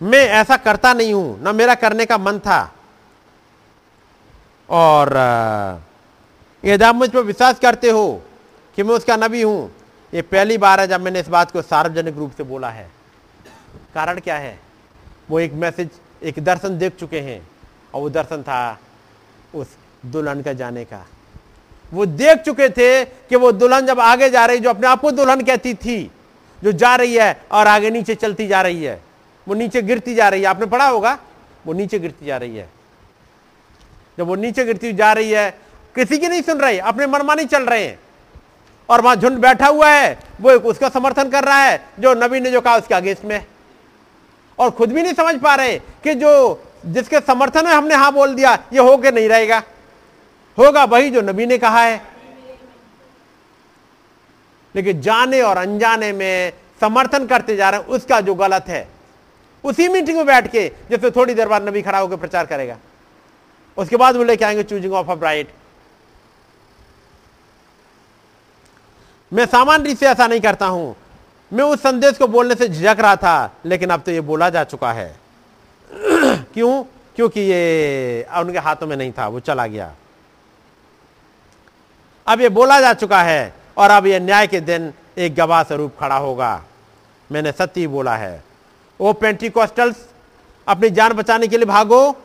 मैं ऐसा करता नहीं हूँ, ना मेरा करने का मन था और यदि मुझ पर विश्वास करते हो कि मैं उसका नबी हूँ, ये पहली बार है जब मैंने इस बात को सार्वजनिक रूप से बोला है। कारण क्या है? वो एक मैसेज एक दर्शन देख चुके हैं और वो दर्शन था उस दुल्हन का जाने का। वो देख चुके थे कि वो दुल्हन जब आगे जा रही, जो अपने आप को दुल्हन कहती थी, जो जा रही है और आगे नीचे चलती जा रही है, वो नीचे गिरती जा रही है। आपने पढ़ा होगा, वो नीचे गिरती जा रही है। जब वो नीचे गिरती हुई जा रही है, किसी की नहीं सुन रही, अपने मनमानी चल रहे हैं। और वहाँ झुंड बैठा हुआ है, वो एक उसका समर्थन कर रहा है, जो नबी ने जो कहा उसके अगेंस्ट में और खुद भी नहीं समझ पा रहे कि जो जिसके समर्थन में हमने हाँ बोल दिया, ये हो के नहीं रहेगा। होगा वही जो नबी ने कहा है। लेकिन जाने और अनजाने में समर्थन करते जा रहे हैं, उसका जो गलत है, उसी मीटिंग में बैठ के जैसे थोड़ी देर बाद नबी खड़ा होकर प्रचार करेगा। उसके बाद वो लेके आएँगे चूजिंग ऑफ़ अ ब्राइट मैं सामान्य से ऐसा नहीं करता हूँ। मैं उस संदेश को बोलने से झिझक रहा था, लेकिन अब तो ये बोला जा चुका है। क्यों? क्योंकि ये उनके हाथों में नहीं था, वो चला गया। अब ये बोला जा चुका है, और अब ये न्याय के दिन एक गवाह स्वरूप खड़ा होगा। मैंने सत्य ही बोला है। ओ पेंटिकॉस्टल्स अपनी जान बचाने के लिए भागो।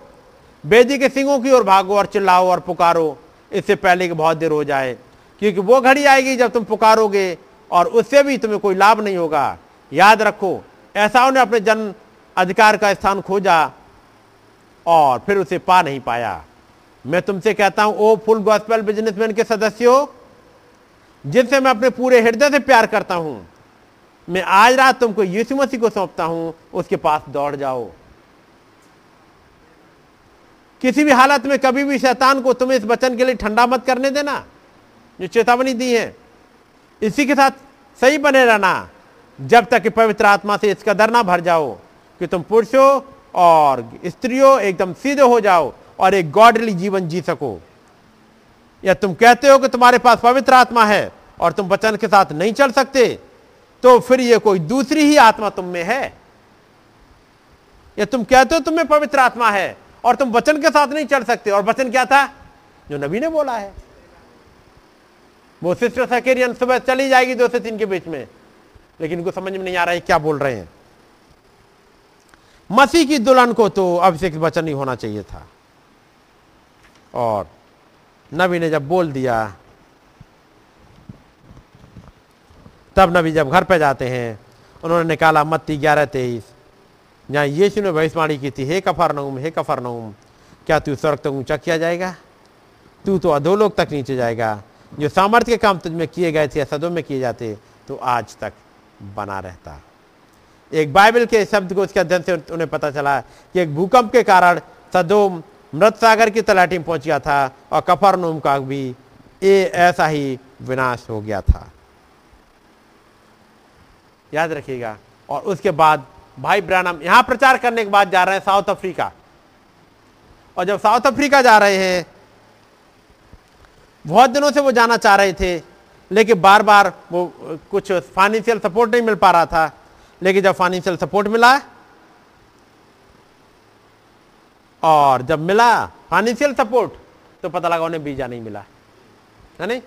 बेदी के सिंगों की ओर भागो और चिल्लाओ और पुकारो। इससे पहले कि बहुत देर हो जाए, क्योंकि वो घड़ी आएगी जब तुम पुकारोगे और उससे भी तुम्हें कोई लाभ नहीं होगा। याद रखो ऐसा उन्हें अपने जन्म अधिकार का स्थान खोजा और फिर उसे पा नहीं पाया। मैं तुमसे कहता हूँ, ओ फुल गॉस्पेल बिजनेसमैन के सदस्यों, जिनसे मैं अपने पूरे हृदय से प्यार करता हूँ, मैं आज रात तुमको यीशु मसीह को सौंपता हूँ, उसके पास दौड़ जाओ। किसी भी हालत में कभी भी शैतान को तुम्हें इस वचन के लिए ठंडा मत करने देना। जो चेतावनी दी है। इसी के साथ सही बने रहना। जब तक कि पवित्र आत्मा से इसका कदर ना भर जाओ कि तुम पुरुषों और स्त्रियों एकदम सीधे हो जाओ और एक गॉडली जीवन जी सको। या तुम कहते हो कि तुम्हारे पास पवित्र आत्मा है और तुम वचन के साथ नहीं चल सकते तो फिर ये कोई दूसरी ही आत्मा तुम में है। या तुम कहते हो तुम्हें पवित्र आत्मा है और तुम वचन के साथ नहीं चल सकते। और वचन क्या था? जो नबी ने बोला है। वो सिस्टर सकेरियन सुबह चली जाएगी दो से तीन के बीच में। लेकिन इनको समझ में नहीं आ रहा है क्या बोल रहे हैं। मसीह की दुल्हन को तो अभिषेक वचन ही होना चाहिए था। और नबी ने जब बोल दिया, तब नबी जब घर पे जाते हैं, उन्होंने निकाला मत्ती ग्यारह तेईस। जहाँ यीशु ने भविष्यवाणी की थी, हे कफर नऊम हे कफर नऊम क्या तू स्वर्ग तक ऊँचा किया जाएगा? तू तो अधोलोक तक नीचे जाएगा। जो सामर्थ्य के काम तुझ में किए गए थे सदों में किए जाते तो आज तक बना रहता। एक बाइबल के शब्द को उसके अध्ययन से उन्हें पता चला कि एक भूकंप के कारण सदोम मृत सागर की तलाटी में पहुँच गया था और कफर का भी ये ऐसा ही विनाश हो गया था। याद रखिएगा। और उसके बाद भाई ब्रानम, यहाँ प्रचार करने के बाद जा रहे हैं साउथ अफ्रीका। और जब साउथ अफ्रीका जा रहे हैं, बहुत दिनों से वो जाना चाह रहे थे, लेकिन बार बार वो कुछ फाइनेंशियल सपोर्ट नहीं मिल पा रहा था। लेकिन जब फाइनेंशियल सपोर्ट मिला, और जब मिला फाइनेंशियल सपोर्ट तो पता लगा उन्हें वीज़ा नहीं मिला। है नहीं?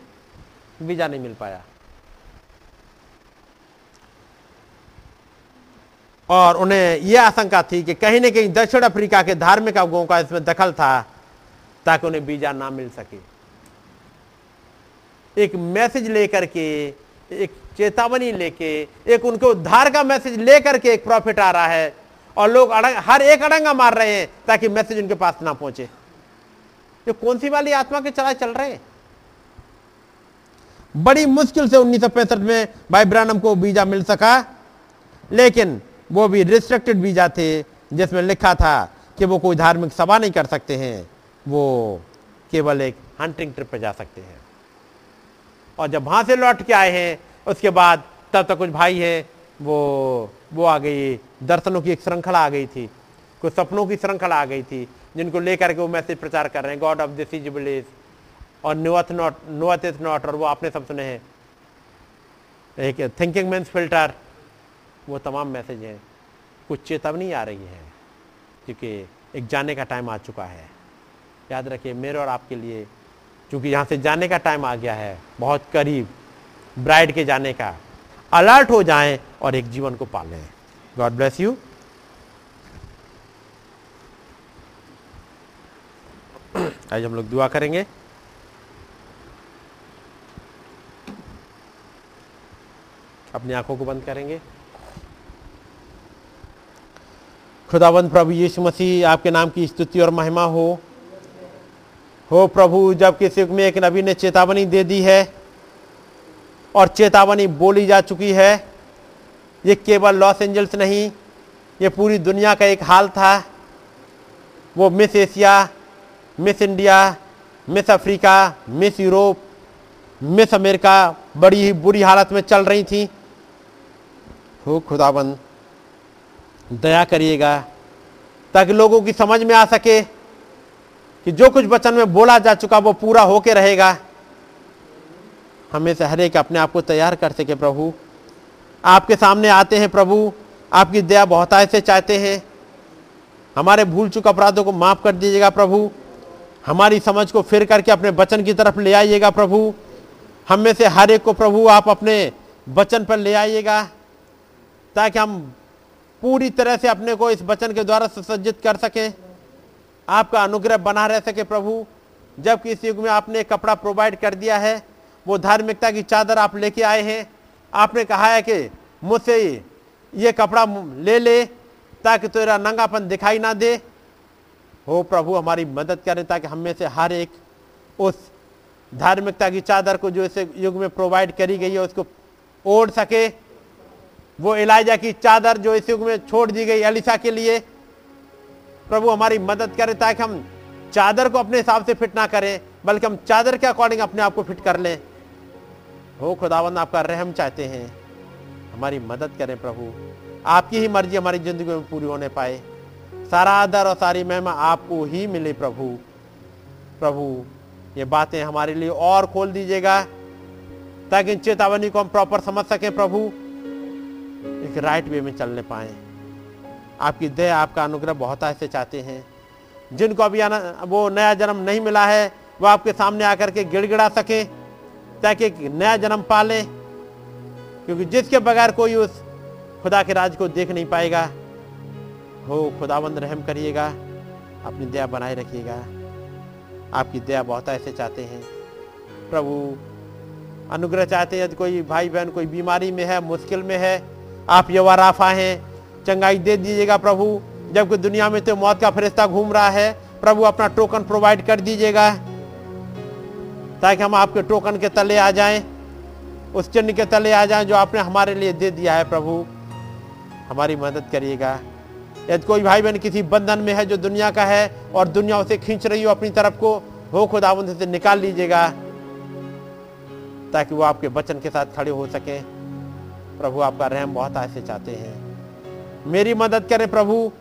वीज़ा नहीं मिल पाया। और उन्हें यह आशंका थी कि कहीं ना कहीं दक्षिण अफ्रीका के धार्मिक अवगों का इसमें दखल था, ताकि उन्हें वीज़ा ना मिल सके। एक मैसेज लेकर के, एक चेतावनी लेके, एक उनके उद्धार का मैसेज लेकर के एक प्रॉफिट आ रहा है, और लोग अड़ंग, हर एक अड़ंगा मार रहे हैं, ताकि मैसेज उनके पास ना पहुँचे। ये कौन सी वाली आत्मा के चला चल रहे हैं? बड़ी मुश्किल से उन्नीस सौ पैंसठ में भाई ब्रानम को वीज़ा मिल सका, लेकिन वो भी रिस्ट्रिक्टेड वीज़ा थे जिसमें लिखा था कि वो कोई धार्मिक सभा नहीं कर सकते हैं, वो केवल एक हंटिंग ट्रिप पर जा सकते हैं। और जब वहाँ से लौट के आए हैं, उसके बाद तब तक कुछ भाई हैं, वो वो आ गई, दर्शनों की एक श्रृंखला आ गई थी, कुछ सपनों की श्रृंखला आ गई थी, जिनको लेकर के वो मैसेज प्रचार कर रहे हैं god of this is village और knoweth not knoweth is not और वो आपने सब सुने हैं। एक थिंकिंग मीन्स फ़िल्टर वो तमाम मैसेज हैं कुछ चेतावनी आ रही है, क्योंकि एक जाने का टाइम आ चुका है। याद रखिए, मेरे और आपके लिए, क्योंकि यहाँ से जाने का टाइम आ गया है, बहुत करीब ब्राइड के जाने का। अलर्ट हो जाएँ और एक जीवन को पालें। गॉड ब्लेस यू आज हम लोग दुआ करेंगे। अपनी आँखों को बंद करेंगे। खुदाबंद प्रभु यीशु मसीह, आपके नाम की स्तुति और महिमा हो। हो प्रभु, जब किसमें एक नबी ने चेतावनी दे दी है और चेतावनी बोली जा चुकी है, ये केवल लॉस एंजल्स नहीं, ये पूरी दुनिया का एक हाल था। वो miss Asia, miss India, miss Africa, miss Europe, miss America बड़ी ही बुरी हालत में चल रही थी। हो खुदाबंद दया करिएगा, ताकि लोगों की समझ में आ सके कि जो कुछ वचन में बोला जा चुका वो पूरा होके रहेगा। हमें से हर एक अपने आप को तैयार कर सके प्रभु। आपके सामने आते हैं प्रभु, आपकी दया बहुताय से चाहते हैं। हमारे भूल चुक अपराधों को माफ़ कर दीजिएगा प्रभु। हमारी समझ को फिर करके अपने वचन की तरफ़ ले आइएगा प्रभु। हम में से हर एक को प्रभु आप अपने वचन पर ले आइएगा, ताकि हम पूरी तरह से अपने को इस वचन के द्वारा सुसज्जित कर सकें। आपका अनुग्रह बना रह सके प्रभु। जबकि इस युग में आपने कपड़ा प्रोवाइड कर दिया है, वो धार्मिकता की चादर आप लेके आए हैं। आपने कहा है कि मुझसे ये कपड़ा ले ले, ताकि तेरा नंगापन दिखाई ना दे। हो प्रभु, हमारी मदद करें ताकि हम में से हर एक उस धार्मिकता की चादर को जो इस युग में प्रोवाइड करी गई है, उसको ओढ़ सके। वो इलाजा की चादर जो इस युग में छोड़ दी गई अलिसा के लिए, प्रभु हमारी मदद करें ताकि हम चादर को अपने हिसाब से फिट ना करें, बल्कि हम चादर के अकॉर्डिंग अपने आप को फिट कर लें। हो खुदावंद, आपका रहम चाहते हैं। हमारी मदद करें प्रभु। आपकी ही मर्ज़ी हमारी ज़िंदगी में पूरी होने पाए। सारा आदर और सारी महिमा आपको ही मिले प्रभु। प्रभु, ये बातें हमारे लिए और खोल दीजिएगा, ताकि इन चेतावनी को हम प्रॉपर समझ सकें प्रभु। एक राइट वे में चलने पाए। आपकी दया, आपका अनुग्रह बहुत ऐसे चाहते हैं। जिनको अभी आना, वो नया जन्म नहीं मिला है, वो आपके सामने आकर के गिड़गिड़ा सके, ताकि नया जन्म पाले। क्योंकि जिसके बगैर कोई उस खुदा के राज को देख नहीं पाएगा, हो खुदाबंद रहम करिएगा, अपनी दया बनाए रखिएगा। आपकी दया बहुत ऐसे चाहते हैं। प्रभु, अनुग्रह चाहते हैं यदि कोई भाई बहन कोई बीमारी में है, मुश्किल में है आप यवाराफा हैं। चंगाई दे दीजिएगा प्रभु। जबकि दुनिया में तो मौत का फरिश्ता घूम रहा है, प्रभु अपना टोकन प्रोवाइड कर दीजिएगा। ताकि हम आपके टोकन के तले आ जाएँ, उस चिन्ह के तले आ जाएँ जो आपने हमारे लिए दे दिया है, प्रभु। हमारी मदद करिएगा। यदि कोई भाई बहन किसी बंधन में है जो दुनिया का है और दुनिया उसे खींच रही हो अपनी तरफ़ को हो खुदाबंद से निकाल लीजिएगा, ताकि वो आपके वचन के साथ खड़े हो सके। प्रभु आपका रहम बहुत ऐसे चाहते हैं। मेरी मदद करें प्रभु।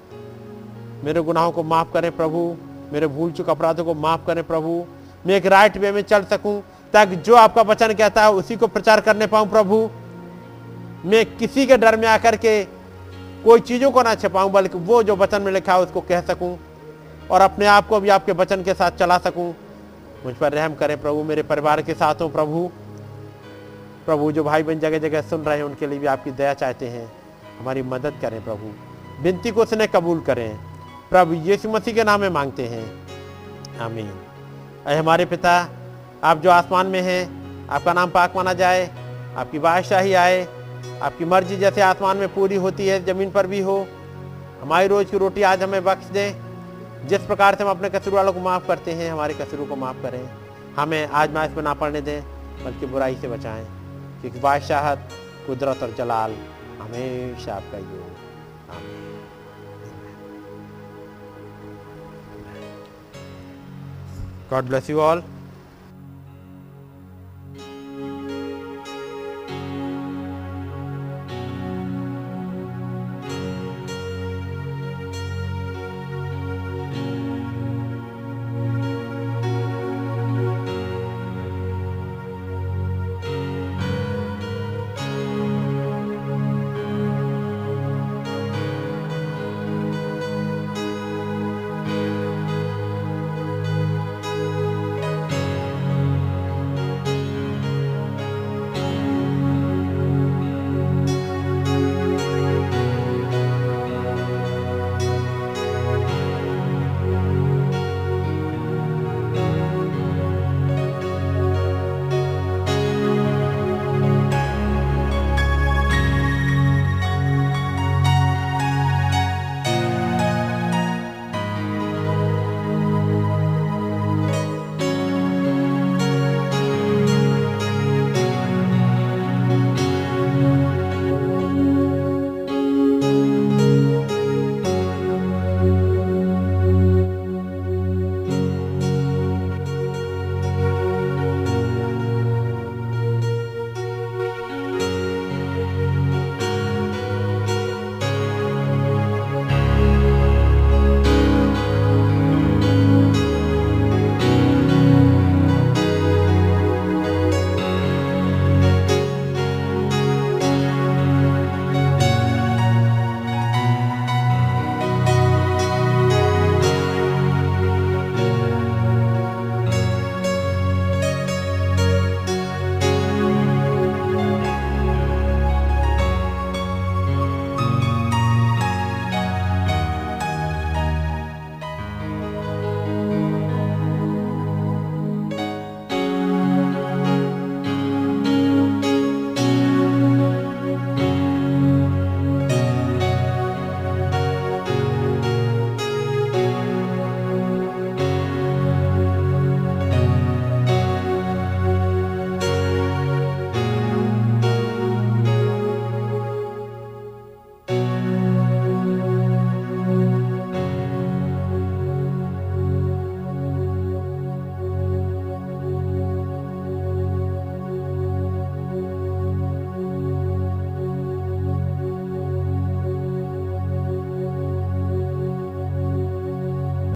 मेरे गुनाहों को माफ़ करें प्रभु। मेरे भूल चुक अपराधों को माफ़ करें प्रभु। मैं एक राइट वे में चल सकूँ, ताकि जो आपका वचन कहता है, उसी को प्रचार करने पाऊँ प्रभु। मैं किसी के डर में आकर के कोई चीज़ों को ना छिपाऊं, बल्कि वो जो वचन में लिखा है, उसको कह सकूँ और अपने आप को भी आपके वचन के साथ चला सकूँ। मुझ पर रहम करें प्रभु। मेरे परिवार के साथ हो प्रभु। प्रभु, जो भाई बहन जगह जगह सुन रहे हैं, उनके लिए भी आपकी दया चाहते हैं। हमारी मदद करें प्रभु। विनती को उसने कबूल करें। प्रभु यीशु मसीह के नाम में मांगते हैं। आमीन। अरे हमारे पिता, आप जो आसमान में हैं, आपका नाम पाक माना जाए, आपकी बादशाही आए, आपकी मर्ज़ी जैसे आसमान में पूरी होती है, ज़मीन पर भी हो, हमारी रोज की रोटी आज हमें बख्श दें। जिस प्रकार से हम अपने कसूर वालों को माफ़ करते हैं, हमारे कसूरों को माफ़ करें। हमें आज मैच में ना पढ़ने दें, बल्कि बुराई से बचाएँ। क्योंकि बादशाहत कुदरत और जलाल हमेशा आपका ही हो God bless you all.